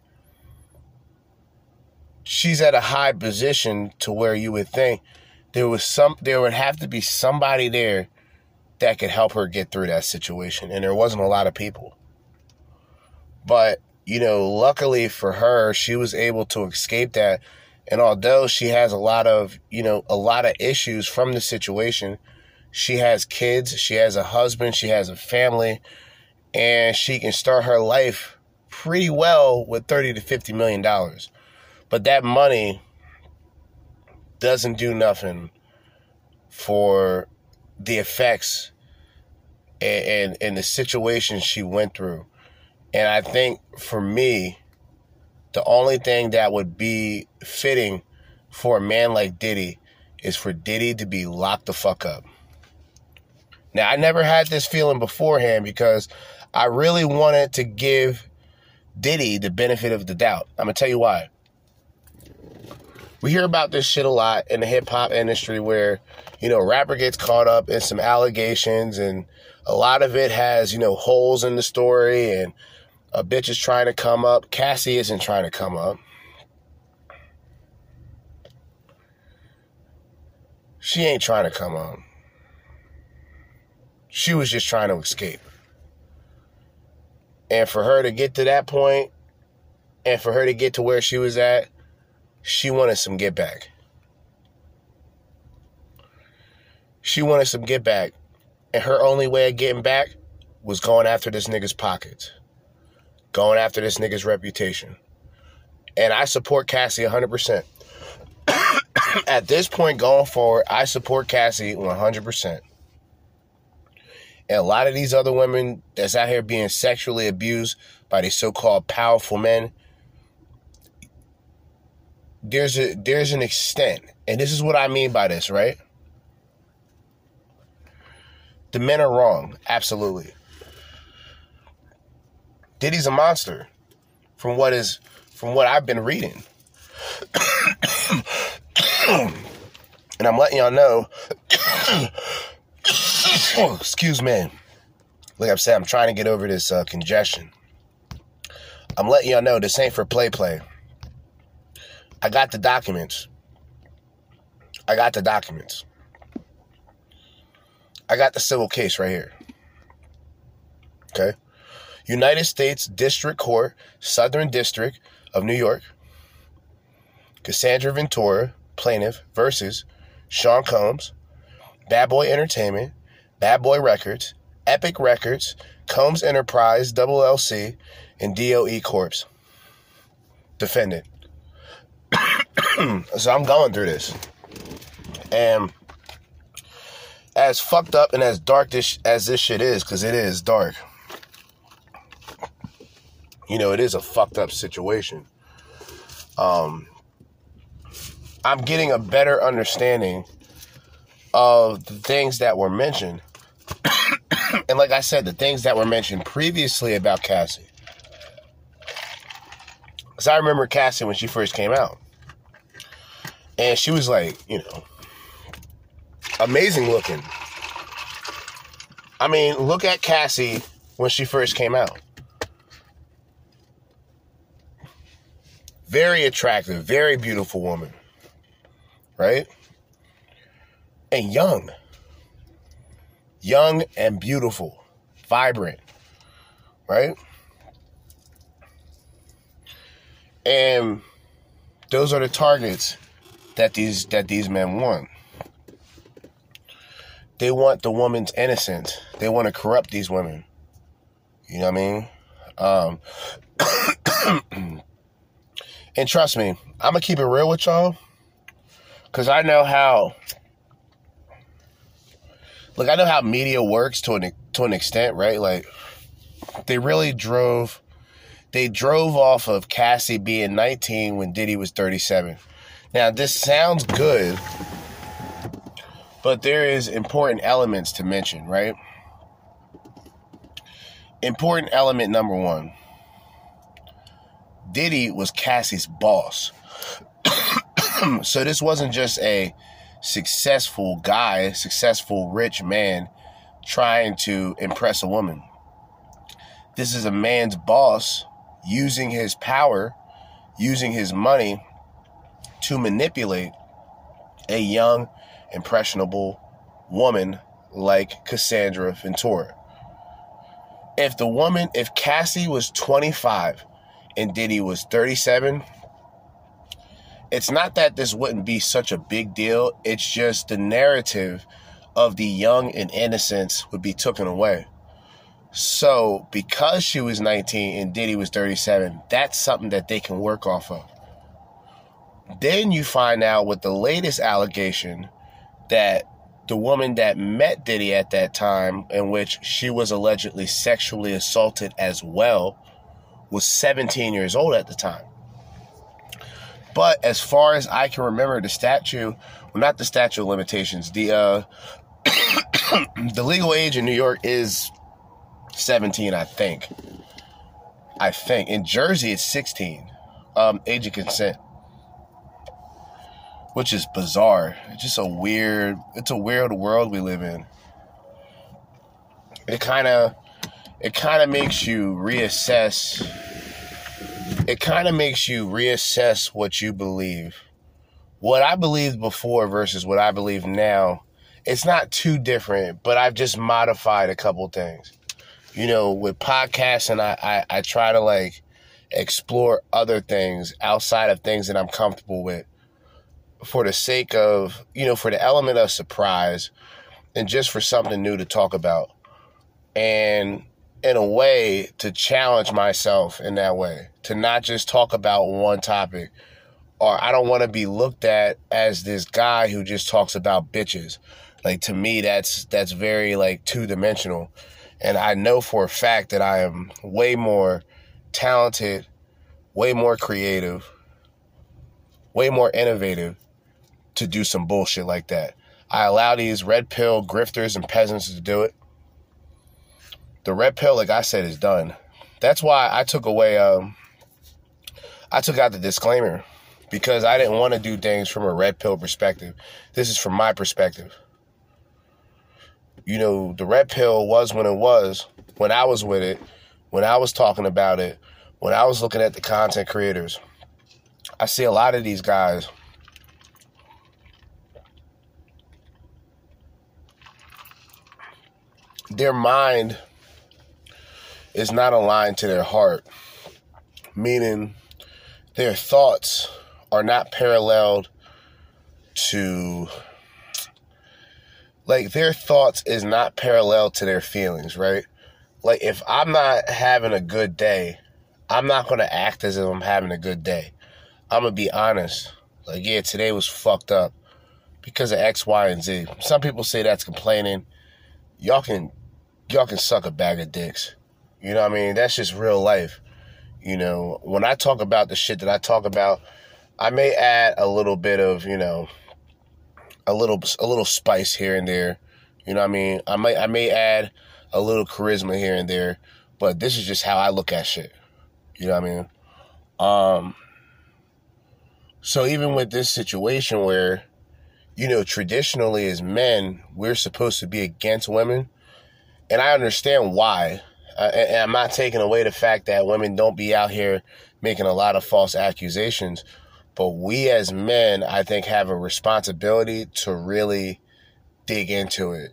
she's at a high position to where you would think there was some there would have to be somebody there that could help her get through that situation and there wasn't a lot of people. But you know luckily for her she was able to escape that and although she has a lot of you know a lot of issues from the situation she has kids she has a husband she has a family and she can start her life pretty well with 30 to 50 million dollars but that money doesn't do nothing for the effects and, and, and the situation she went through. And I think for me, the only thing that would be fitting for a man like Diddy is for Diddy to be locked the fuck up. Now, I never had this feeling beforehand because I really wanted to give Diddy the benefit of the doubt. I'm to tell you why we hear about this shit a lot in the hip hop industry where, you know, rapper gets caught up in some allegations and a lot of it has, you know, holes in the story and a bitch is trying to come up. Cassie isn't trying to come up. She ain't trying to come up. She was just trying to escape. And for her to get to that point, and for her to get to where she was at, she wanted some get back. She wanted some get back. And her only way of getting back was going after this nigga's pockets, going after this nigga's reputation. And I support Cassie 100%. [COUGHS] At this point going forward, I support Cassie 100%. And a lot of these other women that's out here being sexually abused by these so called powerful men, there's a there's an extent, and this is what I mean by this, right? The men are wrong, absolutely. Diddy's a monster, from what is from what I've been reading, [COUGHS] and I'm letting y'all know. [COUGHS] [COUGHS] excuse me. Like I've said, I'm trying to get over this uh, congestion. I'm letting y'all know this ain't for play play. I got the documents. I got the documents. I got the civil case right here. Okay. United States District Court, Southern District of New York. Cassandra Ventura, plaintiff, versus Sean Combs, Bad Boy Entertainment, Bad Boy Records, Epic Records, Combs Enterprise, Double LC, and DOE Corps. Defendant. [COUGHS] so I'm going through this. And as fucked up and as dark this, as this shit is, because it is dark, You know, it is a fucked up situation. Um, I'm getting a better understanding of the things that were mentioned. [COUGHS] and like I said, the things that were mentioned previously about Cassie. Because I remember Cassie when she first came out. And she was like, you know, amazing looking. I mean, look at Cassie when she first came out. Very attractive, very beautiful woman. Right? And young. Young and beautiful. Vibrant. Right? And those are the targets that these that these men want. They want the woman's innocence. They want to corrupt these women. You know what I mean? Um, [COUGHS] and trust me, I'm gonna keep it real with y'all, cause I know how. Look, I know how media works to an to an extent, right? Like, they really drove. They drove off of Cassie being 19 when Diddy was 37. Now, this sounds good, but there is important elements to mention, right? Important element number one. Diddy was Cassie's boss. [COUGHS] so this wasn't just a successful guy, successful rich man trying to impress a woman. This is a man's boss using his power, using his money to manipulate a young, impressionable woman like Cassandra Ventura. If the woman, if Cassie was 25 and Diddy was 37, it's not that this wouldn't be such a big deal. It's just the narrative of the young and innocence would be taken away. So, because she was 19 and Diddy was 37, that's something that they can work off of. Then you find out with the latest allegation that the woman that met Diddy at that time, in which she was allegedly sexually assaulted as well, was 17 years old at the time. But as far as I can remember, the statute, well, not the statute of limitations, the uh, [COUGHS] the legal age in New York is 17, I think. I think in Jersey it's 16, um, age of consent which is bizarre. It's just a weird. It's a weird world we live in. It kind of, it kind of makes you reassess. It kind of makes you reassess what you believe. What I believed before versus what I believe now, it's not too different, but I've just modified a couple things. You know, with podcasting, I, I, I try to like explore other things outside of things that I'm comfortable with for the sake of, you know, for the element of surprise and just for something new to talk about. And in a way, to challenge myself in that way, to not just talk about one topic. Or I don't want to be looked at as this guy who just talks about bitches. Like to me, that's that's very like two dimensional. And I know for a fact that I am way more talented, way more creative, way more innovative to do some bullshit like that. I allow these red pill grifters and peasants to do it. The red pill, like I said, is done. That's why I took away, um, I took out the disclaimer because I didn't want to do things from a red pill perspective. This is from my perspective. You know, the red pill was when it was, when I was with it, when I was talking about it, when I was looking at the content creators. I see a lot of these guys their mind is not aligned to their heart, meaning their thoughts are not paralleled to like their thoughts is not parallel to their feelings, right? Like if I'm not having a good day, I'm not to act as if I'm having a good day. I'm to be honest. Like yeah, today was fucked up because of X, Y, and Z. Some people say that's complaining y'all can y'all can suck a bag of dicks. You know what I mean? That's just real life. You know, when I talk about the shit that I talk about, I may add a little bit of, you know, a little a little spice here and there. You know I mean? I may I may add a little charisma here and there, but this is just how I look at shit. You know what I mean? Um so even with this situation where you know, traditionally as men, we're supposed to be against women, and I understand why. Uh, and I'm not taking away the fact that women don't be out here making a lot of false accusations, but we as men, I think, have a responsibility to really dig into it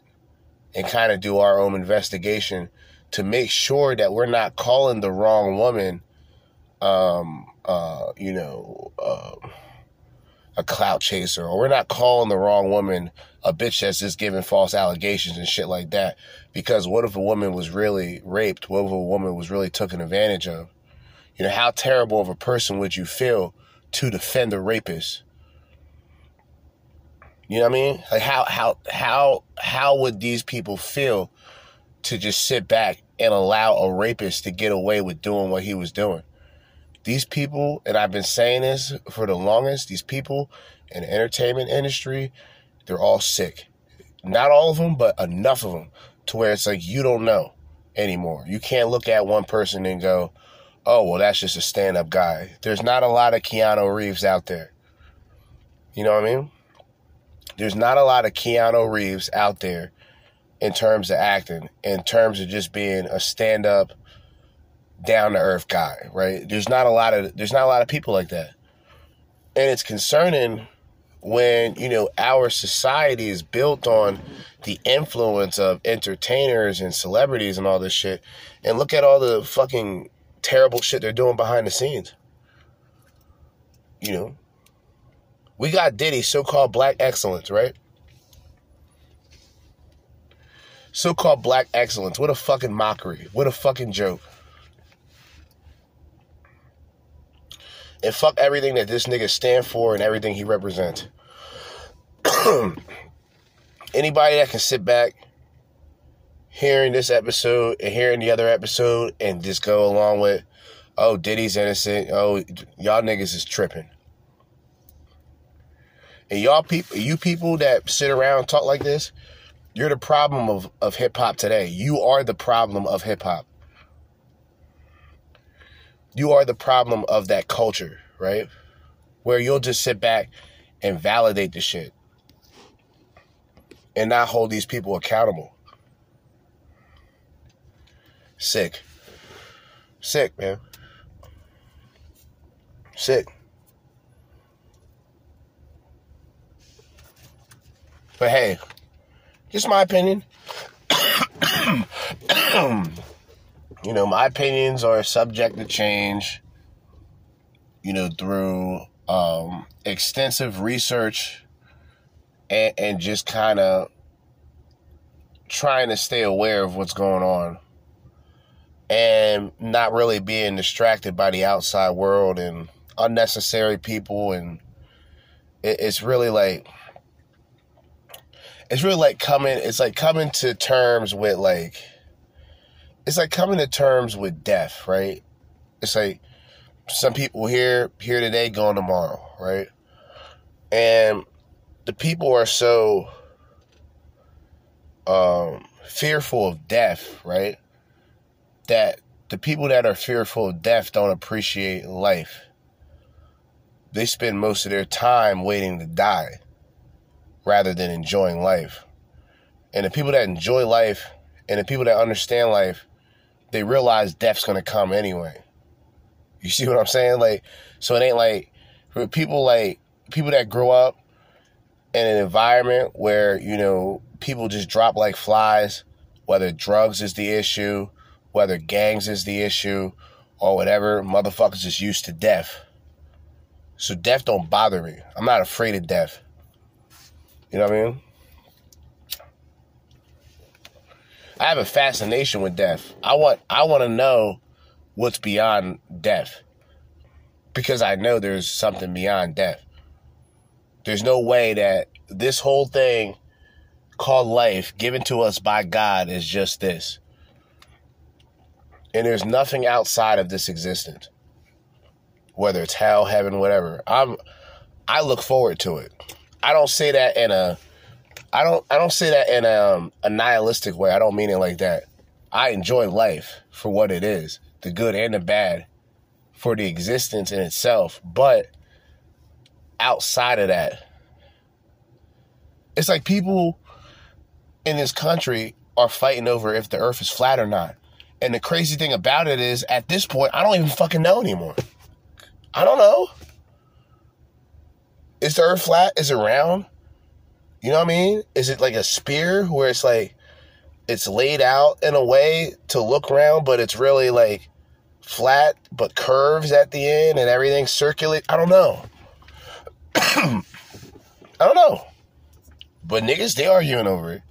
and kind of do our own investigation to make sure that we're not calling the wrong woman, um, uh, you know, uh, a clout chaser, or we're not calling the wrong woman a bitch that's just giving false allegations and shit like that. Because what if a woman was really raped? What if a woman was really taken advantage of? You know, how terrible of a person would you feel to defend a rapist? You know what I mean? Like how how how how would these people feel to just sit back and allow a rapist to get away with doing what he was doing? These people, and I've been saying this for the longest, these people in the entertainment industry, they're all sick. Not all of them, but enough of them to where it's like you don't know anymore. You can't look at one person and go, oh, well, that's just a stand up guy. There's not a lot of Keanu Reeves out there. You know what I mean? There's not a lot of Keanu Reeves out there in terms of acting, in terms of just being a stand up down to earth guy, right? There's not a lot of there's not a lot of people like that. And it's concerning when, you know, our society is built on the influence of entertainers and celebrities and all this shit. And look at all the fucking terrible shit they're doing behind the scenes. You know, we got Diddy, so called black excellence, right? So called black excellence. What a fucking mockery. What a fucking joke. And fuck everything that this nigga stand for and everything he represents. [CLEARS THROAT] Anybody that can sit back hearing this episode and hearing the other episode and just go along with, oh, Diddy's innocent. Oh, y'all niggas is tripping. And y'all people, you people that sit around talk like this, you're the problem of, of hip hop today. You are the problem of hip hop you are the problem of that culture, right? Where you'll just sit back and validate the shit and not hold these people accountable. Sick. Sick, man. Sick. But hey, just my opinion. You know, my opinions are subject to change, you know, through um, extensive research and, and just kind of trying to stay aware of what's going on and not really being distracted by the outside world and unnecessary people. And it, it's really like, it's really like coming, it's like coming to terms with like, it's like coming to terms with death, right? It's like some people here here today, gone tomorrow, right? And the people are so um, fearful of death, right? That the people that are fearful of death don't appreciate life. They spend most of their time waiting to die rather than enjoying life. And the people that enjoy life and the people that understand life they realize death's gonna come anyway. You see what I'm saying? Like, so it ain't like for people like people that grow up in an environment where you know people just drop like flies, whether drugs is the issue, whether gangs is the issue, or whatever. Motherfuckers is used to death. So death don't bother me. I'm not afraid of death. You know what I mean? I have a fascination with death. I want I want to know what's beyond death. Because I know there's something beyond death. There's no way that this whole thing called life given to us by God is just this. And there's nothing outside of this existence. whether it's hell, heaven, whatever. I'm I look forward to it. I don't say that in a I don't I don't say that in a, um, a nihilistic way. I don't mean it like that. I enjoy life for what it is, the good and the bad, for the existence in itself. But outside of that, it's like people in this country are fighting over if the earth is flat or not. And the crazy thing about it is, at this point, I don't even fucking know anymore. I don't know. Is the earth flat? Is it round? You know what I mean? Is it like a spear where it's like it's laid out in a way to look round, but it's really like flat but curves at the end and everything circulate? I don't know. [COUGHS] I don't know. But niggas, they arguing over it.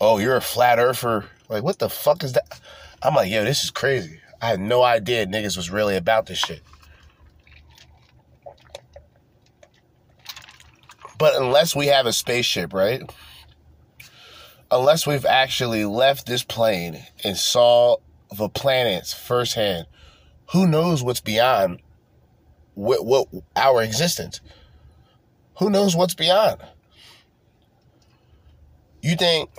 Oh, you're a flat earther. Like, what the fuck is that? I'm like, yo, this is crazy. I had no idea niggas was really about this shit. But unless we have a spaceship, right? Unless we've actually left this plane and saw the planets firsthand, who knows what's beyond what, what our existence? Who knows what's beyond? You think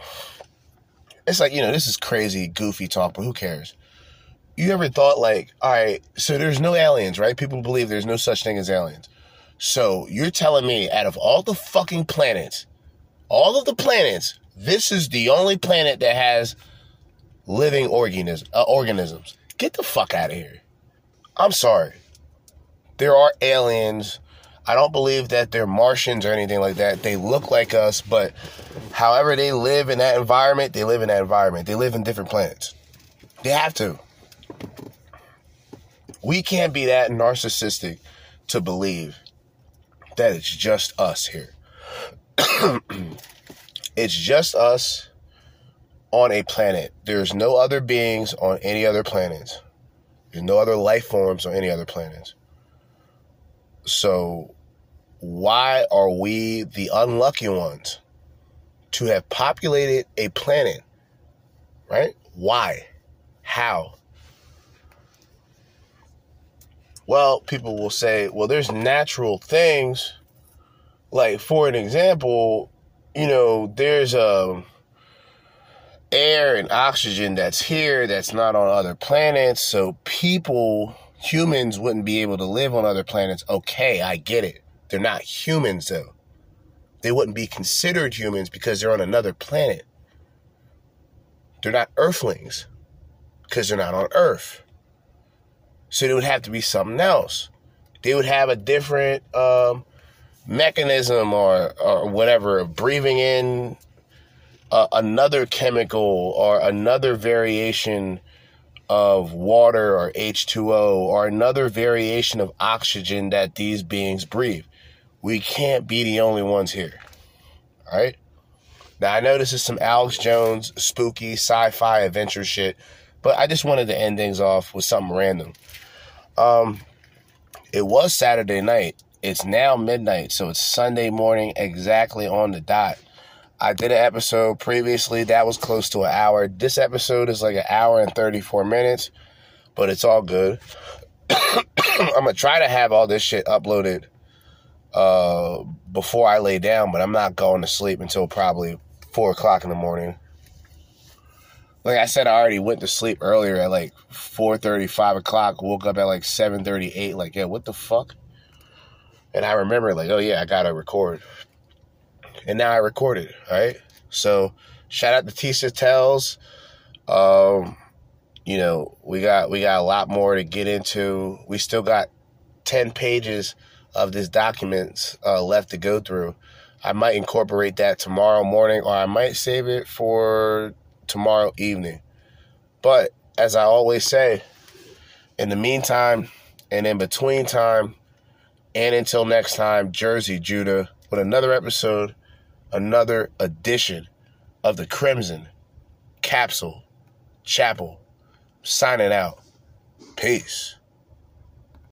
it's like, you know, this is crazy, goofy talk, but who cares? You ever thought like, all right, so there's no aliens, right? People believe there's no such thing as aliens. So you're telling me out of all the fucking planets, all of the planets, this is the only planet that has living organisms. Uh, organisms. Get the fuck out of here. I'm sorry. There are aliens. I don't believe that they're Martians or anything like that. They look like us, but however they live in that environment, they live in that environment. They live in different planets. They have to. We can't be that narcissistic to believe that it's just us here. [CLEARS THROAT] it's just us on a planet. There's no other beings on any other planets. There's no other life forms on any other planets. So, why are we the unlucky ones to have populated a planet? Right? Why? How? Well, people will say, well, there's natural things. Like, for an example, you know, there's um, air and oxygen that's here that's not on other planets. So people, humans, wouldn't be able to live on other planets. Okay, I get it. They're not humans, though. They wouldn't be considered humans because they're on another planet. They're not earthlings because they're not on Earth. So they would have to be something else. They would have a different um, mechanism or, or whatever, breathing in uh, another chemical or another variation of water or H2O or another variation of oxygen that these beings breathe. We can't be the only ones here. All right? Now, I know this is some Alex Jones spooky sci fi adventure shit, but I just wanted to end things off with something random. Um, it was Saturday night. It's now midnight, so it's Sunday morning exactly on the dot. I did an episode previously that was close to an hour. This episode is like an hour and 34 minutes, but it's all good. [COUGHS] I'm gonna try to have all this shit uploaded uh, before I lay down, but I'm not going to sleep until probably four o'clock in the morning. Like I said, I already went to sleep earlier at like 4:30, 5 o'clock. Woke up at like 7:38. Like, yeah, what the fuck? And I remember, like, oh yeah, I gotta record. And now I recorded. Right. So shout out to Tisa Tells. Um, you know, we got we got a lot more to get into. We still got 10 pages of this documents uh, left to go through. I might incorporate that tomorrow morning, or I might save it for tomorrow evening. But as I always say, in the meantime and in between time, and until next time, Jerzee Judah with another episode, another edition of the Crimson Capsule Chapel. Signing out. Peace.